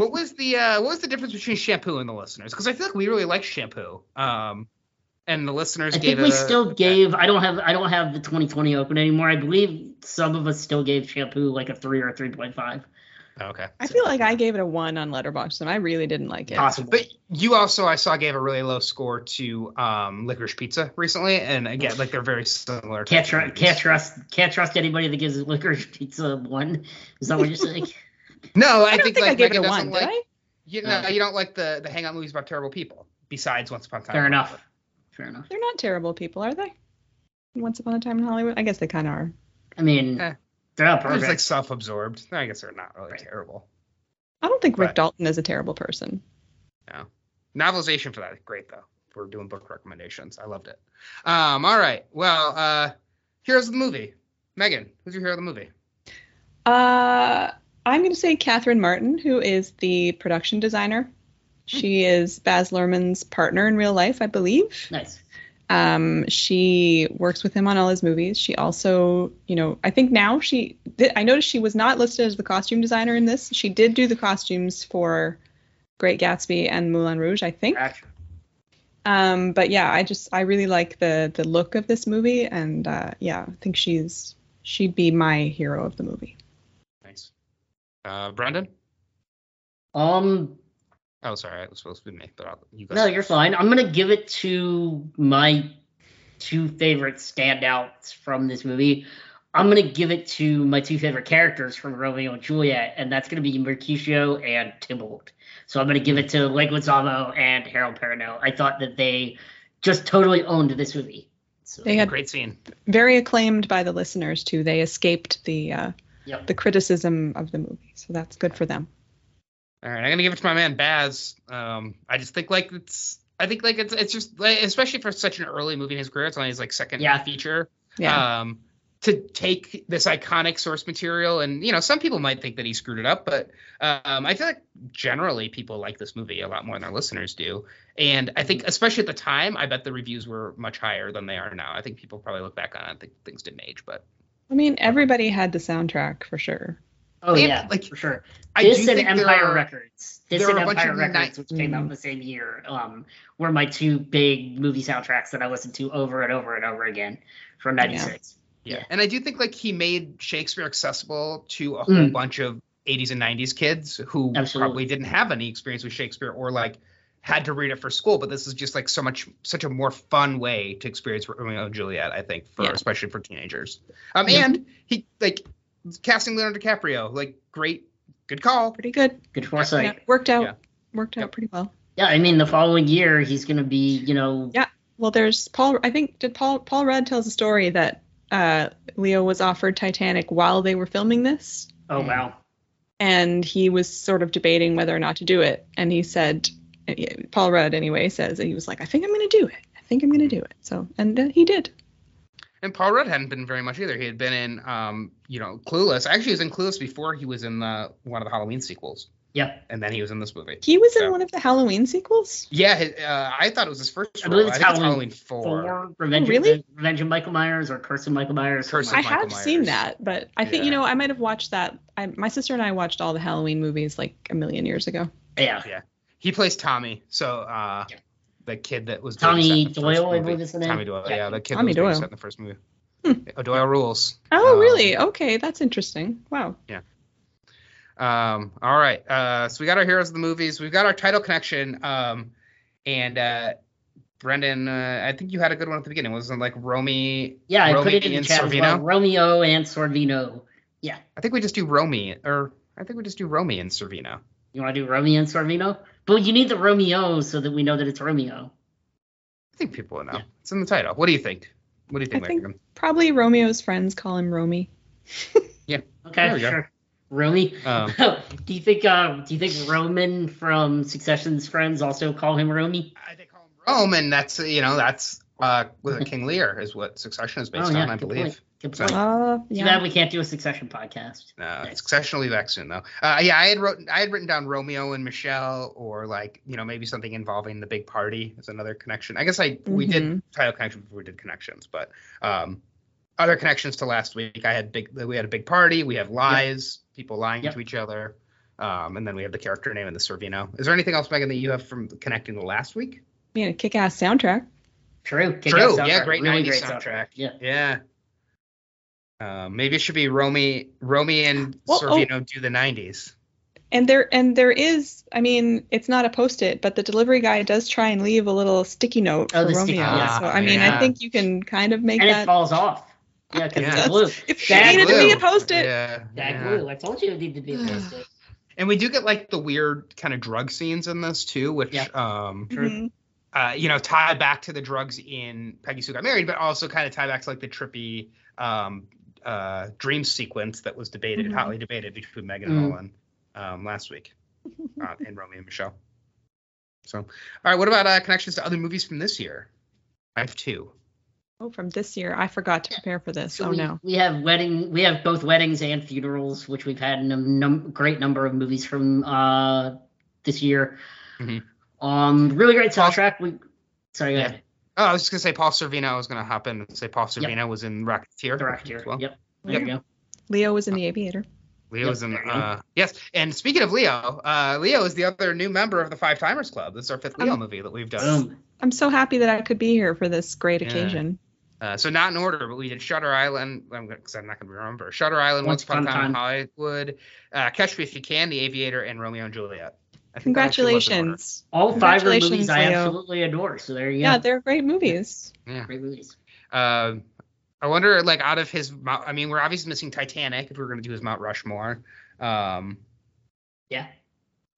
Speaker 2: Or...
Speaker 1: what was the uh, what was the difference between shampoo and the listeners? Because I feel like we really like shampoo. Um, and the listeners
Speaker 2: I
Speaker 1: gave
Speaker 2: think we
Speaker 1: a-
Speaker 2: still gave. I don't have. I don't have the 2020 open anymore. I believe some of us still gave shampoo like a three or a 3.5.
Speaker 1: Oh, okay.
Speaker 3: I feel like I gave it a one on Letterboxd, and I really didn't like it.
Speaker 2: Possible.
Speaker 1: But you also, I saw, gave a really low score to um, Licorice Pizza recently, and again, like they're very similar.
Speaker 2: Can't
Speaker 1: types of
Speaker 2: trust. Can't trust. Can't trust anybody that gives licorice pizza a one. Is that what you're saying? [LAUGHS]
Speaker 1: No, I,
Speaker 3: I don't
Speaker 1: think,
Speaker 3: think,
Speaker 1: like
Speaker 3: I gave
Speaker 1: Meaghan
Speaker 3: it a
Speaker 1: doesn't
Speaker 3: one, did
Speaker 1: like,
Speaker 3: I?
Speaker 1: You know,
Speaker 2: Uh.
Speaker 1: you don't like the the hangout movies about terrible people. Besides, Once Upon a Time.
Speaker 2: Fair enough.
Speaker 1: Hollywood.
Speaker 2: Fair enough.
Speaker 3: They're not terrible people, are they? Once upon a time in Hollywood, I guess they kind of are.
Speaker 2: I mean,
Speaker 1: Eh.
Speaker 2: they're not perfect.
Speaker 1: They're just like self-absorbed. I guess they're not really
Speaker 2: Right.
Speaker 1: terrible.
Speaker 3: I don't think Rick
Speaker 1: Right.
Speaker 3: Dalton is a terrible person. No.
Speaker 1: Novelization for that, great though. We're doing book recommendations. I loved it. Um, all right. Well, uh, here's the movie. Meaghan, who's your hero of the movie?
Speaker 3: Uh, I'm going to say Catherine Martin, who is the production designer. She is Baz Luhrmann's partner in real life, I believe.
Speaker 2: Nice.
Speaker 3: Um, she works with him on all his movies. She also, you know, I think now she. Did, I noticed she was not listed as the costume designer in this. She did do the costumes for Great Gatsby and Moulin Rouge, I think.
Speaker 2: Gotcha.
Speaker 3: Um, but yeah, I just I really like the the look of this movie, and uh, yeah, I think she's she'd be my hero of the movie.
Speaker 1: Nice. Uh, Brendan?
Speaker 2: Um,
Speaker 1: Oh, sorry, it was supposed to be me, but I'll, you guys.
Speaker 2: no, you're fine. I'm gonna give it to my two favorite standouts from this movie. I'm gonna give it to my two favorite characters from Romeo and Juliet, and that's gonna be Mercutio and Tybalt. So I'm gonna give it to Lake Leguizamo and Harold Perrineau. I thought that they just totally owned this movie. So,
Speaker 3: They had a
Speaker 1: Great scene.
Speaker 3: very acclaimed by the listeners too. They escaped the uh,
Speaker 2: Yep.
Speaker 3: the criticism of the movie, so that's good for them.
Speaker 1: All right, I'm gonna give it to my man Baz. Um, I just think like it's, I think like it's, it's just like, especially for such an early movie in his career, it's only his like second
Speaker 2: Yeah.
Speaker 1: feature.
Speaker 3: Yeah,
Speaker 1: Um, to take this iconic source material, and you know, some people might think that he screwed it up, but um, I feel like generally people like this movie a lot more than our listeners do. And I think, especially at the time, I bet the reviews were much higher than they are now. I think people probably look back on it and think things didn't age, but
Speaker 3: I mean everybody had the soundtrack for sure.
Speaker 2: Oh
Speaker 1: And,
Speaker 2: yeah,
Speaker 1: like,
Speaker 2: for sure.
Speaker 1: I
Speaker 2: this
Speaker 1: do
Speaker 2: and
Speaker 1: think
Speaker 2: Empire
Speaker 1: are-
Speaker 2: Records. This
Speaker 1: there
Speaker 2: and
Speaker 1: a bunch
Speaker 2: Empire
Speaker 1: of
Speaker 2: Records, which came out in the same year, um, were my two big movie soundtracks that I listened to over and over and over again from '96.
Speaker 1: Yeah.
Speaker 2: Yeah.
Speaker 1: And I do think like he made Shakespeare accessible to a whole
Speaker 2: Mm.
Speaker 1: bunch of 80s and 90s kids who
Speaker 2: Absolutely.
Speaker 1: probably didn't have any experience with Shakespeare or like had to read it for school. But this is just like so much such a more fun way to experience Romeo and Juliet, I think, for
Speaker 3: Yeah.
Speaker 1: especially for teenagers. Um
Speaker 2: Yeah.
Speaker 1: and he like casting Leonardo DiCaprio, like great good call.
Speaker 3: Pretty good.
Speaker 2: Good foresight.
Speaker 3: Yeah, worked out.
Speaker 1: Yeah.
Speaker 3: Worked out
Speaker 1: Yep.
Speaker 3: pretty well.
Speaker 2: Yeah, I mean, the following year he's going to be, you know,
Speaker 3: Yeah. Well, there's Paul. I think did Paul Paul Rudd tells a story that uh, Leo was offered Titanic while they were filming this,
Speaker 2: oh wow,
Speaker 3: and he was sort of debating whether or not to do it. And he said, Paul Rudd anyway says that he was like, I think I'm going to do it. I think I'm going to do it. So, and uh, he did.
Speaker 1: And Paul Rudd hadn't been very much either. He had been in um, you know, Clueless. Actually he was in Clueless before he was in the one of the Halloween sequels.
Speaker 2: yeah,
Speaker 1: And then he was in this movie.
Speaker 3: He was in one of the Halloween sequels.
Speaker 1: Yeah, his- uh, I thought it was his first
Speaker 2: I
Speaker 1: role.
Speaker 2: believe it's
Speaker 1: think
Speaker 2: Halloween
Speaker 1: four.
Speaker 2: four Revenge,
Speaker 3: Oh, really?
Speaker 2: Revenge of Michael Myers or Curse of Michael Myers.
Speaker 1: Curse of
Speaker 3: I
Speaker 1: Michael
Speaker 3: have seen that, but I think you know I might have watched that. I, my sister and I watched all the Halloween movies like a million years ago.
Speaker 2: Yeah.
Speaker 1: Yeah, He plays Tommy, so uh,
Speaker 2: Yeah.
Speaker 1: the kid that was
Speaker 2: Tommy
Speaker 1: babysat in the first
Speaker 2: Doyle, I believe is the name.
Speaker 1: Tommy Doyle, yeah,
Speaker 2: Yeah.
Speaker 1: the kid
Speaker 3: Tommy
Speaker 1: that was
Speaker 3: Doyle.
Speaker 1: in the first movie.
Speaker 3: Hmm.
Speaker 1: Oh, Doyle rules.
Speaker 3: Oh,
Speaker 1: Um,
Speaker 3: really? Okay, that's interesting. Wow. Yeah.
Speaker 1: Um, all right. Uh, so we got our heroes of the movies. We've got our title connection. Um, and uh, Brendan, uh, I think you had a good one at the beginning. Wasn't like Romy?
Speaker 2: yeah. I put it in the
Speaker 1: and
Speaker 2: chat as
Speaker 1: Sorvino?
Speaker 2: well. Romeo and Sorvino. Yeah.
Speaker 1: I think we just do Romy, or I think we just do Romy and Sorvino.
Speaker 2: You want to do Romeo and Sorvino? But you need the Romeo so that we know that it's Romeo.
Speaker 1: I think people will know.
Speaker 2: Yeah.
Speaker 1: It's in the title. What do you think? What do you think,
Speaker 3: I think- Probably Romeo's friends call him Romy. [LAUGHS] Yeah.
Speaker 2: Okay,
Speaker 1: There we go.
Speaker 2: sure. Romy.
Speaker 1: Um, [LAUGHS]
Speaker 2: do you think? Uh, do you think Roman from Succession's friends also call him Romy?
Speaker 1: I think call him Rome, and that's you know that's uh with King Lear is what Succession is based
Speaker 2: oh yeah,
Speaker 1: on, I believe.
Speaker 2: point. Good
Speaker 1: So-
Speaker 2: point.
Speaker 3: Uh,
Speaker 2: Too bad we can't do a Succession podcast.
Speaker 1: No,
Speaker 2: Nice.
Speaker 1: Succession will be back soon though. Uh, yeah, I had wrote I had written down Romeo and Michele, or like you know maybe something involving the big party is another connection. I guess I we did
Speaker 3: Mhm.
Speaker 1: title connection before we did connections, but um other connections to last week. I had big we had a big party. We have lies, people lying
Speaker 2: Yep.
Speaker 1: to each other, um, and then we have the character name and the Sorvino. Is there anything else, Meaghan, that you have from connecting to last week?
Speaker 3: Yeah, kick-ass soundtrack.
Speaker 2: True. Kick-ass
Speaker 1: True,
Speaker 2: soundtrack.
Speaker 1: yeah, great
Speaker 2: really
Speaker 1: 90s
Speaker 2: great
Speaker 1: soundtrack.
Speaker 2: Yeah.
Speaker 1: Yeah. Uh, maybe it should be Romy, Romy and
Speaker 3: Well, oh.
Speaker 1: Do the '90s.
Speaker 3: And there and there is, I mean, it's not a post-it, but the delivery guy does try and leave a little sticky note
Speaker 2: Oh,
Speaker 3: for
Speaker 2: the sticky-
Speaker 3: Romeo.
Speaker 1: yeah.
Speaker 3: so I mean,
Speaker 1: Yeah.
Speaker 3: I think you can kind of make that.
Speaker 2: And it falls off. Yeah, because
Speaker 1: Yeah.
Speaker 2: it's blue.
Speaker 3: If
Speaker 2: That
Speaker 3: it needed to be a post-it.
Speaker 1: Yeah.
Speaker 2: That
Speaker 1: yeah.
Speaker 2: glue. I told you it needed to be a [SIGHS] post-it.
Speaker 1: And we do get like the weird kind of drug scenes in this too, which
Speaker 2: Yeah.
Speaker 1: um
Speaker 2: True.
Speaker 3: Mhm.
Speaker 1: uh you know tie back to the drugs in Peggy Sue Got Married, but also kind of tie back to like the trippy um uh dream sequence that was debated,
Speaker 3: Mhm.
Speaker 1: hotly debated between Meaghan
Speaker 2: Mhm.
Speaker 1: and Nolan um last week [LAUGHS] uh, and Romeo and Michele. So all right, what about uh connections to other movies from this year? I have two.
Speaker 3: Oh, from this year, I forgot to prepare for this.
Speaker 2: So
Speaker 3: oh
Speaker 2: we,
Speaker 3: no.
Speaker 2: we have wedding. We have both weddings and funerals, which we've had in a num- great number of movies from uh, this year.
Speaker 1: Mhm.
Speaker 2: Um, really great soundtrack. We sorry, go
Speaker 1: Yeah.
Speaker 2: Ahead.
Speaker 1: Oh, I was just gonna say Paul Sorvino. I was gonna hop in and say Paul Sorvino was in Rocketeer.
Speaker 2: Director.
Speaker 1: as well.
Speaker 2: Yep. There you go.
Speaker 3: Leo was in The Aviator.
Speaker 1: Leo
Speaker 2: Yep,
Speaker 1: was in.
Speaker 2: there you go.
Speaker 1: Uh, yes, and speaking of Leo, uh, Leo is the other new member of the Five Timers Club. This is our fifth Leo
Speaker 3: Um,
Speaker 1: movie that we've done.
Speaker 2: Boom.
Speaker 3: I'm so happy that I could be here for this great
Speaker 1: Yeah.
Speaker 3: occasion.
Speaker 1: Uh, so not in order, but we did Shutter Island. I'm because I'm not gonna remember. Shutter Island,
Speaker 2: Once
Speaker 1: Once Upon a Time in Hollywood, uh, Catch Me If You Can, The Aviator, and Romeo and Juliet. I think that actually was in order.
Speaker 3: Congratulations.
Speaker 2: All five of the
Speaker 3: Congratulations,
Speaker 2: movies I
Speaker 3: Leo.
Speaker 2: absolutely adore. So there you go.
Speaker 3: Yeah,
Speaker 2: go.
Speaker 3: they're great movies.
Speaker 1: Yeah.
Speaker 2: Great movies.
Speaker 1: Um, I wonder, like, out of his, Mount- I mean, we're obviously missing Titanic if we're gonna do his Mount Rushmore. Um,
Speaker 2: Yeah.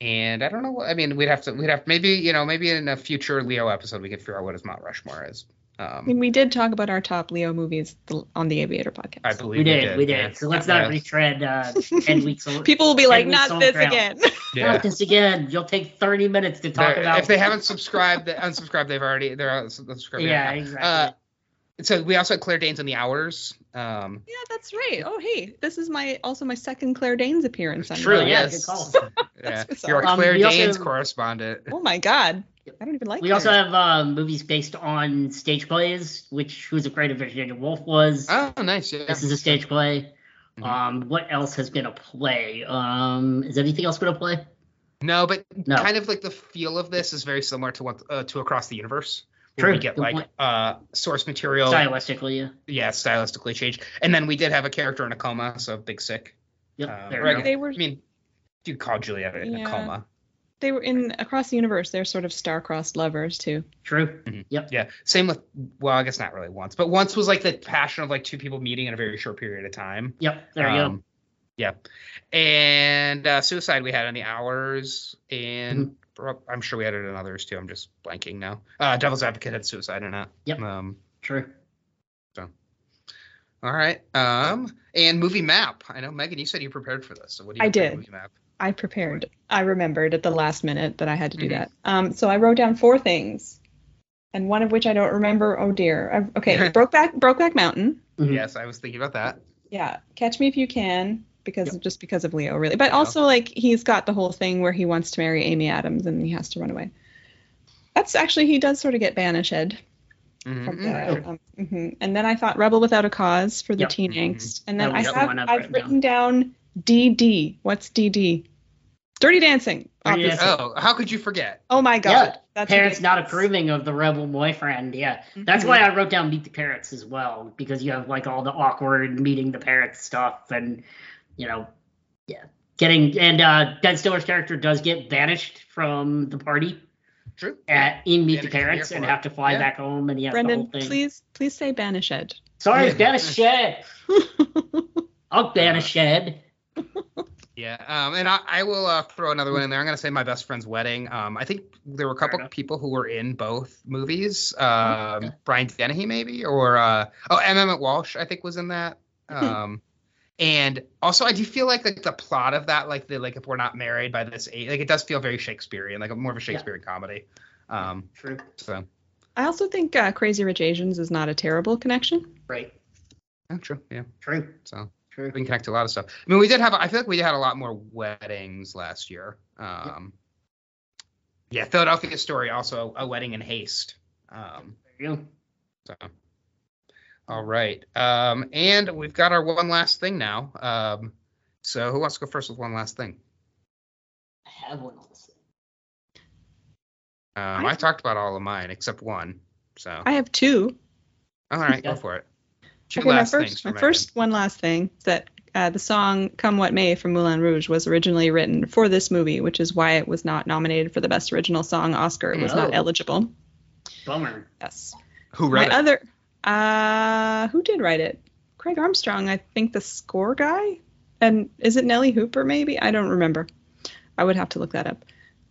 Speaker 1: and I don't know. what I mean, we'd have to, we'd have maybe, you know, maybe in a future Leo episode we could figure out what his Mount Rushmore is.
Speaker 3: I
Speaker 1: Um,
Speaker 3: mean, we did talk about our top Leo movies on the Aviator podcast.
Speaker 1: I believe
Speaker 2: We did, we did.
Speaker 1: yeah.
Speaker 2: So let's
Speaker 1: Yeah.
Speaker 2: not retread uh, [LAUGHS] ten weeks old.
Speaker 3: People will be like, not this
Speaker 2: ground.
Speaker 3: again. [LAUGHS]
Speaker 1: Yeah.
Speaker 2: Not this again. You'll take thirty minutes to talk
Speaker 1: They're-
Speaker 2: about.
Speaker 1: if they haven't subscribed, [LAUGHS] unsubscribed, they've already they're unsubscribed.
Speaker 2: Yeah,
Speaker 1: now.
Speaker 2: exactly.
Speaker 1: Uh, so we also had Claire Danes in the Hours. Um,
Speaker 3: yeah, that's right. Oh, hey, this is my also my second Claire Danes appearance. on
Speaker 1: true,
Speaker 3: the
Speaker 1: yes. yeah, you're a. Claire
Speaker 2: Um, we also-
Speaker 1: Danes correspondent.
Speaker 3: Oh my god, I don't even like.
Speaker 2: we also have uh, movies based on stage plays, which Who's Afraid of Virginia Woolf was.
Speaker 1: Oh, nice. Yeah.
Speaker 2: This is a stage play.
Speaker 1: Mhm.
Speaker 2: Um, what else has been a play? Um, is anything else been a play?
Speaker 1: No, but
Speaker 2: No.
Speaker 1: kind of like the feel of this is very similar to what uh, to Across the Universe. Where
Speaker 2: True,
Speaker 1: we get
Speaker 2: good
Speaker 1: like uh source material,
Speaker 2: Stylistically, yeah.
Speaker 1: yeah, stylistically changed, and then we did have a character in a coma, so Big Sick.
Speaker 2: Yep. There
Speaker 1: right.
Speaker 2: we go.
Speaker 3: They were
Speaker 1: I mean, you call Juliet in a coma.
Speaker 3: They were in across the universe. They're sort of star-crossed lovers too.
Speaker 2: True.
Speaker 1: Mhm.
Speaker 2: Yep.
Speaker 1: Yeah, same with well, I guess not really once, but once was like the passion of like two people meeting in a very short period of time.
Speaker 2: Yep. There you go.
Speaker 1: Um, Yeah, and uh, suicide we had in the hours, and
Speaker 2: Mm-hmm.
Speaker 1: I'm sure we had it in others too. I'm just blanking now. Uh, Devil's Advocate had suicide in it.
Speaker 2: Yep.
Speaker 1: Um,
Speaker 2: True. So.
Speaker 1: All right. Um, and movie map. I know Meaghan, you said you prepared for this. So what do you
Speaker 3: I
Speaker 1: have for your
Speaker 3: did.
Speaker 1: Movie map.
Speaker 3: I prepared. I remembered at the last minute that I had to do
Speaker 1: Mhm.
Speaker 3: that. Um, so I wrote down four things, and one of which I don't remember. Oh dear. I, okay, [LAUGHS] Brokeback Brokeback Mountain.
Speaker 2: Mhm.
Speaker 1: Yes, I was thinking about that.
Speaker 3: Yeah, Catch Me If You Can because
Speaker 1: Yep.
Speaker 3: just because of Leo, really. But
Speaker 1: Yeah.
Speaker 3: also like he's got the whole thing where he wants to marry Amy Adams and he has to run away. That's actually he does sort of get banished
Speaker 1: Mhm.
Speaker 3: from
Speaker 1: Mm,
Speaker 3: the. Um, mhm. And then I thought Rebel Without a Cause for the
Speaker 2: Yep.
Speaker 3: teen angst, and then I have
Speaker 2: I've
Speaker 3: I've
Speaker 2: written
Speaker 3: written down DD. What's DD? Dirty Dancing.
Speaker 2: Dirty
Speaker 3: obviously.
Speaker 2: Dancing.
Speaker 1: Oh, how could you forget?
Speaker 3: Oh my god.
Speaker 2: Yeah,
Speaker 3: That's
Speaker 2: Parents not approving of the rebel boyfriend. Yeah. That's
Speaker 3: Mhm.
Speaker 2: why I wrote down Meet the Parents as well, because you have like all the awkward meeting the parents stuff and you know, yeah. Getting and uh Ben Stiller's character does get banished from the party
Speaker 1: True.
Speaker 2: at in Meet
Speaker 1: And
Speaker 2: the Parents and have to fly
Speaker 1: Yeah.
Speaker 2: back home and he has
Speaker 3: Brendan,
Speaker 2: the whole thing.
Speaker 3: please please say banished.
Speaker 2: Sorry,
Speaker 1: Yeah.
Speaker 2: banish shed. [LAUGHS] I'll banish shed. [LAUGHS]
Speaker 1: Yeah, um, and I, I will uh, throw another one in there. I'm gonna say my best friend's wedding. Um, I think there were a couple
Speaker 2: enough.
Speaker 1: people who were in both movies. Um,
Speaker 2: Okay.
Speaker 1: Brian Dennehy maybe, or uh, oh, M. Emmet Walsh I think was in that. [LAUGHS] Um, and also I do feel like like the plot of that, like the like if we're not married by this age, like it does feel very Shakespearean, like more of a Shakespearean comedy. Um,
Speaker 2: True.
Speaker 1: so
Speaker 3: I also think uh, Crazy Rich Asians is not a terrible connection.
Speaker 2: Right.
Speaker 1: yeah, true, yeah.
Speaker 2: True.
Speaker 1: So
Speaker 2: True.
Speaker 1: we can connect to a lot of stuff. I mean, we did have. I feel like we had a lot more weddings last year. Um, yeah, Philadelphia Story also a wedding in haste. Um,
Speaker 2: There you go.
Speaker 1: so, all right, um, and we've got our one last thing now. Um, so who wants to go first with one last thing?
Speaker 2: I have one on this thing.
Speaker 1: Um,
Speaker 3: I-
Speaker 1: I talked about all of mine except one. So
Speaker 3: I have two.
Speaker 1: all right, go for it. Two
Speaker 3: Okay, my first,
Speaker 1: things
Speaker 3: my first one last thing is that uh, the song "Come What May" from Moulin Rouge was originally written for this movie, which is why it was not nominated for the Best Original Song Oscar. It was not
Speaker 2: Oh.
Speaker 3: eligible.
Speaker 2: Bummer.
Speaker 3: Yes.
Speaker 1: Who
Speaker 3: My
Speaker 1: read it?
Speaker 3: other, uh, who did write it? Craig Armstrong, I think the score guy. And is it Nellee Hooper? Maybe I don't remember. I would have to look that up.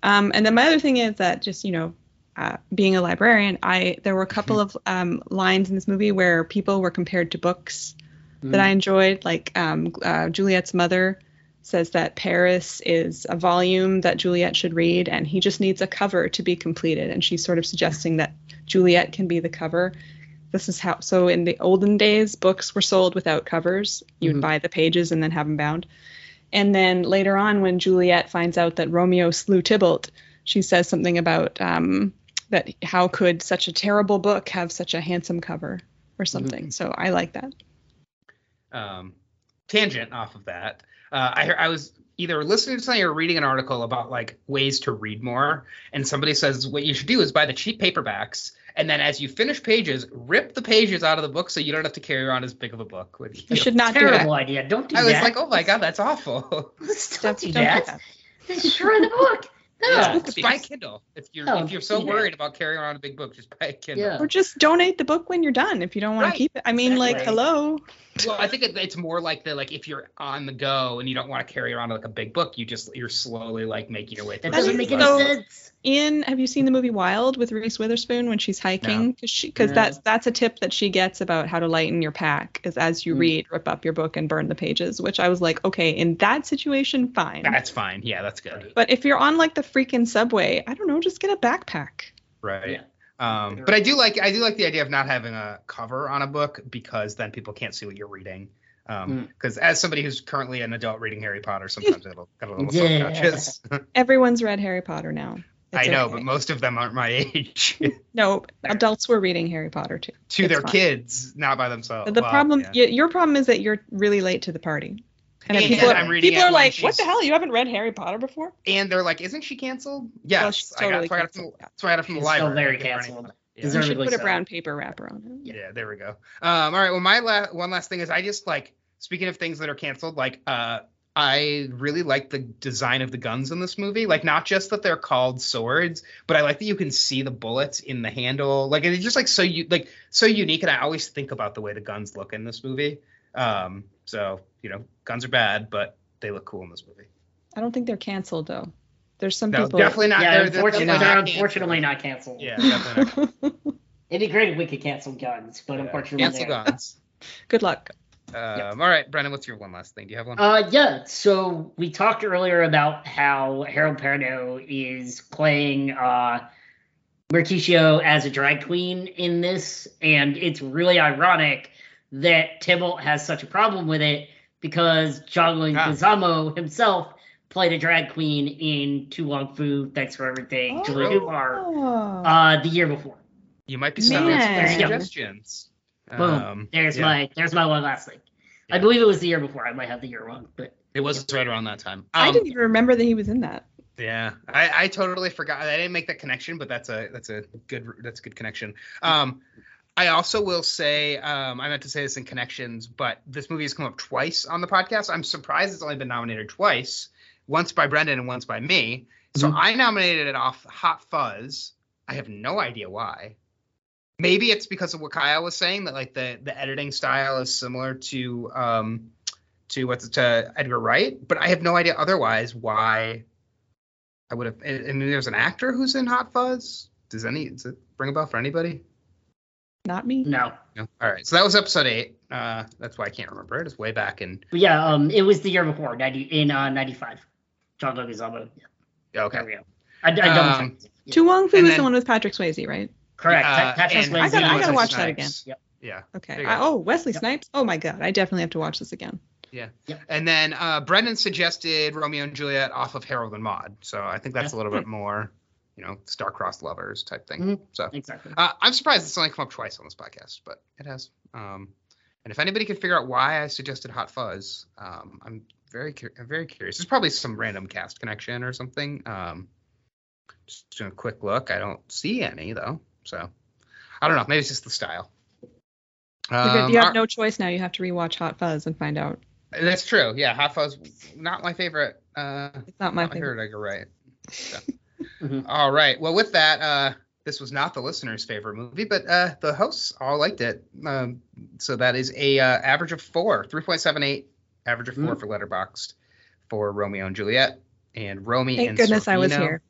Speaker 3: Um, and then my other thing is that just you know, uh, being a librarian, I there were a couple of um, lines in this movie where people were compared to books that I enjoyed. Like um, uh, Juliet's mother says that Paris is a volume that Juliet should read, and he just needs a cover to be completed. And she's sort of suggesting that Juliet can be the cover. This is how. So in the olden days, books were sold without covers. You'd
Speaker 2: Mhm.
Speaker 3: buy the pages and then have them bound. And then later on, when Juliet finds out that Romeo slew Tybalt, she says something about um, that how could such a terrible book have such a handsome cover or something. So I like that.
Speaker 1: um, tangent off of that. Uh, I I was either listening to something or reading an article about like ways to read more, and somebody says what you should do is buy the cheap paperbacks, and then as you finish pages, rip the pages out of the book so you don't have to carry around as big of a book. with
Speaker 3: You
Speaker 1: you.
Speaker 3: should not do that.
Speaker 2: Terrible idea. Don't do that.
Speaker 1: I was like, oh my god, that's awful.
Speaker 2: Don't [LAUGHS]
Speaker 3: Don't,
Speaker 2: do that.
Speaker 3: do that.
Speaker 2: Destroy the book. No.
Speaker 1: Yeah,
Speaker 3: book
Speaker 1: just
Speaker 3: abuse.
Speaker 1: buy Kindle. If you're
Speaker 2: No,
Speaker 1: if you're so
Speaker 2: do that.
Speaker 1: worried about carrying around a big book, just buy a Kindle.
Speaker 2: Yeah.
Speaker 3: Or just donate the book when you're done if you don't want
Speaker 1: Right.
Speaker 3: to keep it. I mean, like, hello.
Speaker 1: Well, I think it, it's more like the like if you're on the go and you don't want to carry around like a big book, you just you're slowly like making your way through.
Speaker 2: That
Speaker 3: I
Speaker 2: doesn't make any sense.
Speaker 3: In have you seen the movie Wild with Reese Witherspoon when she's hiking? Because she because
Speaker 2: No.
Speaker 3: that's that's a tip that she gets about how to lighten your pack is as you
Speaker 2: Mm.
Speaker 3: read, rip up your book and burn the pages. Which I was like, okay, in that situation, fine.
Speaker 1: That's fine. Yeah, that's good.
Speaker 3: But if you're on like the freaking subway, I don't know, just get a backpack.
Speaker 1: Right.
Speaker 2: Yeah.
Speaker 1: Um, but I do like I do like the idea of not having a cover on a book because then people can't see what you're reading.
Speaker 2: Mm.
Speaker 1: Because as somebody who's currently an adult reading Harry Potter, sometimes it'll get a little
Speaker 2: Yeah.
Speaker 1: self-conscious. [LAUGHS]
Speaker 3: Everyone's read Harry Potter now.
Speaker 1: I know,
Speaker 3: okay.
Speaker 1: but most of them aren't my [LAUGHS] age.
Speaker 3: no, adults were reading Harry Potter too.
Speaker 1: to
Speaker 3: It's
Speaker 1: their
Speaker 3: fine.
Speaker 1: kids, not by themselves.
Speaker 3: But the
Speaker 1: Well,
Speaker 3: problem,
Speaker 1: yeah.
Speaker 3: y- your problem is that you're really late to the party. And,
Speaker 1: And
Speaker 3: people,
Speaker 1: I'm
Speaker 3: are,
Speaker 1: reading
Speaker 3: people
Speaker 1: it
Speaker 3: are like, "What the hell? You haven't read Harry Potter before?"
Speaker 1: and they're like, "Isn't she canceled?" Yes,
Speaker 3: Well, she's
Speaker 1: I got,
Speaker 3: totally
Speaker 1: that's I got it from,
Speaker 3: canceled, yeah.
Speaker 1: that's why I got it from the library.
Speaker 2: still very canceled.
Speaker 1: Yeah.
Speaker 3: You should
Speaker 2: Deservedly
Speaker 3: put a brown paper wrapper on it.
Speaker 1: Yeah, there we go. Um, all right. Well, my la- one last thing is I just like speaking of things that are canceled. Like, uh, I really like the design of the guns in this movie. Like, not just that they're called swords, but I like that you can see the bullets in the handle. Like, it's just like so you like so unique. And I always think about the way the guns look in this movie. Um, so you know, guns are bad, but they look cool in this movie.
Speaker 3: I don't think they're canceled though. There's some
Speaker 1: No,
Speaker 3: people.
Speaker 1: definitely not.
Speaker 2: yeah,
Speaker 1: they're, they're
Speaker 2: unfortunately, they're
Speaker 1: not
Speaker 2: unfortunately not canceled.
Speaker 1: Yeah, [LAUGHS] definitely not.
Speaker 2: It'd be great if we could cancel guns, but
Speaker 1: Yeah.
Speaker 2: unfortunately,
Speaker 1: Cancel
Speaker 2: they're-
Speaker 1: guns.
Speaker 3: Good luck.
Speaker 1: Um, All right, Brendan, what's your one last thing? Do you have one?
Speaker 2: Uh, yeah. So we talked earlier about how Harold Perrineau is playing uh, Mercutio as a drag queen in this, and it's really ironic that Tybalt has such a problem with it because John
Speaker 1: Ah.
Speaker 2: Leguizamo himself played a drag queen in To Wong Foo, Thanks for Everything, Julie
Speaker 3: Oh.
Speaker 2: Newmar, uh, the year before.
Speaker 1: you might be sending us some
Speaker 3: Man.
Speaker 1: suggestions.
Speaker 2: Boom.
Speaker 1: Um,
Speaker 2: There's
Speaker 1: yeah.
Speaker 2: my there's my one last thing. I believe it was the year before. I might have the year wrong, but
Speaker 1: It was right around that time.
Speaker 3: I
Speaker 1: Um,
Speaker 3: didn't even remember that he was in that.
Speaker 1: Yeah, I, I totally forgot. I didn't make that connection, but that's a that's a good that's a good connection. Um, I also will say um, I meant to say this in connections, but this movie has come up twice on the podcast. I'm surprised it's only been nominated twice, once by Brendan and once by me. So
Speaker 2: Mhm.
Speaker 1: I nominated it off Hot Fuzz. I have no idea why. Maybe it's because of what Kyle was saying that like the the editing style is similar to um to what's to Edgar Wright, but I have no idea otherwise why I would have. And, mean, there's an actor who's in Hot Fuzz. Does any does it ring a bell for anybody?
Speaker 3: Not me.
Speaker 2: no.
Speaker 1: No. All right, so that was episode eight. Uh, that's why I can't remember it. It's way back in.
Speaker 2: But yeah, um, it was the year before, ninety in uh ninety five. John Leguizamo. Yeah, there
Speaker 1: Okay.
Speaker 2: we go. I, I double
Speaker 1: Um,
Speaker 2: checked. Yeah.
Speaker 3: To Wong Foo
Speaker 1: And
Speaker 3: is
Speaker 1: then-
Speaker 3: the one with Patrick Swayze, right?
Speaker 2: Correct.
Speaker 1: Uh,
Speaker 2: Patrick
Speaker 1: and
Speaker 2: Swayze.
Speaker 3: I gotta- I gotta
Speaker 1: Wesley
Speaker 3: watch that again.
Speaker 1: Snipes.
Speaker 2: Yep.
Speaker 1: Yeah.
Speaker 3: Okay. I, oh, Wesley
Speaker 2: Yep.
Speaker 3: Snipes. Oh my god, I definitely have to watch this again. Yeah.
Speaker 1: And then uh, Brendan suggested Romeo and Juliet off of Harold and Maude. So I think that's a little bit more, you know, star-crossed lovers type thing.
Speaker 2: Mhm.
Speaker 1: So
Speaker 2: Exactly.
Speaker 1: uh, I'm surprised it's only come up twice on this podcast, but it has. Um, and if anybody could figure out why I suggested Hot Fuzz, um, I'm very, cur- I'm very curious. There's probably some random cast connection or something. Um, just doing a quick look. I don't see any though. So I don't know. Maybe it's just the style.
Speaker 3: You have-
Speaker 1: Um,
Speaker 3: you have
Speaker 1: all-
Speaker 3: no choice now. You have to rewatch Hot Fuzz and find out.
Speaker 1: That's true. Yeah, Hot Fuzz, not my favorite. Uh,
Speaker 3: It's not my
Speaker 1: not my
Speaker 3: favorite.
Speaker 1: favorite Edgar Wright. So.
Speaker 2: Mhm.
Speaker 1: All right. Well, with that, uh, this was not the listener's favorite movie, but uh, the hosts all liked it. Um, so that is a uh, average of four, three point seven eight, average of four
Speaker 2: Mm.
Speaker 1: for Letterboxd for Romeo and Juliet and Romy
Speaker 3: Thank
Speaker 1: and
Speaker 3: goodness I was here.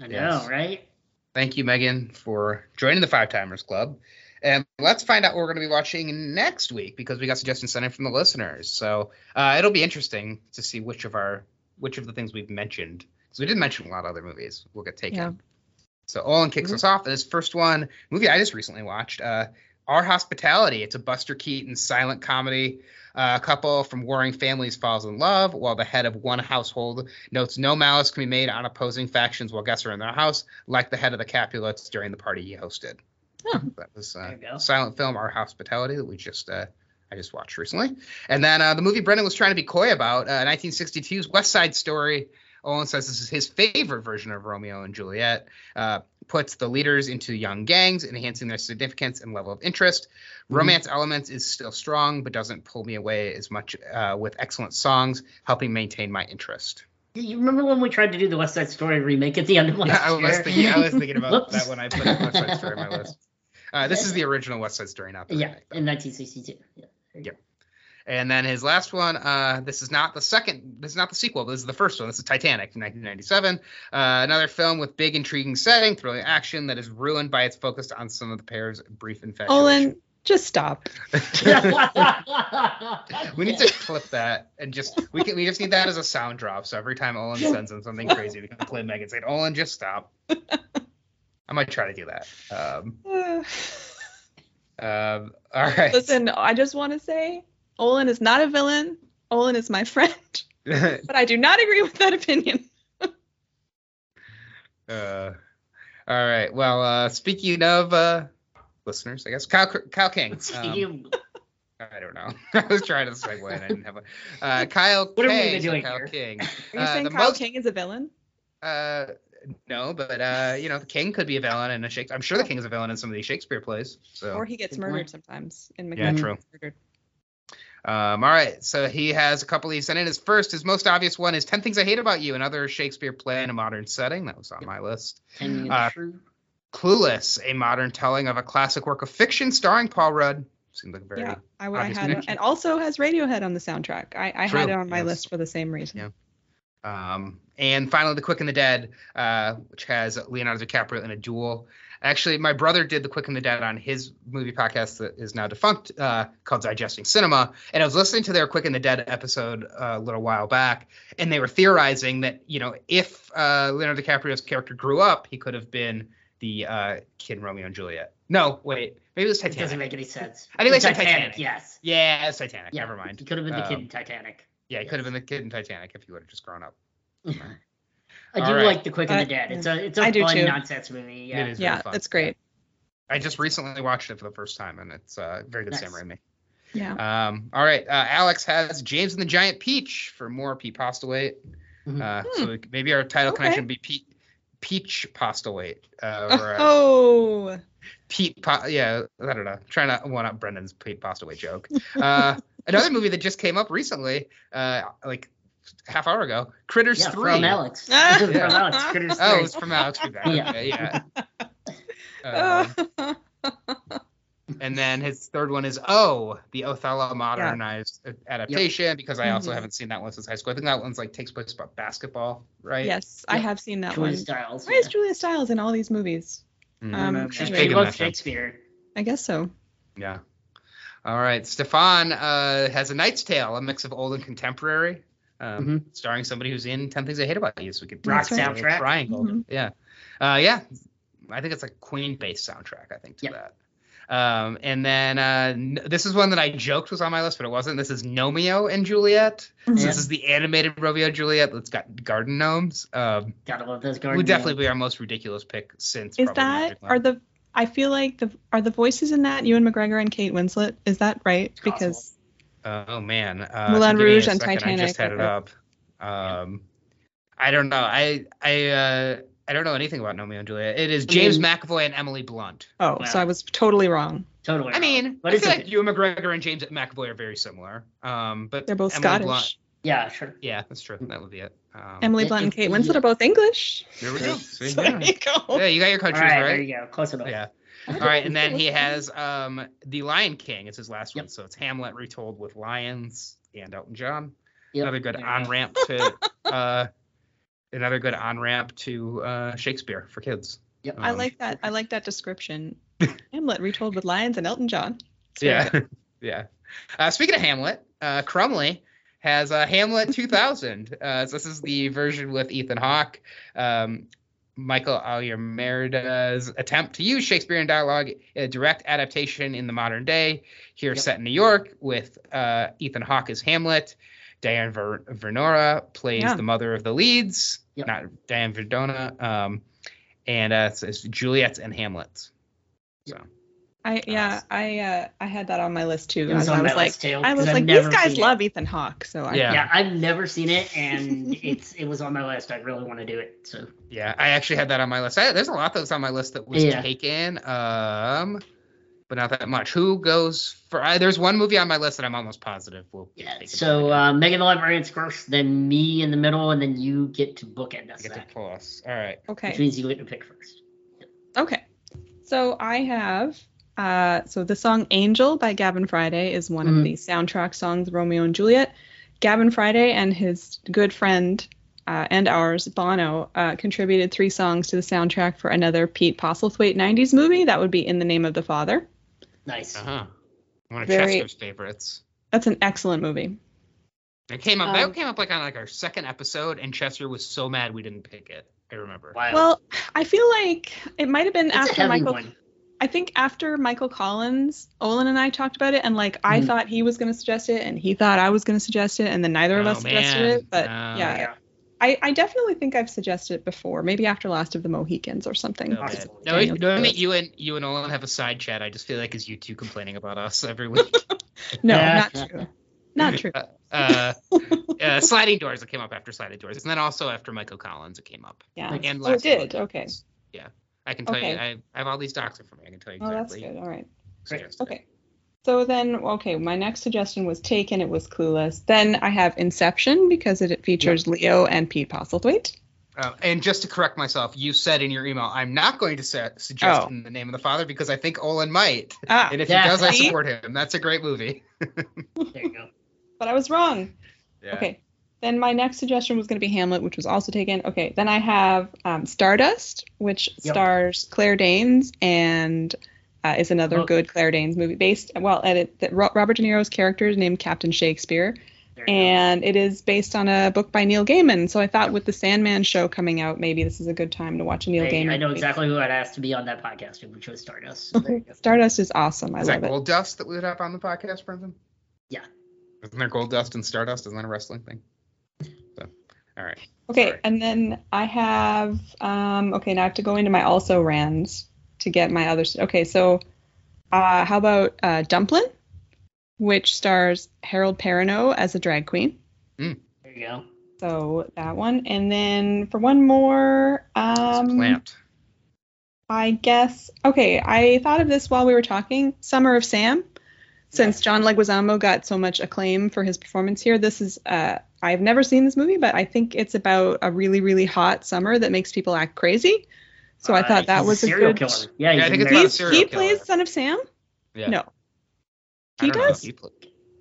Speaker 2: I know,
Speaker 1: Yes.
Speaker 2: right?
Speaker 1: Thank you, Meaghan, for joining the Five Timers Club. And let's find out what we're going to be watching next week because we got suggestions sent in from the listeners. So uh, it'll be interesting to see which of our which of the things we've mentioned because we did mention a lot of other movies We'll get taken.
Speaker 3: Yeah.
Speaker 1: So Olin kicks
Speaker 2: Mhm.
Speaker 1: us off. And his first one, movie I just recently watched, uh, Our Hospitality. It's a Buster Keaton silent comedy Uh, a couple from warring families falls in love, while the head of one household notes no malice can be made on opposing factions while guests are in their house, like the head of the Capulets during the party he hosted.
Speaker 3: Oh.
Speaker 1: That was
Speaker 2: There
Speaker 1: uh,
Speaker 2: you
Speaker 1: silent film Our Hospitality that we just uh, I just watched recently. And then uh, the movie Brendan was trying to be coy about, uh, 1962's West Side Story. Owen says this is his favorite version of Romeo and Juliet. Uh, puts the leaders into young gangs, enhancing their significance and level of interest.
Speaker 2: Mhm.
Speaker 1: Romance elements is still strong, but doesn't pull me away as much uh, with excellent songs, helping maintain my interest.
Speaker 2: You remember when we tried to do the West Side Story remake at the end of [LAUGHS] last
Speaker 1: Yeah, I was
Speaker 2: year?
Speaker 1: thinking, I was thinking about that when I put West Side Story on my list. Uh, this is the original West Side Story, not the
Speaker 2: Yeah,
Speaker 1: remake.
Speaker 2: in 1962. Yeah. there you
Speaker 1: Yep. And then his last one, uh, this is not the second, this is not the sequel, this is the first one. This is Titanic, 1997. Uh, another film with big, intriguing setting, thrilling action that is ruined by its focus on some of the pair's brief infatuation.
Speaker 3: Olin, just stop. [LAUGHS] [LAUGHS]
Speaker 1: we need to clip that and just we can we just need that as a sound drop. So every time Olin sends him something crazy, we can play Meaghan saying, "Olin, just stop." [LAUGHS] I might try to do that. Um, [SIGHS] um, all right.
Speaker 3: Listen, I just want to say Olin is not a villain. Olin is my friend, [LAUGHS] but I do not agree with that opinion. [LAUGHS]
Speaker 1: Uh, all right. Well, uh, speaking of uh, listeners, I guess Kyle, Kyle King. Um, [LAUGHS] I don't know. I was trying to segue and I didn't have a. Uh, Kyle
Speaker 2: What are we even doing
Speaker 1: Kyle
Speaker 2: here?
Speaker 1: King.
Speaker 3: Are you
Speaker 1: Uh,
Speaker 3: saying
Speaker 1: the
Speaker 3: Kyle
Speaker 1: most-
Speaker 3: King is a villain?
Speaker 1: Uh, no, but uh, you know, the king could be a villain in a Shakespeare. I'm sure the king is a villain in some of these Shakespeare plays. So.
Speaker 3: Or he gets murdered sometimes in Macbeth.
Speaker 1: Yeah,
Speaker 3: Macbeth.
Speaker 1: true.
Speaker 3: murdered.
Speaker 1: Um, all right, so he has a couple he sent in. His first, his most obvious one is 10 Things I Hate About You, another Shakespeare play in a modern setting. That was on my list. Uh. Clueless, a modern telling of a classic work of fiction starring Paul Rudd. Seemed like a very
Speaker 3: Yeah, I, I had it, and also has Radiohead on the soundtrack. I, I
Speaker 1: True,
Speaker 3: had it on my
Speaker 1: yes.
Speaker 3: list for the same reason.
Speaker 1: Yeah. Um, and finally, The Quick and the Dead, uh, which has Leonardo DiCaprio in a duel. Actually, my brother did The Quick and the Dead on his movie podcast that is now defunct uh, called Digesting Cinema. And I was listening to their Quick and the Dead episode uh, a little while back, and they were theorizing that, you know, if uh, Leonardo DiCaprio's character grew up, he could have been the uh, kid in Romeo and Juliet. No, wait, maybe it was
Speaker 2: It doesn't make any sense.
Speaker 1: I think they said
Speaker 2: Titanic.
Speaker 1: Titanic.
Speaker 2: Yes.
Speaker 1: Yeah, it's Titanic.
Speaker 2: Yeah.
Speaker 1: Never mind.
Speaker 2: He could have been the kid
Speaker 1: Um,
Speaker 2: in Titanic.
Speaker 1: Yeah, he could have been the kid in Titanic if he would have just grown up. [LAUGHS]
Speaker 2: I do
Speaker 1: All right.
Speaker 2: like The Quick and
Speaker 3: I-
Speaker 2: the Dead. It's a it's a
Speaker 3: I
Speaker 2: fun nonsense movie. Yeah.
Speaker 1: It is
Speaker 3: Yeah,
Speaker 1: fun.
Speaker 3: it's great.
Speaker 1: I just recently watched it for the first time, and it's uh, very good
Speaker 2: Nice.
Speaker 1: Sam Raimi.
Speaker 3: Yeah.
Speaker 1: Um, all right, uh, Alex has James and the Giant Peach for more Pete Postlethwaite.
Speaker 2: Mhm.
Speaker 1: Uh,
Speaker 3: Hmm.
Speaker 1: So maybe our title
Speaker 3: Okay.
Speaker 1: connection be Pete Peach Postlethwaite. Uh, or, uh,
Speaker 3: Oh,
Speaker 1: Pete, po- yeah, I don't know. Trying to one up Brendan's Pete Postlethwaite joke. Uh, [LAUGHS] another movie that just came up recently, uh, like half hour ago, Critters
Speaker 2: Yeah,
Speaker 1: Three.
Speaker 2: from Alex. [LAUGHS]
Speaker 3: Ah.
Speaker 2: from Alex. Critters
Speaker 1: Oh,
Speaker 2: three.
Speaker 1: it's from Alex Trebek.
Speaker 2: Yeah.
Speaker 1: Okay, yeah. Um, [LAUGHS] And then his third one is Oh, the Othello modernized adaptation, because I also
Speaker 3: Mhm.
Speaker 1: haven't seen that one since high school. I think that one's like takes place about basketball, right?
Speaker 3: yes, I have seen that one.
Speaker 2: Julia
Speaker 3: one.
Speaker 2: Stiles.
Speaker 3: Why is Julia Stiles in all these movies?
Speaker 1: Mhm.
Speaker 3: Um,
Speaker 1: she's
Speaker 2: she
Speaker 1: big in
Speaker 2: loves
Speaker 1: that film.
Speaker 2: Shakespeare.
Speaker 3: I guess so.
Speaker 1: yeah. All right. Stefan uh, has A Knight's Tale, a mix of old and contemporary, um, starring somebody who's in 10 Things I Hate About You. So we could
Speaker 2: Rock
Speaker 1: do a
Speaker 2: soundtrack.
Speaker 1: Triangle.
Speaker 3: Mhm.
Speaker 1: Yeah. Uh, yeah. I think it's like Queen based soundtrack, I think, to
Speaker 2: Yep.
Speaker 1: that. Um, and then uh, n- this is one that I joked was on my list, but it wasn't. This is Nomeo and Juliet. So This is the animated Romeo and Juliet that's got garden gnomes. Um,
Speaker 2: Gotta love those garden.
Speaker 1: would definitely be our most ridiculous pick since.
Speaker 3: Is that
Speaker 1: Magic
Speaker 3: are the? I feel like the are the voices in that Ewan McGregor and Kate Winslet. Is that right?
Speaker 2: possible.
Speaker 3: Because
Speaker 1: Oh man, uh,
Speaker 3: Moulin
Speaker 1: give me
Speaker 3: Rouge and
Speaker 1: second, I
Speaker 3: Titanic
Speaker 1: just had it up. Um, I don't know. I I uh, I don't know anything about Romeo and Juliet. It is
Speaker 2: I
Speaker 1: James
Speaker 2: mean-
Speaker 1: McAvoy and Emily Blunt.
Speaker 3: oh,
Speaker 2: Wow.
Speaker 3: so I was totally wrong.
Speaker 2: Totally.
Speaker 1: I mean,
Speaker 2: but
Speaker 1: I
Speaker 2: it's
Speaker 1: feel like Ewan McGregor and James McAvoy are very similar. Um, but
Speaker 3: They're both
Speaker 1: Emily
Speaker 3: Scottish.
Speaker 1: Blunt,
Speaker 2: yeah, sure.
Speaker 1: yeah, that's true. That would be it. Um,
Speaker 3: Emily Blunt and
Speaker 2: it-
Speaker 3: Kate
Speaker 2: yeah.
Speaker 3: Winslet are both English.
Speaker 1: there we go. See, [LAUGHS]
Speaker 3: So
Speaker 1: yeah.
Speaker 3: there you go.
Speaker 1: Yeah, you got your countries
Speaker 2: right,
Speaker 1: right.
Speaker 2: there you go. Close enough.
Speaker 1: Yeah. All right, and then he has um the Lion King. It's his last one, so it's Hamlet retold with lions and Elton John.
Speaker 2: Yep,
Speaker 1: another good
Speaker 2: there
Speaker 1: on ramp to [LAUGHS] uh another good on ramp to uh Shakespeare for kids.
Speaker 2: Yep.
Speaker 3: I
Speaker 1: Um,
Speaker 3: like that. I like that description. [LAUGHS] Hamlet retold with lions and Elton John.
Speaker 1: Yeah,
Speaker 3: good. [LAUGHS]
Speaker 1: yeah. Uh, speaking of Hamlet, uh, Crumley has uh, Hamlet 2000. Uh, so this is the version with Ethan Hawke. Um, Michael Almereyda's attempt to use Shakespearean dialogue in a direct adaptation in the modern day. Here,
Speaker 2: Yep.
Speaker 1: set in New York, with uh, Ethan Hawke as Hamlet. Diane Ver- Vernora plays
Speaker 3: Yeah.
Speaker 1: the mother of the leads,
Speaker 2: Yep.
Speaker 1: not Diane Verdona. Um, and uh, it's, it's Juliet's and Hamlet's. So
Speaker 3: I yeah, I uh, I had that on my list too.
Speaker 2: It was
Speaker 3: I was
Speaker 2: my
Speaker 3: like,
Speaker 2: list too.
Speaker 3: I
Speaker 2: 'cause
Speaker 3: was
Speaker 2: I've
Speaker 3: like, these guys
Speaker 2: seen it.
Speaker 3: love Ethan Hawke, so I,
Speaker 1: Yeah.
Speaker 2: Yeah, I've never seen it, and [LAUGHS] it's it was on my list. I really want to do it. So
Speaker 1: yeah, I actually had that on my list. I, there's a lot that's on my list that was
Speaker 2: Yeah.
Speaker 1: taken, um, but not that much. Who goes for? I, there's one movie on my list that I'm almost positive will.
Speaker 2: yeah.
Speaker 1: taken
Speaker 2: So uh, Meaghan the Librarian's first, then me in the middle, and then you get to bookend
Speaker 1: I
Speaker 2: us.
Speaker 1: get to
Speaker 2: Zach,
Speaker 1: plus. All right.
Speaker 3: okay.
Speaker 2: Which means you get to pick first.
Speaker 3: Okay. So I have uh so the song Angel by Gavin Friday is one
Speaker 2: Mhm.
Speaker 3: of the soundtrack songs of Romeo and Juliet. Gavin Friday and his good friend uh, and ours, Bono, uh, contributed three songs to the soundtrack for another Pete Postlethwaite 90s movie. That would be In the Name of the Father.
Speaker 2: Nice.
Speaker 1: Uh huh. One of
Speaker 3: Very-
Speaker 1: Chester's favorites.
Speaker 3: That's an excellent movie.
Speaker 1: It came up.
Speaker 3: Um,
Speaker 1: that came up like on like our second episode, and Chester was so mad we didn't pick it. I remember.
Speaker 2: Wow.
Speaker 3: Well, I feel like it might have been
Speaker 2: it's
Speaker 3: after Michael.
Speaker 2: one.
Speaker 3: I think after Michael Collins, Olin and I talked about it, and like I
Speaker 2: Mhm.
Speaker 3: thought he was going to suggest it, and he thought I was going to suggest it, and then neither of
Speaker 1: Oh,
Speaker 3: us suggested it. But
Speaker 1: Oh,
Speaker 3: yeah,
Speaker 2: Yeah.
Speaker 3: I, I definitely think I've suggested it before, maybe after Last of the Mohicans or something.
Speaker 1: No,
Speaker 2: Awesome.
Speaker 1: no,
Speaker 3: Daniel
Speaker 1: knowing you and you and Olin have a side chat, I just feel like it's you two complaining about us every week. [LAUGHS]
Speaker 3: No,
Speaker 2: Yeah.
Speaker 3: not true. Not true.
Speaker 1: uh, uh, [LAUGHS] sliding doors. It came up after sliding doors, and then also after Michael Collins, it came up.
Speaker 3: Yeah.
Speaker 2: Like,
Speaker 1: And
Speaker 3: Oh, it did. Okay.
Speaker 1: Yeah, I can tell you. I, I have all these docs in front of me. I can tell you exactly.
Speaker 3: Oh, that's
Speaker 1: exactly.
Speaker 3: good. All right.
Speaker 1: suggested.
Speaker 3: Okay. So then, okay, my next suggestion was Taken. It was Clueless. Then I have Inception because it features Leo and Pete Postlethwaite.
Speaker 1: Uh, and just to correct myself, you said in your email, I'm not going to sa- suggest
Speaker 3: Oh.
Speaker 1: in the name of the father because I think Olin might.
Speaker 3: Ah,
Speaker 1: And if
Speaker 2: Yeah.
Speaker 1: he does, I support him. That's a great movie.
Speaker 2: There you go. [LAUGHS]
Speaker 3: but I was wrong.
Speaker 1: Yeah.
Speaker 3: Okay. Then my next suggestion was going to be Hamlet, which was also taken. Okay. Then I have um, Stardust, which
Speaker 2: Yep.
Speaker 3: stars Claire Danes and uh, is another
Speaker 2: Oh.
Speaker 3: good Claire Danes movie based. Well, at it, that Robert De Niro's character is named Captain Shakespeare,
Speaker 2: There you go.
Speaker 3: and it is based on a book by Neil Gaiman. So I thought with the Sandman show coming out, maybe this is a good time to watch a Neil
Speaker 2: I,
Speaker 3: Gaiman.
Speaker 2: I know
Speaker 3: movie.
Speaker 2: exactly who I'd asked to be on that podcast, which was Stardust. So there you go.
Speaker 3: Stardust is awesome. I
Speaker 1: Is
Speaker 3: love
Speaker 1: that
Speaker 3: it.
Speaker 1: Gold Dust that we would have on the podcast, Brendan?
Speaker 2: Yeah.
Speaker 1: Isn't there Gold Dust and Stardust? Isn't that a wrestling thing? So, all right.
Speaker 3: Okay,
Speaker 1: Sorry.
Speaker 3: and then I have um okay, now I have to go into my also rans to get my other okay, so uh how about uh Dumplin, which stars Harold Perrineau as a drag queen.
Speaker 2: There you go.
Speaker 3: So that one. And then for one more, um
Speaker 1: Clamped.
Speaker 3: I guess okay, I thought of this while we were talking. Summer of Sam. Since
Speaker 2: Yes.
Speaker 3: John Leguizamo got so much acclaim for his performance here, this is uh I've never seen this movie, but I think it's about a really, really hot summer that makes people act crazy. So I
Speaker 2: Uh,
Speaker 3: thought that was
Speaker 2: a
Speaker 3: a
Speaker 2: serial
Speaker 3: good.
Speaker 2: killer. Yeah, he's
Speaker 1: Yeah, I
Speaker 2: a
Speaker 1: think it's about a serial
Speaker 3: he
Speaker 1: killer.
Speaker 3: plays Son of Sam.
Speaker 1: Yeah.
Speaker 3: No. He
Speaker 1: don't know if
Speaker 3: does.
Speaker 1: he pla-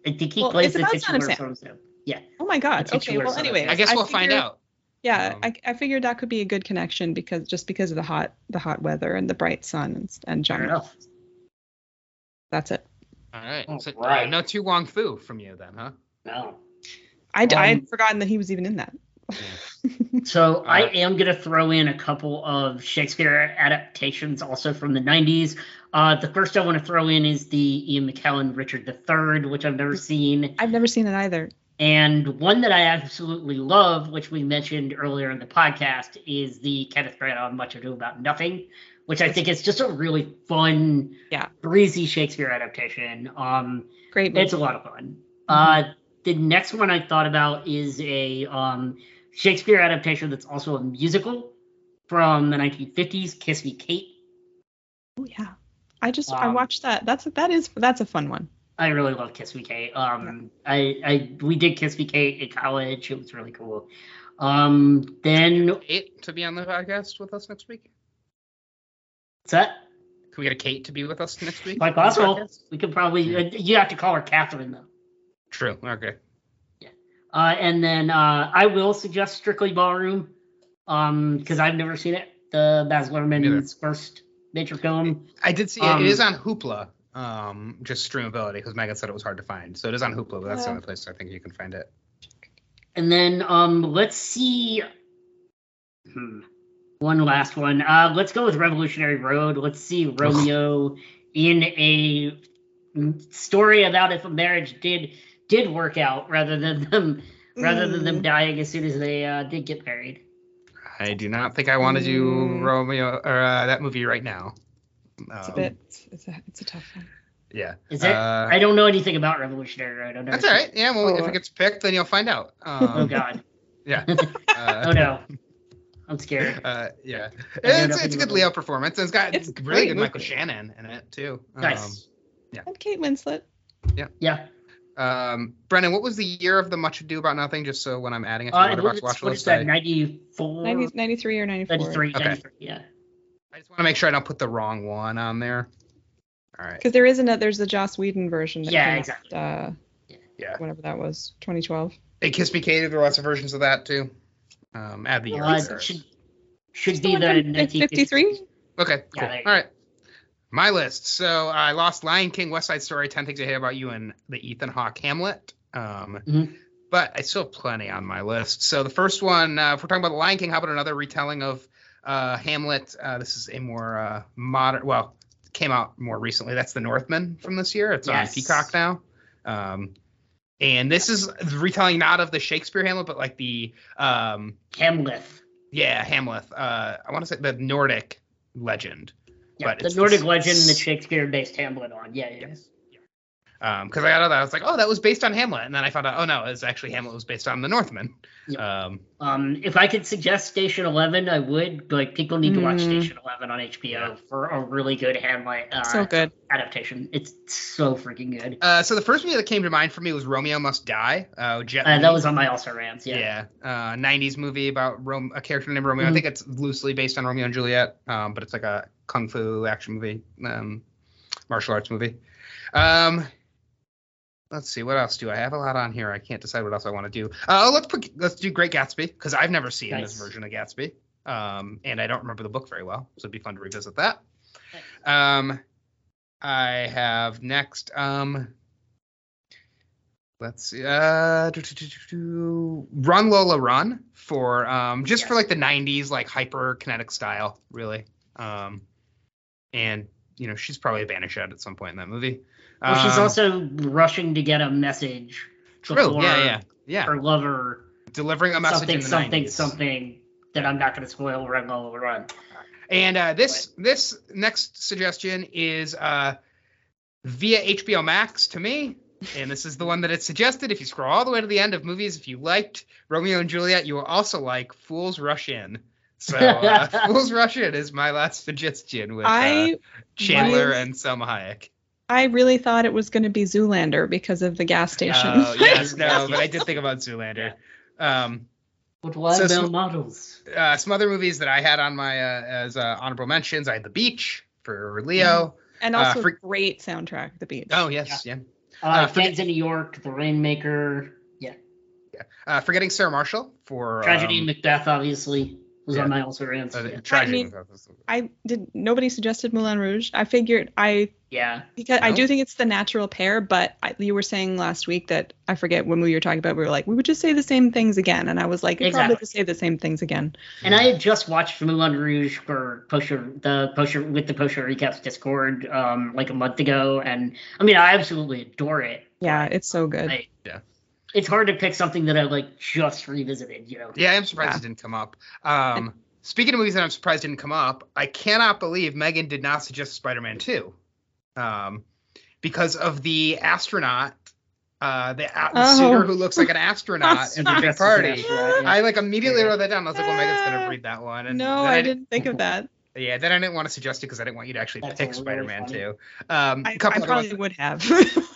Speaker 2: I think he
Speaker 3: Well,
Speaker 2: plays
Speaker 3: it's
Speaker 2: the
Speaker 3: about Son of Sam.
Speaker 2: Son of Sam. Yeah.
Speaker 3: Oh my God.
Speaker 2: The
Speaker 3: Okay.
Speaker 2: titular
Speaker 3: Well, anyway,
Speaker 1: I guess we'll find out.
Speaker 3: Yeah,
Speaker 1: Um,
Speaker 3: I, I figured that could be a good connection because just because of the hot the hot weather and the bright sun and, and
Speaker 2: Fair enough.
Speaker 3: That's it.
Speaker 1: All right.
Speaker 2: All
Speaker 1: So, uh,
Speaker 2: right.
Speaker 1: no To Wong Foo from you then, huh?
Speaker 2: No.
Speaker 3: I, I
Speaker 2: Um,
Speaker 3: had forgotten that he was even in that.
Speaker 2: So I
Speaker 1: Uh,
Speaker 2: am going to throw in a couple of Shakespeare adaptations also from the 90s. Uh, the first I want to throw in is the Ian McKellen Richard III, which I've never seen.
Speaker 3: I've never seen it either.
Speaker 2: And one that I absolutely love, which we mentioned earlier in the podcast, is the Kenneth Branagh Much Ado About Nothing, which I think is just a really fun,
Speaker 3: Yeah.
Speaker 2: breezy Shakespeare adaptation. Um,
Speaker 3: Great movie.
Speaker 2: it's a lot of fun. Uh, the next one I thought about is a um, Shakespeare adaptation that's also a musical from the 1950s, Kiss Me Kate.
Speaker 3: Oh yeah. I just I
Speaker 2: Um,
Speaker 3: watched that. That's that is that's a fun one.
Speaker 2: I really love Kiss Me Kate. Um, I, I we did Kiss Me Kate in college. It was really cool. Um, then
Speaker 1: Kate to be on the podcast with us next week.
Speaker 2: what's that?
Speaker 1: Can we get a Kate to be with us next week?
Speaker 2: Quite
Speaker 1: on
Speaker 2: possible.
Speaker 1: podcast?
Speaker 2: We could probably. uh, You have to call her Catherine though.
Speaker 1: True. Okay.
Speaker 2: Uh, and then uh, I will suggest Strictly Ballroom, um, because I've never seen it. The Baz Luhrmann's first major film.
Speaker 1: I did see
Speaker 2: Um,
Speaker 1: it. It is on Hoopla. Um, just streamability because Meaghan said it was hard to find. So it is on Hoopla, but that's the only place I think you can find it.
Speaker 2: And then um, let's see. Hmm. One last one. Uh, let's go with Revolutionary Road. Let's see Romeo in a story about if a marriage did did work out rather than them rather than them
Speaker 3: Mm.
Speaker 2: dying as soon as they uh, did get married.
Speaker 1: I do not think I want to do
Speaker 3: Mm.
Speaker 1: Romeo or uh, that movie right now.
Speaker 3: It's a
Speaker 1: Um,
Speaker 3: bit. It's a. It's a tough one.
Speaker 1: Yeah.
Speaker 2: Is it?
Speaker 1: Uh,
Speaker 2: I don't know anything about Revolutionary Road. I've never
Speaker 1: That's all
Speaker 2: seen.
Speaker 1: Yeah. Well, if
Speaker 3: Oh.
Speaker 1: it gets picked, then you'll find out.
Speaker 2: it. [LAUGHS] Oh
Speaker 1: Um,
Speaker 2: God.
Speaker 1: yeah. [LAUGHS]
Speaker 2: oh
Speaker 1: Uh,
Speaker 2: no. I'm scared. [LAUGHS]
Speaker 1: Uh, yeah, it's, it's a good Leo
Speaker 2: it.
Speaker 1: performance, and it's got
Speaker 3: It's
Speaker 1: really
Speaker 3: great
Speaker 1: good Michael. Shannon in it too. Um,
Speaker 2: Nice.
Speaker 3: And Kate Winslet.
Speaker 2: Yeah. Yeah.
Speaker 1: Um, Brendan, what was the year of the Much Ado About Nothing? Just so when I'm adding it to
Speaker 2: Uh,
Speaker 1: the
Speaker 2: I
Speaker 1: Letterboxd watch
Speaker 2: it's, what
Speaker 1: list,
Speaker 2: that?
Speaker 1: I,
Speaker 2: 94?
Speaker 3: 90, 93 or 94.
Speaker 2: 93,
Speaker 1: Okay.
Speaker 2: 93, yeah.
Speaker 1: I just want to make sure I don't put the wrong one on there. All right.
Speaker 3: Because there isn't a. There's the Joss Whedon version. That
Speaker 2: Yeah,
Speaker 3: came out,
Speaker 2: exactly.
Speaker 3: Uh,
Speaker 1: Yeah.
Speaker 3: whatever that was, 2012.
Speaker 1: Hey, Kiss Me Katie. There are lots of versions of that too. Um, add the year.
Speaker 2: Uh, should should be
Speaker 3: the
Speaker 2: the 1953.
Speaker 3: 53.
Speaker 1: Okay, cool.
Speaker 2: there you
Speaker 1: All right. My list. So I lost Lion King, West Side Story, 10 Things I Hate About You, and the Ethan Hawke Hamlet. Um,
Speaker 2: Mhm.
Speaker 1: But I still have plenty on my list. So the first one, uh, if we're talking about the Lion King, how about another retelling of uh, Hamlet? Uh, this is a more uh, modern, well, came out more recently. That's The Northman from this year. It's
Speaker 2: Yes.
Speaker 1: on Peacock now. Um, and this is the retelling not of the Shakespeare Hamlet, but like the um,
Speaker 2: Hamlet.
Speaker 1: yeah Hamlet. Uh, I want to say the Nordic legend.
Speaker 2: Yeah,
Speaker 1: But
Speaker 2: the Nordic
Speaker 1: the-
Speaker 2: legend that Shakespeare based Hamlet on. Yeah, yeah.
Speaker 1: Yes. Because I got that I was like, oh, that was based on Hamlet, and then I found out, oh no, it's actually Hamlet was based on the Northman.
Speaker 2: Yeah.
Speaker 1: Um,
Speaker 2: Um, if I could suggest Station Eleven, I would. Like people need to watch
Speaker 3: Mm.
Speaker 2: Station Eleven on HBO
Speaker 1: Yeah.
Speaker 2: for a really good Hamlet uh,
Speaker 3: So good.
Speaker 2: adaptation. It's so freaking good.
Speaker 1: uh, so the first movie that came to mind for me was Romeo Must Die. Uh, Jet
Speaker 2: Uh, that was on my also rants. Yeah.
Speaker 1: yeah, uh, '90s movie about Rome, a character named Romeo. I
Speaker 2: Mhm.
Speaker 1: think it's loosely based on Romeo and Juliet, um, but it's like a kung fu action movie, um, martial arts movie. Um, let's see, what else do I have? A lot on here. I can't decide what else I want to do. Uh, let's put let's do Great Gatsby because I've never seen
Speaker 2: Nice.
Speaker 1: this version of Gatsby, um, and I don't remember the book very well, so it'd be fun to revisit that. Um, I have next. Um, let's see. Uh, do, do, do, Run Lola Run for um, just for like the '90s like hyper kinetic style, really. Um, and you know she's probably a Banishad at some point in that movie.
Speaker 2: Well, she's
Speaker 1: Um,
Speaker 2: also rushing to get a message.
Speaker 1: true.
Speaker 2: before
Speaker 1: Yeah, yeah, yeah.
Speaker 2: Her lover.
Speaker 1: Delivering a message
Speaker 2: Something,
Speaker 1: in the
Speaker 2: something,
Speaker 1: 90s.
Speaker 2: something that I'm not going to spoil. Run, Lola, run.
Speaker 1: And uh, this this next suggestion is uh, via HBO Max to me, and this is the one that it suggested. If you scroll all the way to the end of movies, if you liked Romeo and Juliet, you will also like Fools Rush In. So uh, [LAUGHS] Fools Rush In is my last suggestion with uh,
Speaker 3: I
Speaker 1: Chandler
Speaker 3: was-
Speaker 1: and Salma Hayek.
Speaker 3: I really thought it was going to be Zoolander because of the gas station.
Speaker 1: Oh yes, no, [LAUGHS] but I did think about Zoolander. Um,
Speaker 2: With wild
Speaker 1: So
Speaker 2: male
Speaker 1: some-
Speaker 2: models.
Speaker 1: uh, some other movies that I had on my uh, as uh, honorable mentions. I had The Beach for Leo.
Speaker 3: and
Speaker 1: Uh,
Speaker 3: also
Speaker 1: for-
Speaker 3: great soundtrack, The Beach.
Speaker 1: Oh yes, yeah.
Speaker 2: Uh,
Speaker 1: Uh, forget-
Speaker 2: in New York, The Rainmaker, yeah.
Speaker 1: Uh, Forgetting Sarah Marshall for
Speaker 2: Tragedy
Speaker 1: um,
Speaker 2: in Macbeth, obviously, was
Speaker 1: yeah.
Speaker 2: on my also rants.
Speaker 1: uh,
Speaker 2: yeah.
Speaker 1: Tragedy.
Speaker 3: I I did. Nobody suggested Moulin Rouge. I figured I
Speaker 2: yeah.
Speaker 3: because I do think it's the natural pair. But I, you were saying last week that I forget when we were talking about. We were like, we would just say the same things again, and I was like, you'd probably
Speaker 2: Exactly.
Speaker 3: just say the same things again.
Speaker 2: And I had just watched Moulin Rouge for Poster the Poster with the Poster recaps Discord um like a month ago, and I mean I absolutely adore it.
Speaker 3: Yeah, it's so good.
Speaker 2: I-
Speaker 1: Yeah.
Speaker 2: It's hard to pick something that I like just revisited, you know.
Speaker 1: Yeah, I'm surprised
Speaker 3: Yeah.
Speaker 1: it didn't come up. Um, [LAUGHS] speaking of movies that I'm surprised didn't come up, I cannot believe Meaghan did not suggest Spider-Man 2, um, because of the astronaut, uh, the, a- the
Speaker 3: Oh.
Speaker 1: suitor who looks like an astronaut in the big party.
Speaker 2: yeah.
Speaker 1: I like immediately
Speaker 2: Yeah.
Speaker 1: wrote that down. I was like, well, Meaghan's gonna read that one. And
Speaker 3: no,
Speaker 1: then
Speaker 3: I
Speaker 1: didn't-
Speaker 3: didn't think of that. [LAUGHS]
Speaker 1: Yeah, then I didn't want to suggest it because I didn't want you to actually
Speaker 2: That's
Speaker 1: pick
Speaker 2: really
Speaker 1: Spider-Man
Speaker 2: funny.
Speaker 1: 2. Um,
Speaker 3: I,
Speaker 1: a couple
Speaker 3: I probably
Speaker 1: ones-
Speaker 3: would have. [LAUGHS]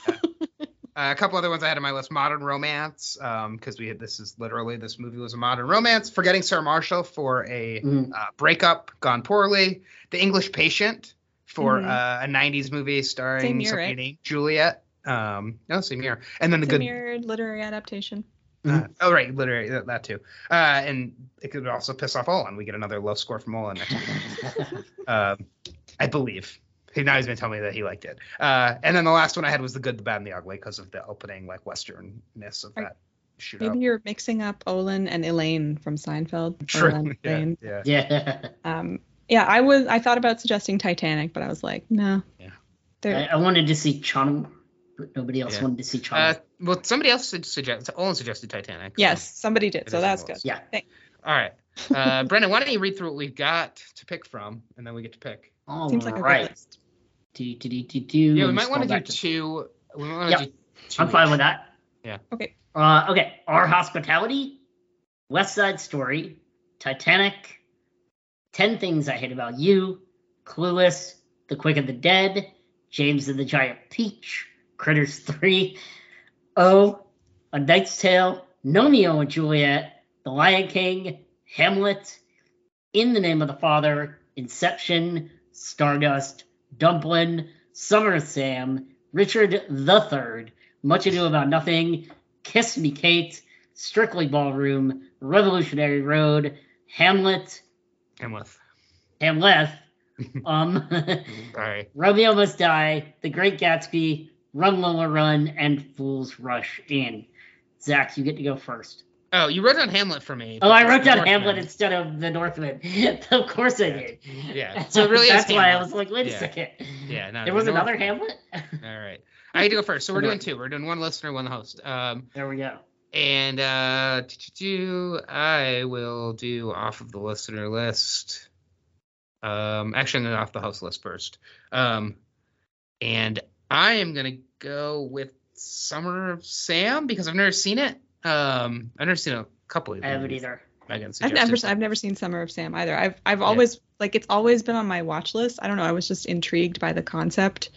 Speaker 1: Uh, a couple other ones I had on my list: Modern Romance, because we had this is literally this movie was a modern romance. Forgetting Sarah Marshall for a
Speaker 2: Mhm.
Speaker 1: uh, breakup gone poorly. The English Patient for
Speaker 3: Mhm.
Speaker 1: uh, a '90s movie starring
Speaker 3: Same year, right?
Speaker 1: Juliet. Um, no, same year. And then the
Speaker 3: It's a
Speaker 1: good.
Speaker 3: mirrored literary adaptation.
Speaker 1: Uh, oh right, literary that, that too. Uh, and it could also piss off Olin. We get another low score from Olin next week. [LAUGHS] um, I believe. He now he's been telling me that he liked it. Uh, and then the last one I had was the good, the bad, and the ugly because of the opening like westernness of
Speaker 3: Are-
Speaker 1: that. shoot
Speaker 3: Maybe you're mixing up Olin and Elaine from Seinfeld.
Speaker 1: True.
Speaker 3: Olin, [LAUGHS]
Speaker 1: Yeah,
Speaker 3: Elaine.
Speaker 1: yeah.
Speaker 2: Yeah.
Speaker 3: Um, yeah, I was. I thought about suggesting Titanic, but I was like, no.
Speaker 1: Yeah.
Speaker 2: I, I wanted to see Channel, but nobody else
Speaker 1: Yeah.
Speaker 2: wanted to see Channel.
Speaker 1: Uh, well, somebody else suggested. Olin suggested Titanic. so-
Speaker 3: yes, somebody did, so that's good.
Speaker 1: was.
Speaker 2: yeah.
Speaker 1: All right. Uh, Brendan, why don't you read through what we've got to pick from, and then we get to pick.
Speaker 2: All
Speaker 3: Seems like a good list.
Speaker 2: Do, do, do, do, do.
Speaker 1: Yeah, we might want to do two. We might want
Speaker 2: Yep.
Speaker 1: to do two.
Speaker 2: I'm fine with that.
Speaker 1: Yeah.
Speaker 3: Okay.
Speaker 2: Uh, okay. Our Hospitality, West Side Story, Titanic, 10 Things I Hate About You, Clueless, The Quick of the Dead, James and the Giant Peach, Critters [LAUGHS] 3, O, A Knight's Tale, Romeo and Juliet, The Lion King, Hamlet, In the Name of the Father, Inception, Stardust, Dumplin', Summer Sam, Richard the Third, Much Ado About Nothing, Kiss Me Kate, Strictly Ballroom, Revolutionary Road, Hamlet,
Speaker 1: Hamlet.
Speaker 2: Hamlet, [LAUGHS] um,
Speaker 1: Sorry. [LAUGHS]
Speaker 2: Romeo Must Die, The Great Gatsby, Run Lola Run, and Fools Rush In. Zach, you get to go first.
Speaker 1: Oh, you wrote down Hamlet for me.
Speaker 2: Oh, I wrote down
Speaker 1: Northman.
Speaker 2: Hamlet instead of the Northman. [LAUGHS] of course I did.
Speaker 1: Yeah. So [LAUGHS] really
Speaker 2: That's why I was like, wait
Speaker 1: Yeah.
Speaker 2: a second.
Speaker 1: Yeah. No,
Speaker 2: there
Speaker 1: the
Speaker 2: was another
Speaker 1: Northman.
Speaker 2: Hamlet? [LAUGHS]
Speaker 1: All right. I had to go first. So we're doing two. We're doing one listener, one host. Um,
Speaker 2: there we go.
Speaker 1: and uh, I will do off of the listener list. Um, actually, I'm off the host list first. Um, and I am going to go with Summer of Sam because I've never seen it. Um, I've never seen a couple of
Speaker 2: I haven't either.
Speaker 1: Meaghan
Speaker 3: I've never,
Speaker 1: suggested.
Speaker 3: I've never seen Summer of Sam either. I've, I've
Speaker 1: Yeah.
Speaker 3: always like it's always been on my watch list. I don't know. I was just intrigued by the concept,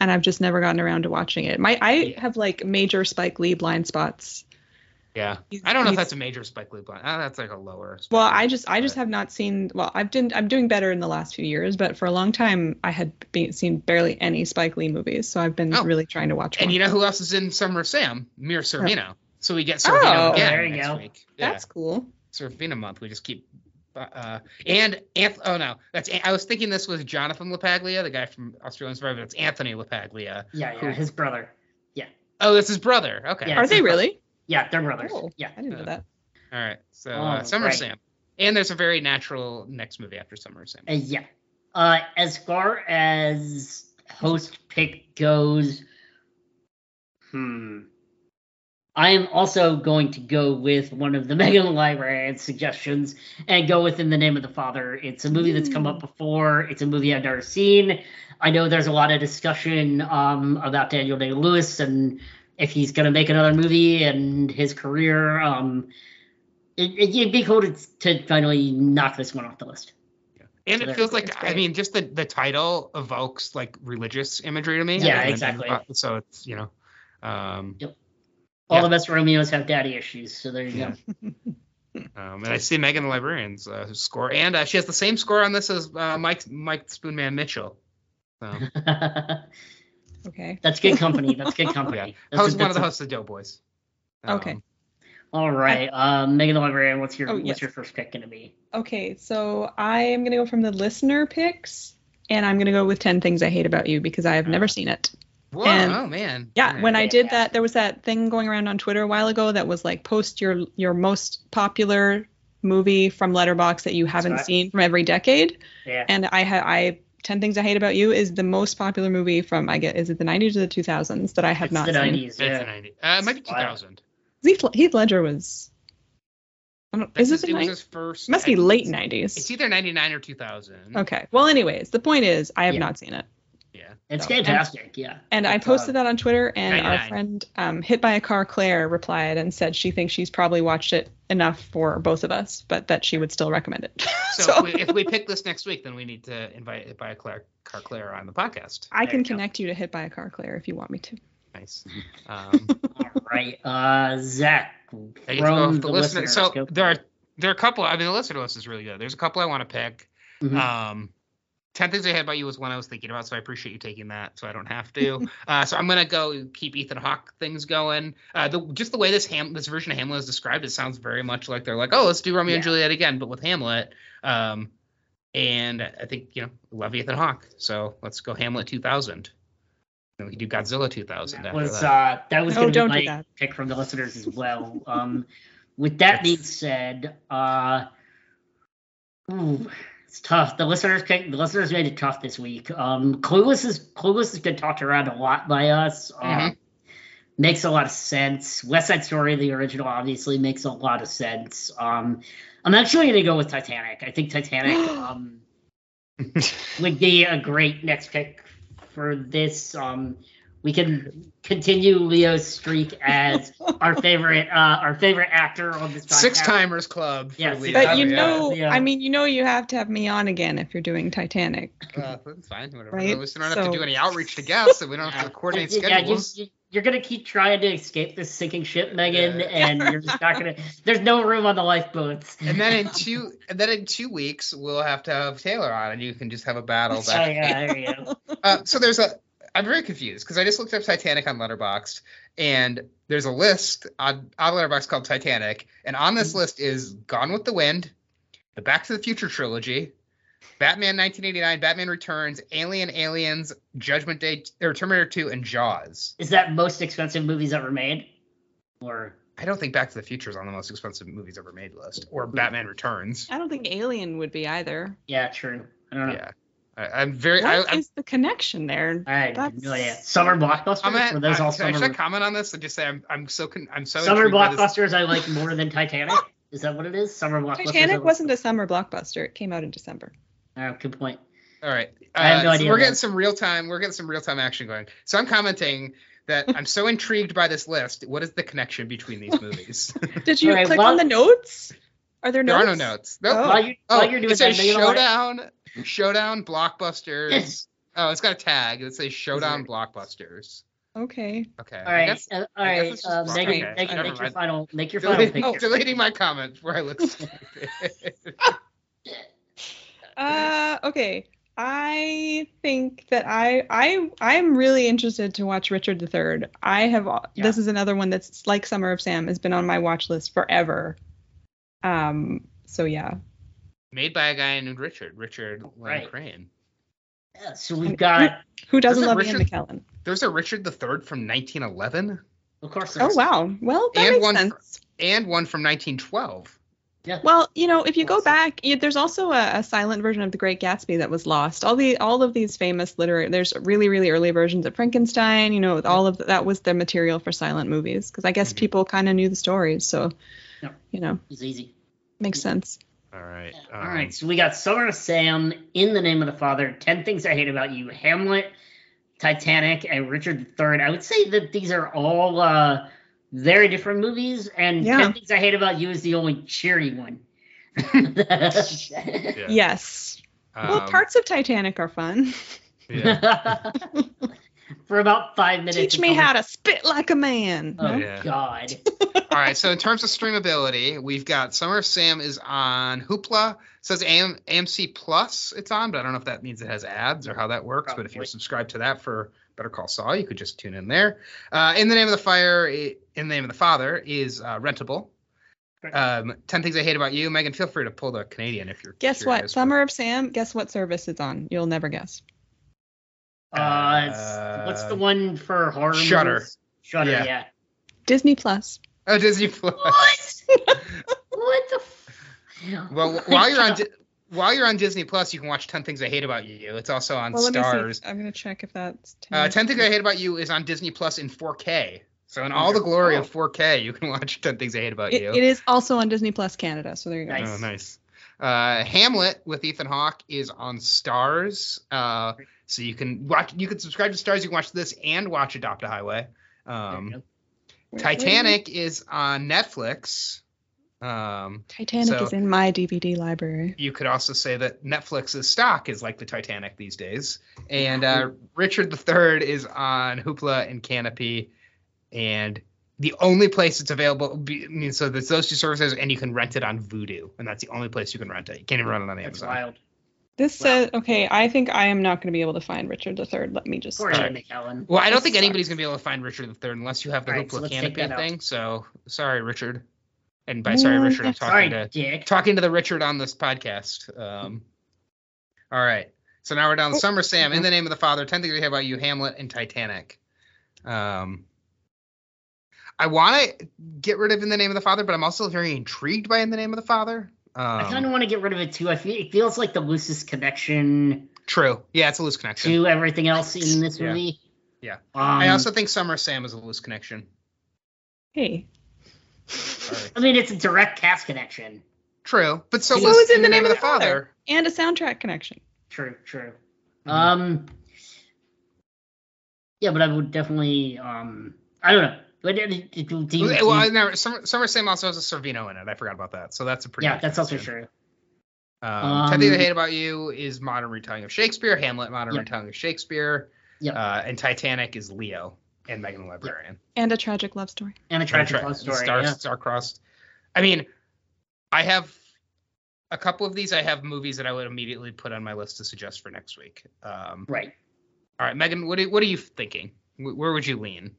Speaker 3: and I've just never gotten around to watching it. My, I
Speaker 1: Yeah.
Speaker 3: have like major Spike Lee blind spots.
Speaker 1: Yeah,
Speaker 3: He's-
Speaker 1: I don't know if that's a major Spike Lee blind. Uh, that's like a lower. Spike
Speaker 3: Well,
Speaker 1: Lee,
Speaker 3: I just, I just have not seen. Well, I've done, I'm doing better in the last few years, but for a long time, I had been, seen barely any Spike Lee movies. So I've been
Speaker 1: Oh.
Speaker 3: really trying to watch.
Speaker 1: And
Speaker 3: more.
Speaker 1: you know who else is in Summer of Sam? Mira Sorvino. So we get Sorvino
Speaker 3: Oh,
Speaker 1: again
Speaker 2: there you
Speaker 1: next
Speaker 2: go.
Speaker 1: week. Yeah.
Speaker 3: That's cool.
Speaker 1: Sorvino month. We just keep. Uh, and Anth- oh no, that's I was thinking this was Jonathan LaPaglia, the guy from Australian Survivor. It's Anthony LaPaglia.
Speaker 2: Yeah,
Speaker 1: Who-
Speaker 2: yeah, his brother. Yeah.
Speaker 1: Oh, that's his brother. Okay.
Speaker 2: Yeah.
Speaker 3: Are they
Speaker 2: his brother.
Speaker 3: really?
Speaker 2: Yeah, they're brothers.
Speaker 3: Oh,
Speaker 2: Yeah.
Speaker 3: I didn't know that.
Speaker 1: All right. So
Speaker 2: Oh,
Speaker 1: uh, Summer
Speaker 2: right.
Speaker 1: Sam. And there's a very natural next movie after Summer Sam.
Speaker 2: Uh, yeah. Uh, as far as host pick goes, hmm. I am also going to go with one of the [LAUGHS] Meaghan Librarian suggestions and go with In the Name of the Father. It's a movie that's come up before. It's a movie I've never seen. I know there's a lot of discussion um, about Daniel Day Lewis and if he's going to make another movie and his career. Um, it, it, it'd be cool to, to finally knock this one off the list.
Speaker 1: And
Speaker 2: So
Speaker 1: it feels like
Speaker 3: it's
Speaker 1: I mean, just the the title evokes like religious imagery to me.
Speaker 2: Yeah,
Speaker 1: And- and,
Speaker 2: exactly.
Speaker 1: uh, so it's you know, um,
Speaker 2: All
Speaker 1: Yeah.
Speaker 2: the best Romeos have daddy issues, so there you
Speaker 1: Yeah.
Speaker 2: go. [LAUGHS]
Speaker 1: um, and I see Meaghan the Librarian's uh, score, and uh, she has the same score on this as uh, Mike Mike Spoonman Mitchell. So [LAUGHS]
Speaker 3: Okay.
Speaker 2: That's good company. That's good [LAUGHS] company.
Speaker 1: Yeah.
Speaker 2: That's
Speaker 1: host
Speaker 2: a-
Speaker 1: one of the
Speaker 2: a-
Speaker 1: hosts of Doughboys.
Speaker 3: Okay.
Speaker 2: All right, um, Meaghan the Librarian. What's your
Speaker 3: Oh,
Speaker 2: what's
Speaker 3: yes.
Speaker 2: your first pick gonna be?
Speaker 3: Okay, so I am gonna go from the listener picks, and I'm gonna go with Ten Things I Hate About You because I have never seen it.
Speaker 1: Whoa,
Speaker 3: and-
Speaker 1: oh man.
Speaker 3: Yeah, when I did that, there was that thing going around on Twitter a while ago that was like post your your most popular movie from Letterboxd that you haven't
Speaker 2: right.
Speaker 3: seen from every decade,
Speaker 2: Yeah.
Speaker 3: and I had I Ten Things I Hate About You is the most popular movie from I get is it the 90s or the 2000s that I have
Speaker 2: it's
Speaker 3: not
Speaker 2: the
Speaker 3: seen.
Speaker 2: 90s.
Speaker 1: It's the 90. Uh, it might be 2000.
Speaker 3: Heath, Heath Ledger was. I don't,
Speaker 1: This
Speaker 3: is it
Speaker 1: is,
Speaker 3: the
Speaker 1: it was his first.
Speaker 3: Must be late 90s.
Speaker 1: It's either 99 or 2000.
Speaker 3: Okay. Well, anyways, the point is, I have
Speaker 2: Yeah.
Speaker 3: not seen it,
Speaker 1: Yeah.
Speaker 2: It's
Speaker 3: So-
Speaker 2: fantastic. Yeah.
Speaker 3: and I posted
Speaker 2: uh,
Speaker 3: that on Twitter, and our friend, um, hit by a car, Claire, replied and said she thinks she's probably watched it enough for both of us, but that she would still recommend it. [LAUGHS]
Speaker 1: So,
Speaker 3: so
Speaker 1: if, we, if we pick this next week, then we need to invite Hit by a Claire, Car Claire on the podcast.
Speaker 3: I
Speaker 2: There
Speaker 3: can
Speaker 2: you go.
Speaker 3: connect you to hit by a car, Claire, if you want me to.
Speaker 1: Nice. [LAUGHS] Um,
Speaker 2: All right, uh, Zach.
Speaker 1: I get to go
Speaker 2: From
Speaker 1: with the, listener.
Speaker 2: listeners,
Speaker 1: So
Speaker 2: go
Speaker 1: there are there are a couple. I mean, the listener list is really good. There's a couple I want to pick.
Speaker 2: Mhm.
Speaker 1: Um, Ten things I had about you was one I was thinking about, so I appreciate you taking that, so I don't have to. [LAUGHS] uh, so I'm gonna go keep Ethan Hawke things going. Uh, the just the way this Ham this version of Hamlet is described, it sounds very much like they're like, oh, let's do Romeo and Juliet again, but with Hamlet. Um, and I think you know love Ethan Hawke, so let's go Hamlet 2000. then we can do Godzilla 2000
Speaker 2: That was
Speaker 1: that.
Speaker 2: uh, that was
Speaker 3: No,
Speaker 2: going to
Speaker 3: don't
Speaker 2: be my pick from the listeners as well. Um, with that
Speaker 1: That's-
Speaker 2: being said, uh, ooh, it's tough. The listeners pick, the listeners made it tough this week. Um, Clueless is Clueless has been talked around a lot by us. Uh,
Speaker 1: Mhm.
Speaker 2: Makes a lot of sense. West Side Story, the original, obviously makes a lot of sense. Um, I'm actually going to go with Titanic. I think Titanic [GASPS] um, would be a great next pick for this. Um, we can continue Leo's streak as [LAUGHS] our favorite uh, our favorite actor on this podcast.
Speaker 1: Six timers club. For
Speaker 2: Yeah,
Speaker 1: Leo.
Speaker 3: But you know,
Speaker 2: yeah.
Speaker 3: I mean, you know, you have to have me on again if you're doing Titanic.
Speaker 1: Uh, that's fine. Whatever.
Speaker 3: Right?
Speaker 1: We don't have
Speaker 3: So-
Speaker 1: to do any outreach to guests, so we don't have to coordinate
Speaker 2: Yeah,
Speaker 1: schedules.
Speaker 2: you, you're gonna keep trying to escape this sinking ship, Meaghan, and you're just not gonna. [LAUGHS] There's no room on the lifeboats.
Speaker 1: And then in [LAUGHS] two, and then in two weeks, we'll have to have Taylor on, and you can just have a battle.
Speaker 2: Oh
Speaker 1: Back.
Speaker 2: yeah, there you go.
Speaker 1: Uh, so there's a. I'm very confused because I just looked up Titanic on Letterboxd, and there's a list on on Letterboxd called Titanic, and on this mm-hmm. list is Gone with the Wind, the Back to the Future trilogy, Batman 1989, Batman Returns, Alien, Aliens, Judgment Day, or Terminator 2, and Jaws.
Speaker 2: Is that most expensive movies ever made? Or
Speaker 1: I don't think Back to the Future is on the most expensive movies ever made list, or hmm. Batman Returns.
Speaker 3: I don't think Alien would be either.
Speaker 2: yeah, true. I don't know.
Speaker 1: Yeah, I, I'm very. I,
Speaker 3: What is
Speaker 1: I'm,
Speaker 3: the connection there?
Speaker 2: I have
Speaker 3: That's-
Speaker 2: no idea. Summer blockbusters.
Speaker 1: comment,
Speaker 2: Or those
Speaker 1: I,
Speaker 2: all
Speaker 1: should
Speaker 2: summer.
Speaker 1: should I comment on this and just say I'm I'm so con, I'm so
Speaker 2: summer
Speaker 1: intrigued by this-
Speaker 2: blockbusters I like more than Titanic. Is that what it is? Summer blockbusters. I
Speaker 3: Titanic wasn't a summer blockbuster. It came out in December.
Speaker 2: Oh, good point.
Speaker 1: All right.
Speaker 2: I have no
Speaker 1: Uh, so
Speaker 2: idea,
Speaker 1: we're
Speaker 2: man.
Speaker 1: getting some real time. We're getting some real time action going. So I'm commenting that I'm so intrigued by this list. What is the connection between these [LAUGHS] movies?
Speaker 3: Did you
Speaker 2: All right,
Speaker 3: click
Speaker 2: well-
Speaker 3: on the notes? Are there notes?
Speaker 1: there
Speaker 3: notes?
Speaker 1: are no notes. Nope.
Speaker 3: Oh.
Speaker 2: While you
Speaker 1: Oh,
Speaker 2: while you're doing
Speaker 1: it says
Speaker 2: that, you
Speaker 1: showdown, showdown blockbusters. oh, it's got a tag. It says showdown blockbusters.
Speaker 3: Okay.
Speaker 1: Okay.
Speaker 2: All
Speaker 1: I guess-
Speaker 2: uh, all
Speaker 1: I guess
Speaker 2: right.
Speaker 1: it's just
Speaker 2: Uh, Megan,
Speaker 1: okay,
Speaker 2: Megan,
Speaker 1: never
Speaker 2: make your
Speaker 1: mind.
Speaker 2: final, make your final
Speaker 1: Deleting, [LAUGHS]
Speaker 2: pick. here.
Speaker 1: deleting my comment before I look [LAUGHS] stupid.
Speaker 3: Uh, okay. I think that I I I'm really interested to watch Richard III. I have
Speaker 2: Yeah.
Speaker 3: this is another one that's like Summer of Sam has been on my watch list forever. Um. So yeah.
Speaker 1: Made by a guy named Richard. Richard Lane
Speaker 2: Right.
Speaker 1: Crane.
Speaker 2: Yeah, so we've got,
Speaker 3: Who doesn't love
Speaker 1: Richard-
Speaker 3: Ian McKellen?
Speaker 1: There's a Richard III from 1911
Speaker 2: of course.
Speaker 3: Oh wow. Well, that
Speaker 1: And
Speaker 3: makes
Speaker 1: one
Speaker 3: sense.
Speaker 1: and one from 1912.
Speaker 2: Yeah.
Speaker 3: Well, you know, if you go back, yeah, there's also a, a silent version of The Great Gatsby that was lost. All the all of these famous literary, there's really really early versions of Frankenstein. You know, all of that was the material for silent movies because I guess
Speaker 1: Mhm.
Speaker 3: people kind of knew the stories, so
Speaker 2: Yeah.
Speaker 3: you know,
Speaker 2: It's easy.
Speaker 3: makes sense.
Speaker 1: All right.
Speaker 2: All
Speaker 1: um,
Speaker 2: right, so we got Summer of Sam, In the Name of the Father, Ten Things I Hate About You, Hamlet, Titanic, and Richard III. I would say that these are all uh, very different movies, and
Speaker 3: Yeah.
Speaker 2: Ten Things I Hate About You is the only cheery one. [LAUGHS] [LAUGHS]
Speaker 1: Yeah.
Speaker 3: Yes. well,
Speaker 1: um,
Speaker 3: parts of Titanic are fun.
Speaker 1: Yeah. [LAUGHS]
Speaker 2: For about five minutes.
Speaker 3: Teach me how to spit like a man.
Speaker 2: Oh
Speaker 1: Yeah.
Speaker 2: God. [LAUGHS]
Speaker 1: All right. So in terms of streamability, we've got Summer of Sam is on Hoopla. It says AM, AMC Plus it's on, but I don't know if that means it has ads or how that works. But if you're subscribed to that for Better Call Saul, you could just tune in there. Uh, in the Name of the Fire, in the Name of the Father is uh, rentable. Um, Ten Things I Hate About You, Meaghan. Feel free to pull the Canadian if you're.
Speaker 3: Guess what?
Speaker 1: curious, but-
Speaker 3: Summer of Sam. Guess what service it's on? You'll never guess.
Speaker 2: Uh, it's- what's the one for horror?
Speaker 1: Shudder.
Speaker 2: movies? Shudder.
Speaker 1: Yeah.
Speaker 2: Yeah.
Speaker 3: Disney Plus.
Speaker 1: Oh, Disney Plus. [LAUGHS]
Speaker 2: What? what the? F-
Speaker 1: Well, while you're on [LAUGHS] Di- while you're on Disney Plus, you can watch Ten Things I Hate About You. It's also on
Speaker 3: Well, Starz. I'm gonna check if that's.
Speaker 1: 10, Uh, Ten Things I Hate About You is on Disney Plus in 4K. So in all the glory of 4K, you can [LAUGHS] watch Ten Things I Hate About
Speaker 3: It,
Speaker 1: You.
Speaker 3: it is also on Disney Plus Canada. So there you go.
Speaker 2: Nice.
Speaker 1: Oh, nice. Uh, Hamlet with Ethan Hawke is on Starz. Uh, so you can watch. You can subscribe to Starz. You can watch this and watch Adopt a Highway. Um,
Speaker 2: go.
Speaker 3: Wait, wait,
Speaker 1: Titanic is on Netflix. Um,
Speaker 3: Titanic
Speaker 1: So-
Speaker 3: is in my DVD library.
Speaker 1: you could also say that Netflix's stock is like the Titanic these days. And uh, Richard III is on Hoopla and Canopy, and the only place it's available. Be, I mean, so there's those two services, and you can rent it on Vudu, and that's the only place you can rent it. You can't even rent it on
Speaker 2: That's
Speaker 1: Amazon.
Speaker 2: wild.
Speaker 3: This
Speaker 2: Wow.
Speaker 3: says okay. I think I am not going to be able to find Richard III. Let me just.
Speaker 2: Poor
Speaker 1: All
Speaker 2: Ian. McKellen.
Speaker 1: Well, I don't
Speaker 3: This
Speaker 1: think anybody's gonna be able to find Richard III unless you have the
Speaker 2: All right, so
Speaker 1: Hoopla
Speaker 2: let's
Speaker 1: Canopy
Speaker 2: that out.
Speaker 1: thing. So sorry, Richard. And by sorry, Richard, I'm talking
Speaker 2: Sorry,
Speaker 1: to
Speaker 2: Dick.
Speaker 1: talking to the Richard on this podcast. Um, all right. So now we're down to
Speaker 3: Oh,
Speaker 1: Summer Sam, In the Name of the Father, 10 Things I Hate About You, Hamlet, and Titanic. Um, I want to get rid of In the Name of the Father, but I'm also very intrigued by In the Name of the Father.
Speaker 2: I kind
Speaker 1: Um,
Speaker 2: of want to get rid of it too. I feel it feels like the loosest connection
Speaker 1: true. Yeah, it's a loose connection.
Speaker 2: to everything else in this
Speaker 1: Yeah.
Speaker 2: movie.
Speaker 1: Yeah.
Speaker 2: Um,
Speaker 1: I also think Summer Sam is a loose connection.
Speaker 3: Hey.
Speaker 1: Sorry.
Speaker 2: I mean, it's a direct cast connection.
Speaker 1: True, but so
Speaker 2: So
Speaker 1: was
Speaker 3: was
Speaker 1: In the Name of the Father.
Speaker 3: And a soundtrack connection.
Speaker 2: True, true.
Speaker 1: Mhm.
Speaker 2: Um, yeah, but I would definitely. Um, I don't know. But do, do, do do
Speaker 1: Well, no, Summer, Summer Sam also has a Sorvino in it. I forgot about that. So that's a pretty.
Speaker 2: yeah, that's also true.
Speaker 1: Um,
Speaker 2: Um,
Speaker 1: Ten Things I Hate About You is modern retelling of Shakespeare. Hamlet, modern
Speaker 2: Yep.
Speaker 1: retelling of Shakespeare.
Speaker 2: Yep.
Speaker 1: Uh, and Titanic is Leo and Meaghan the Librarian.
Speaker 3: And a tragic love story.
Speaker 2: And a tragic
Speaker 1: Tra-
Speaker 2: love story.
Speaker 1: Star,
Speaker 2: yeah.
Speaker 1: Star-crossed. I mean, I have a couple of these. I have movies that I would immediately put on my list to suggest for next week. Um,
Speaker 2: Right.
Speaker 1: all right, Meaghan, what are, what are you thinking? Where would you lean if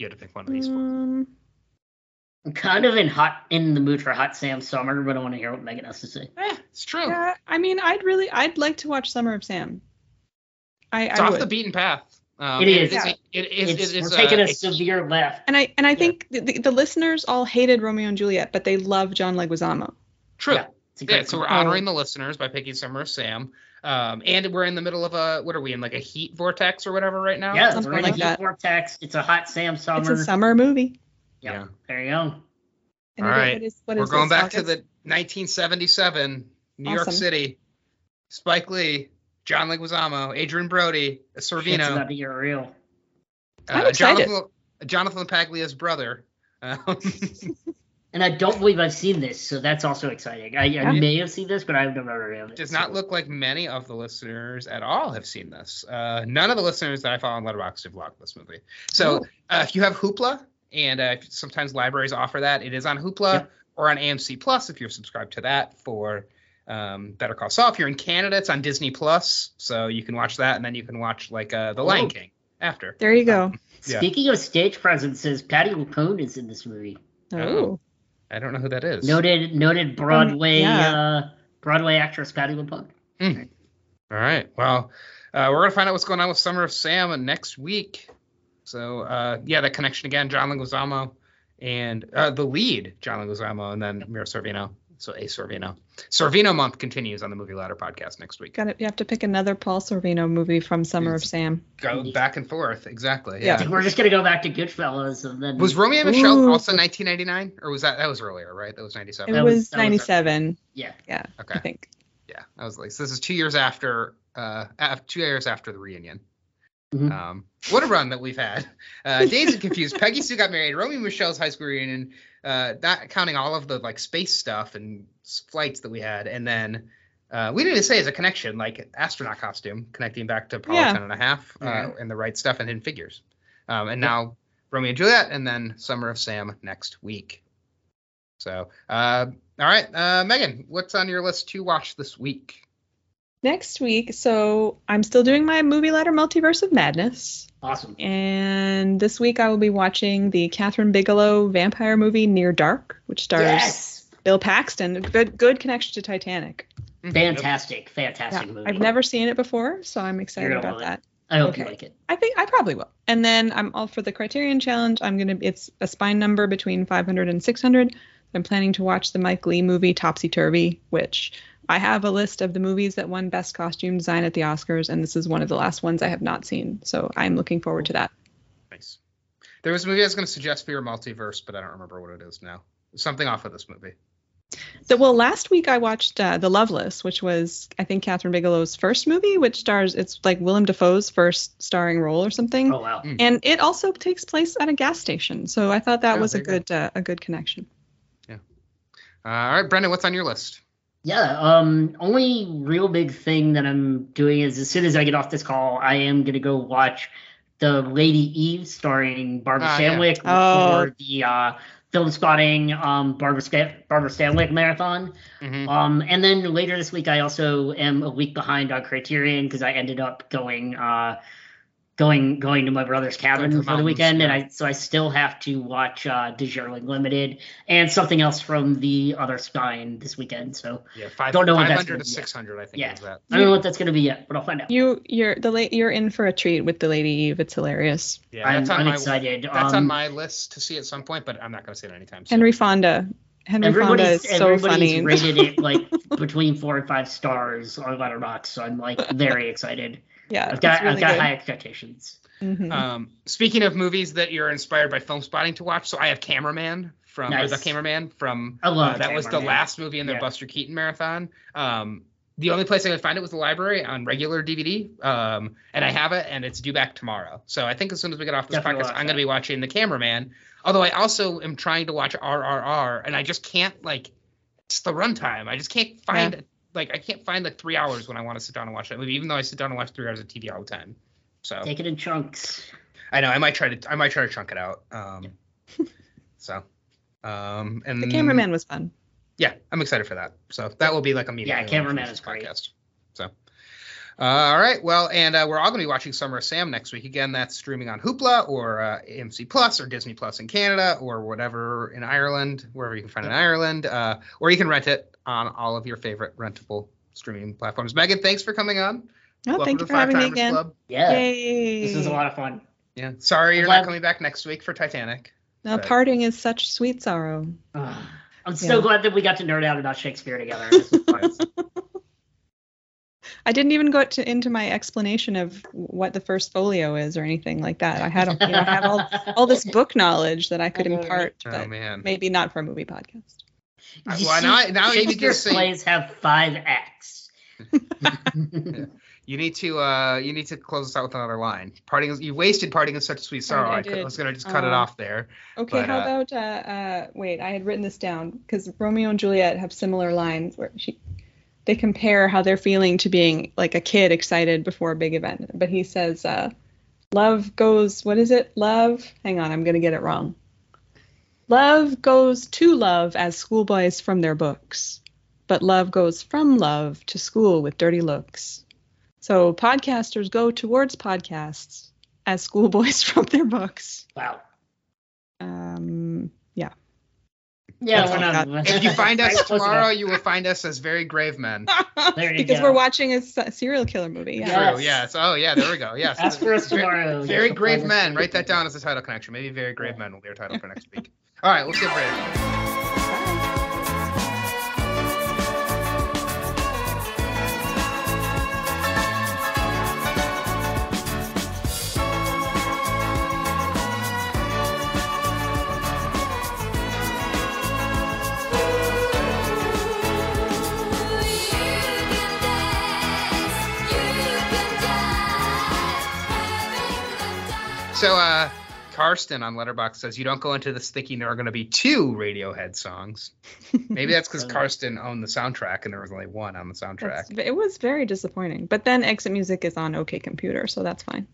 Speaker 1: you had to pick one of these? four?
Speaker 3: Um,
Speaker 2: I'm kind of in hot in the mood for Hot Sam Summer, but I want to hear what Meaghan has to say.
Speaker 1: Eh, it's true.
Speaker 3: yeah, I mean, I'd really, I'd like to watch Summer of Sam. I,
Speaker 1: It's
Speaker 3: I
Speaker 1: off
Speaker 3: would.
Speaker 1: the beaten path. Um,
Speaker 2: It is.
Speaker 1: It is. It is,
Speaker 2: It's,
Speaker 1: it is
Speaker 2: we're taking a severe left.
Speaker 3: and I and I
Speaker 1: Yeah.
Speaker 3: think the, the, the listeners all hated Romeo and Juliet, but they love John Leguizamo.
Speaker 1: true.
Speaker 2: Yeah, It's
Speaker 1: Yeah, so we're
Speaker 2: film.
Speaker 1: honoring the listeners by picking Summer of Sam. Um, and we're in the middle of a what are we in like a heat vortex or whatever right now?
Speaker 2: Yeah,
Speaker 3: something
Speaker 2: we're in
Speaker 3: like
Speaker 2: a heat
Speaker 3: that.
Speaker 2: vortex. It's a Hot Sam Summer.
Speaker 3: It's a summer movie.
Speaker 2: Yep.
Speaker 1: Yeah.
Speaker 2: There you go.
Speaker 3: And
Speaker 1: All
Speaker 3: it-
Speaker 1: right.
Speaker 3: what is- what
Speaker 1: We're
Speaker 3: is
Speaker 1: going
Speaker 3: this,
Speaker 1: back to the 1977 New York City. Spike Lee, John Leguizamo, Adrien Brody,
Speaker 2: It's
Speaker 1: Sorvino,
Speaker 2: about to get real.
Speaker 3: I'm
Speaker 1: uh,
Speaker 3: excited.
Speaker 1: Jonathan, Jonathan Paglia's brother. Um, [LAUGHS]
Speaker 2: And I don't believe I've seen this, so that's also exciting. I, I may have seen this, but I've never heard of it.
Speaker 1: does
Speaker 2: so-
Speaker 1: not look like many of the listeners at all have seen this. Uh, none of the listeners that I follow on Letterboxd have logged this movie. So
Speaker 3: Oh.
Speaker 1: uh, if you have Hoopla, and uh, sometimes libraries offer that, it is on Hoopla
Speaker 2: Yep.
Speaker 1: or on AMC Plus if you're subscribed to that for um, Better Call Saul. If you're in Canada, it's on Disney Plus, so you can watch that, and then you can watch like uh, The Lion
Speaker 2: Oh.
Speaker 1: King after.
Speaker 3: There you go.
Speaker 1: Yeah.
Speaker 2: Speaking of stage presences, Patti LuPone is in this movie.
Speaker 3: Oh,
Speaker 1: Oh. I don't know who that is.
Speaker 2: Noted, noted Broadway,
Speaker 3: yeah.
Speaker 2: uh, Broadway actress Patti LuPone.
Speaker 1: All right. Well, uh, we're gonna find out what's going on with Summer of Sam next week. So uh, yeah, that connection again, John Leguizamo and uh, the lead, John Leguizamo, and then Mira Sorvino. So a Sorvino. Sorvino month continues on the Movie Ladder podcast next week.
Speaker 3: got it. You have to pick another Paul Sorvino movie from Summer of Sam.
Speaker 1: Go back and forth. Exactly.
Speaker 3: Yeah.
Speaker 2: I think we're just gonna go back to Goodfellas and then
Speaker 1: Was Romy and Michele
Speaker 3: Ooh.
Speaker 1: also 1999, or was that that was earlier? Right, that was 97.
Speaker 3: It
Speaker 2: That was-
Speaker 3: was
Speaker 2: that was-
Speaker 3: 97.
Speaker 2: yeah.
Speaker 3: Yeah,
Speaker 1: Okay.
Speaker 3: I think.
Speaker 1: Yeah, I was like, so this is two years after, uh, af- two years after the reunion.
Speaker 2: Mhm.
Speaker 1: Um, what a run that we've had. Uh, Dazed and Confused. Peggy Sue got married. Romy and Michele's high school reunion. Uh, not counting all of the like space stuff and flights that we had, and then uh, we didn't even say as a connection, like astronaut costume connecting back to Apollo
Speaker 3: Yeah.
Speaker 1: 10 and a half, uh,
Speaker 2: Yeah.
Speaker 1: and the right stuff and Hidden Figures. Um, and now Romeo and Juliet, and then Summer of Sam next week. So, uh, all right, uh, Meaghan, what's on your list to watch this week?
Speaker 3: Next week, so I'm still doing my movie ladder multiverse of madness.
Speaker 2: Awesome.
Speaker 3: And this week I will be watching the Kathryn Bigelow vampire movie Near Dark, which stars
Speaker 2: Yes.
Speaker 3: Bill Paxton. Good good connection to Titanic.
Speaker 1: Mhm.
Speaker 2: Fantastic,
Speaker 3: Yeah,
Speaker 2: fantastic movie.
Speaker 3: I've never seen it before, so I'm excited about
Speaker 2: love it.
Speaker 3: that.
Speaker 2: I hope you like it.
Speaker 3: I think I probably will. And then I'm all for the Criterion Challenge. I'm gonna it's a spine number between 500 and 600. I'm planning to watch the Mike Leigh movie Topsy Turvy, which I have a list of the movies that won Best Costume Design at the Oscars, and this is one of the last ones I have not seen. So I'm looking forward to that.
Speaker 1: Nice. There was a movie I was going to suggest for your multiverse, but I don't remember what it is now. Something off of this movie.
Speaker 3: So, well, last week I watched uh, The Loveless, which was I think Kathryn Bigelow's first movie, which stars it's like Willem Dafoe's first starring role or something,
Speaker 2: Oh wow.
Speaker 3: and it also takes place at a gas station. So I thought that
Speaker 1: Oh,
Speaker 3: was a
Speaker 1: there you
Speaker 3: good uh, a good connection.
Speaker 1: Uh, all right, Brendan, what's on your list?
Speaker 2: Yeah, um, only real big thing that I'm doing is as soon as I get off this call, I am gonna go watch the Lady Eve starring Barbara
Speaker 1: Ah, yeah.
Speaker 2: Stanwyck
Speaker 3: Oh.
Speaker 2: for the uh, Filmspotting um, Barbara Stan- Barbara Stanwyck marathon.
Speaker 1: Mhm.
Speaker 2: Um, and then later this week, I also am a week behind on Criterion because I ended up going uh, going going to my brother's cabin
Speaker 1: Going to the
Speaker 2: for the
Speaker 1: mountains,
Speaker 2: weekend, and. I so I still have to watch uh, Darjeeling Limited and something else from the other Spine this weekend. So
Speaker 1: Yeah, five,
Speaker 2: Don't know what that's
Speaker 1: 500
Speaker 2: gonna
Speaker 1: to
Speaker 2: be yet.
Speaker 1: 600, I think
Speaker 2: Yeah.
Speaker 1: is that.
Speaker 2: I don't know what that's going to be yet, but I'll find out.
Speaker 3: You you're the late you're in for a treat with the Lady Eve. It's hilarious.
Speaker 1: Yeah,
Speaker 2: I'm,
Speaker 1: that's on
Speaker 2: I'm
Speaker 1: my
Speaker 2: excited.
Speaker 1: that's
Speaker 2: um,
Speaker 1: on my list to see at some point, but I'm not going to see it anytime soon.
Speaker 3: Henry Fonda. Henry Fonda
Speaker 2: Everybody's,
Speaker 3: is so
Speaker 2: everybody's
Speaker 3: funny.
Speaker 2: rated it [LAUGHS] like between four and five stars on Letterboxd, so I'm like very excited.
Speaker 3: Yeah,
Speaker 2: I've got
Speaker 3: really
Speaker 2: I've got
Speaker 3: good.
Speaker 2: high expectations.
Speaker 3: Mhm.
Speaker 1: Um, speaking of movies that you're inspired by Filmspotting to watch, so I have Cameraman from or
Speaker 2: Nice.
Speaker 1: the Cameraman from
Speaker 2: I love
Speaker 1: uh, that was the last movie in the
Speaker 2: Yeah.
Speaker 1: Buster Keaton marathon. Um, the only place I could find it was the library on regular DVD, um, and I have it, and it's due back tomorrow. So I think as soon as we get off this
Speaker 2: Definitely
Speaker 1: podcast, I'm going to be watching the Cameraman. Although I also am trying to watch RRR, and I just can't like it's the runtime. I just can't find like I can't find like three hours when I want to sit down and watch that movie, even though I sit down and watch three hours of TV all the time. So
Speaker 2: Take it in chunks.
Speaker 1: I know I might try to I might try to chunk it out. Um, [LAUGHS] so, um, and
Speaker 3: the cameraman was fun.
Speaker 1: Yeah, I'm excited for that. So that will be like immediately.
Speaker 2: Yeah, Cameraman is
Speaker 1: finish
Speaker 2: great.
Speaker 1: podcast. So, all right. Well, and uh, we're all going to be watching Summer of Sam next week. Again, that's streaming on Hoopla or uh, AMC Plus or Disney Plus in Canada or whatever in Ireland, wherever you can find it in Ireland, uh, or you can rent it on all of your favorite rentable streaming platforms. Meaghan, thanks for coming on.
Speaker 3: Oh,
Speaker 1: Welcome
Speaker 3: thank you for having me again.
Speaker 1: Club.
Speaker 2: Yeah,
Speaker 3: Yay!
Speaker 2: this is a lot of fun.
Speaker 1: Yeah. Sorry you're
Speaker 2: Glad-
Speaker 1: not coming back next week for Titanic.
Speaker 3: Now,
Speaker 1: but-
Speaker 3: parting is such sweet sorrow.
Speaker 2: Ugh. I'm so
Speaker 3: Yeah.
Speaker 2: glad that we got to nerd out about Shakespeare together. [LAUGHS] This was fun.
Speaker 3: I didn't even go to, into my explanation of what the first folio is or anything like that. I had you know, I have all all this [LAUGHS] book knowledge that I could
Speaker 2: Oh,
Speaker 3: impart,
Speaker 1: Oh
Speaker 3: but
Speaker 1: man.
Speaker 3: maybe not for a movie podcast.
Speaker 1: Uh,
Speaker 2: You
Speaker 1: well, now- now [LAUGHS] you need to
Speaker 2: Shakespeare's
Speaker 1: say-
Speaker 2: plays have five acts. [LAUGHS]
Speaker 1: You need to uh you need to close us out with another line. Parting is you wasted parting is such a sweet sorrow.
Speaker 3: I
Speaker 1: I, could- I was gonna just cut it
Speaker 3: Uh,
Speaker 1: off there.
Speaker 3: Okay,
Speaker 1: But,
Speaker 3: how
Speaker 1: uh,
Speaker 3: about uh, uh, wait? I had written this down because Romeo and Juliet have similar lines where she they compare how they're feeling to being like a kid excited before a big event. But he says, uh, "Love goes. What is it? Love. Hang on, I'm gonna get it wrong. Love goes to love as schoolboys from their books, but love goes from love to school with dirty looks. So podcasters go towards podcasts as schoolboys [LAUGHS] from their books."
Speaker 2: Wow.
Speaker 3: Um, yeah.
Speaker 2: Yeah,
Speaker 3: That's
Speaker 2: we're
Speaker 3: all
Speaker 2: not.
Speaker 1: If you find us tomorrow, you will find us as very grave men. [LAUGHS]
Speaker 2: There you
Speaker 3: because
Speaker 2: go.
Speaker 3: we're watching a serial killer movie. Yeah.
Speaker 2: Yeah.
Speaker 1: True. Yes. Oh yeah. There we go. Yes.
Speaker 2: Ask for us tomorrow.
Speaker 1: Very grave men. Write that down as a title connection. Maybe very grave men will be our title for next week. All right. Let's get ready. So, uh, Karsten on Letterboxd says you don't go into this thinking there are going to be two Radiohead songs. [LAUGHS] Maybe that's because Karsten owned the soundtrack and there was only one on the soundtrack.
Speaker 3: That's, it was very disappointing. But then Exit Music is on OK Computer, so that's fine.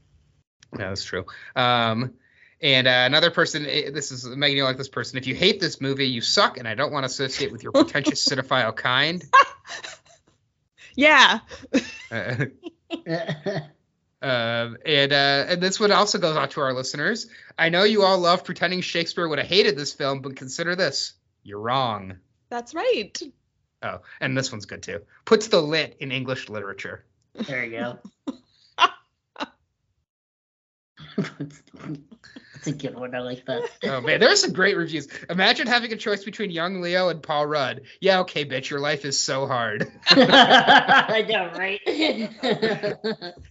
Speaker 1: Yeah, that's true. Um, and uh, another person, eh, this is Meaghan, you like this person. If you hate this movie, you suck, and I don't want to associate with your pretentious [LAUGHS] cinephile kind. [LAUGHS]
Speaker 3: Yeah.
Speaker 1: Uh, um, and uh, and this one also goes out to our listeners. I know you all love pretending Shakespeare would have hated this film, but consider this: you're wrong.
Speaker 3: That's right.
Speaker 1: Oh, and this one's good too. Puts the lit in English literature.
Speaker 2: there you go. [LAUGHS] That's a good one. I like that. [LAUGHS]
Speaker 1: Oh man, there's some great reviews. Imagine having a choice between young Leo and Paul Rudd. Yeah, okay, bitch, your life is so hard. [LAUGHS]
Speaker 2: I know, right?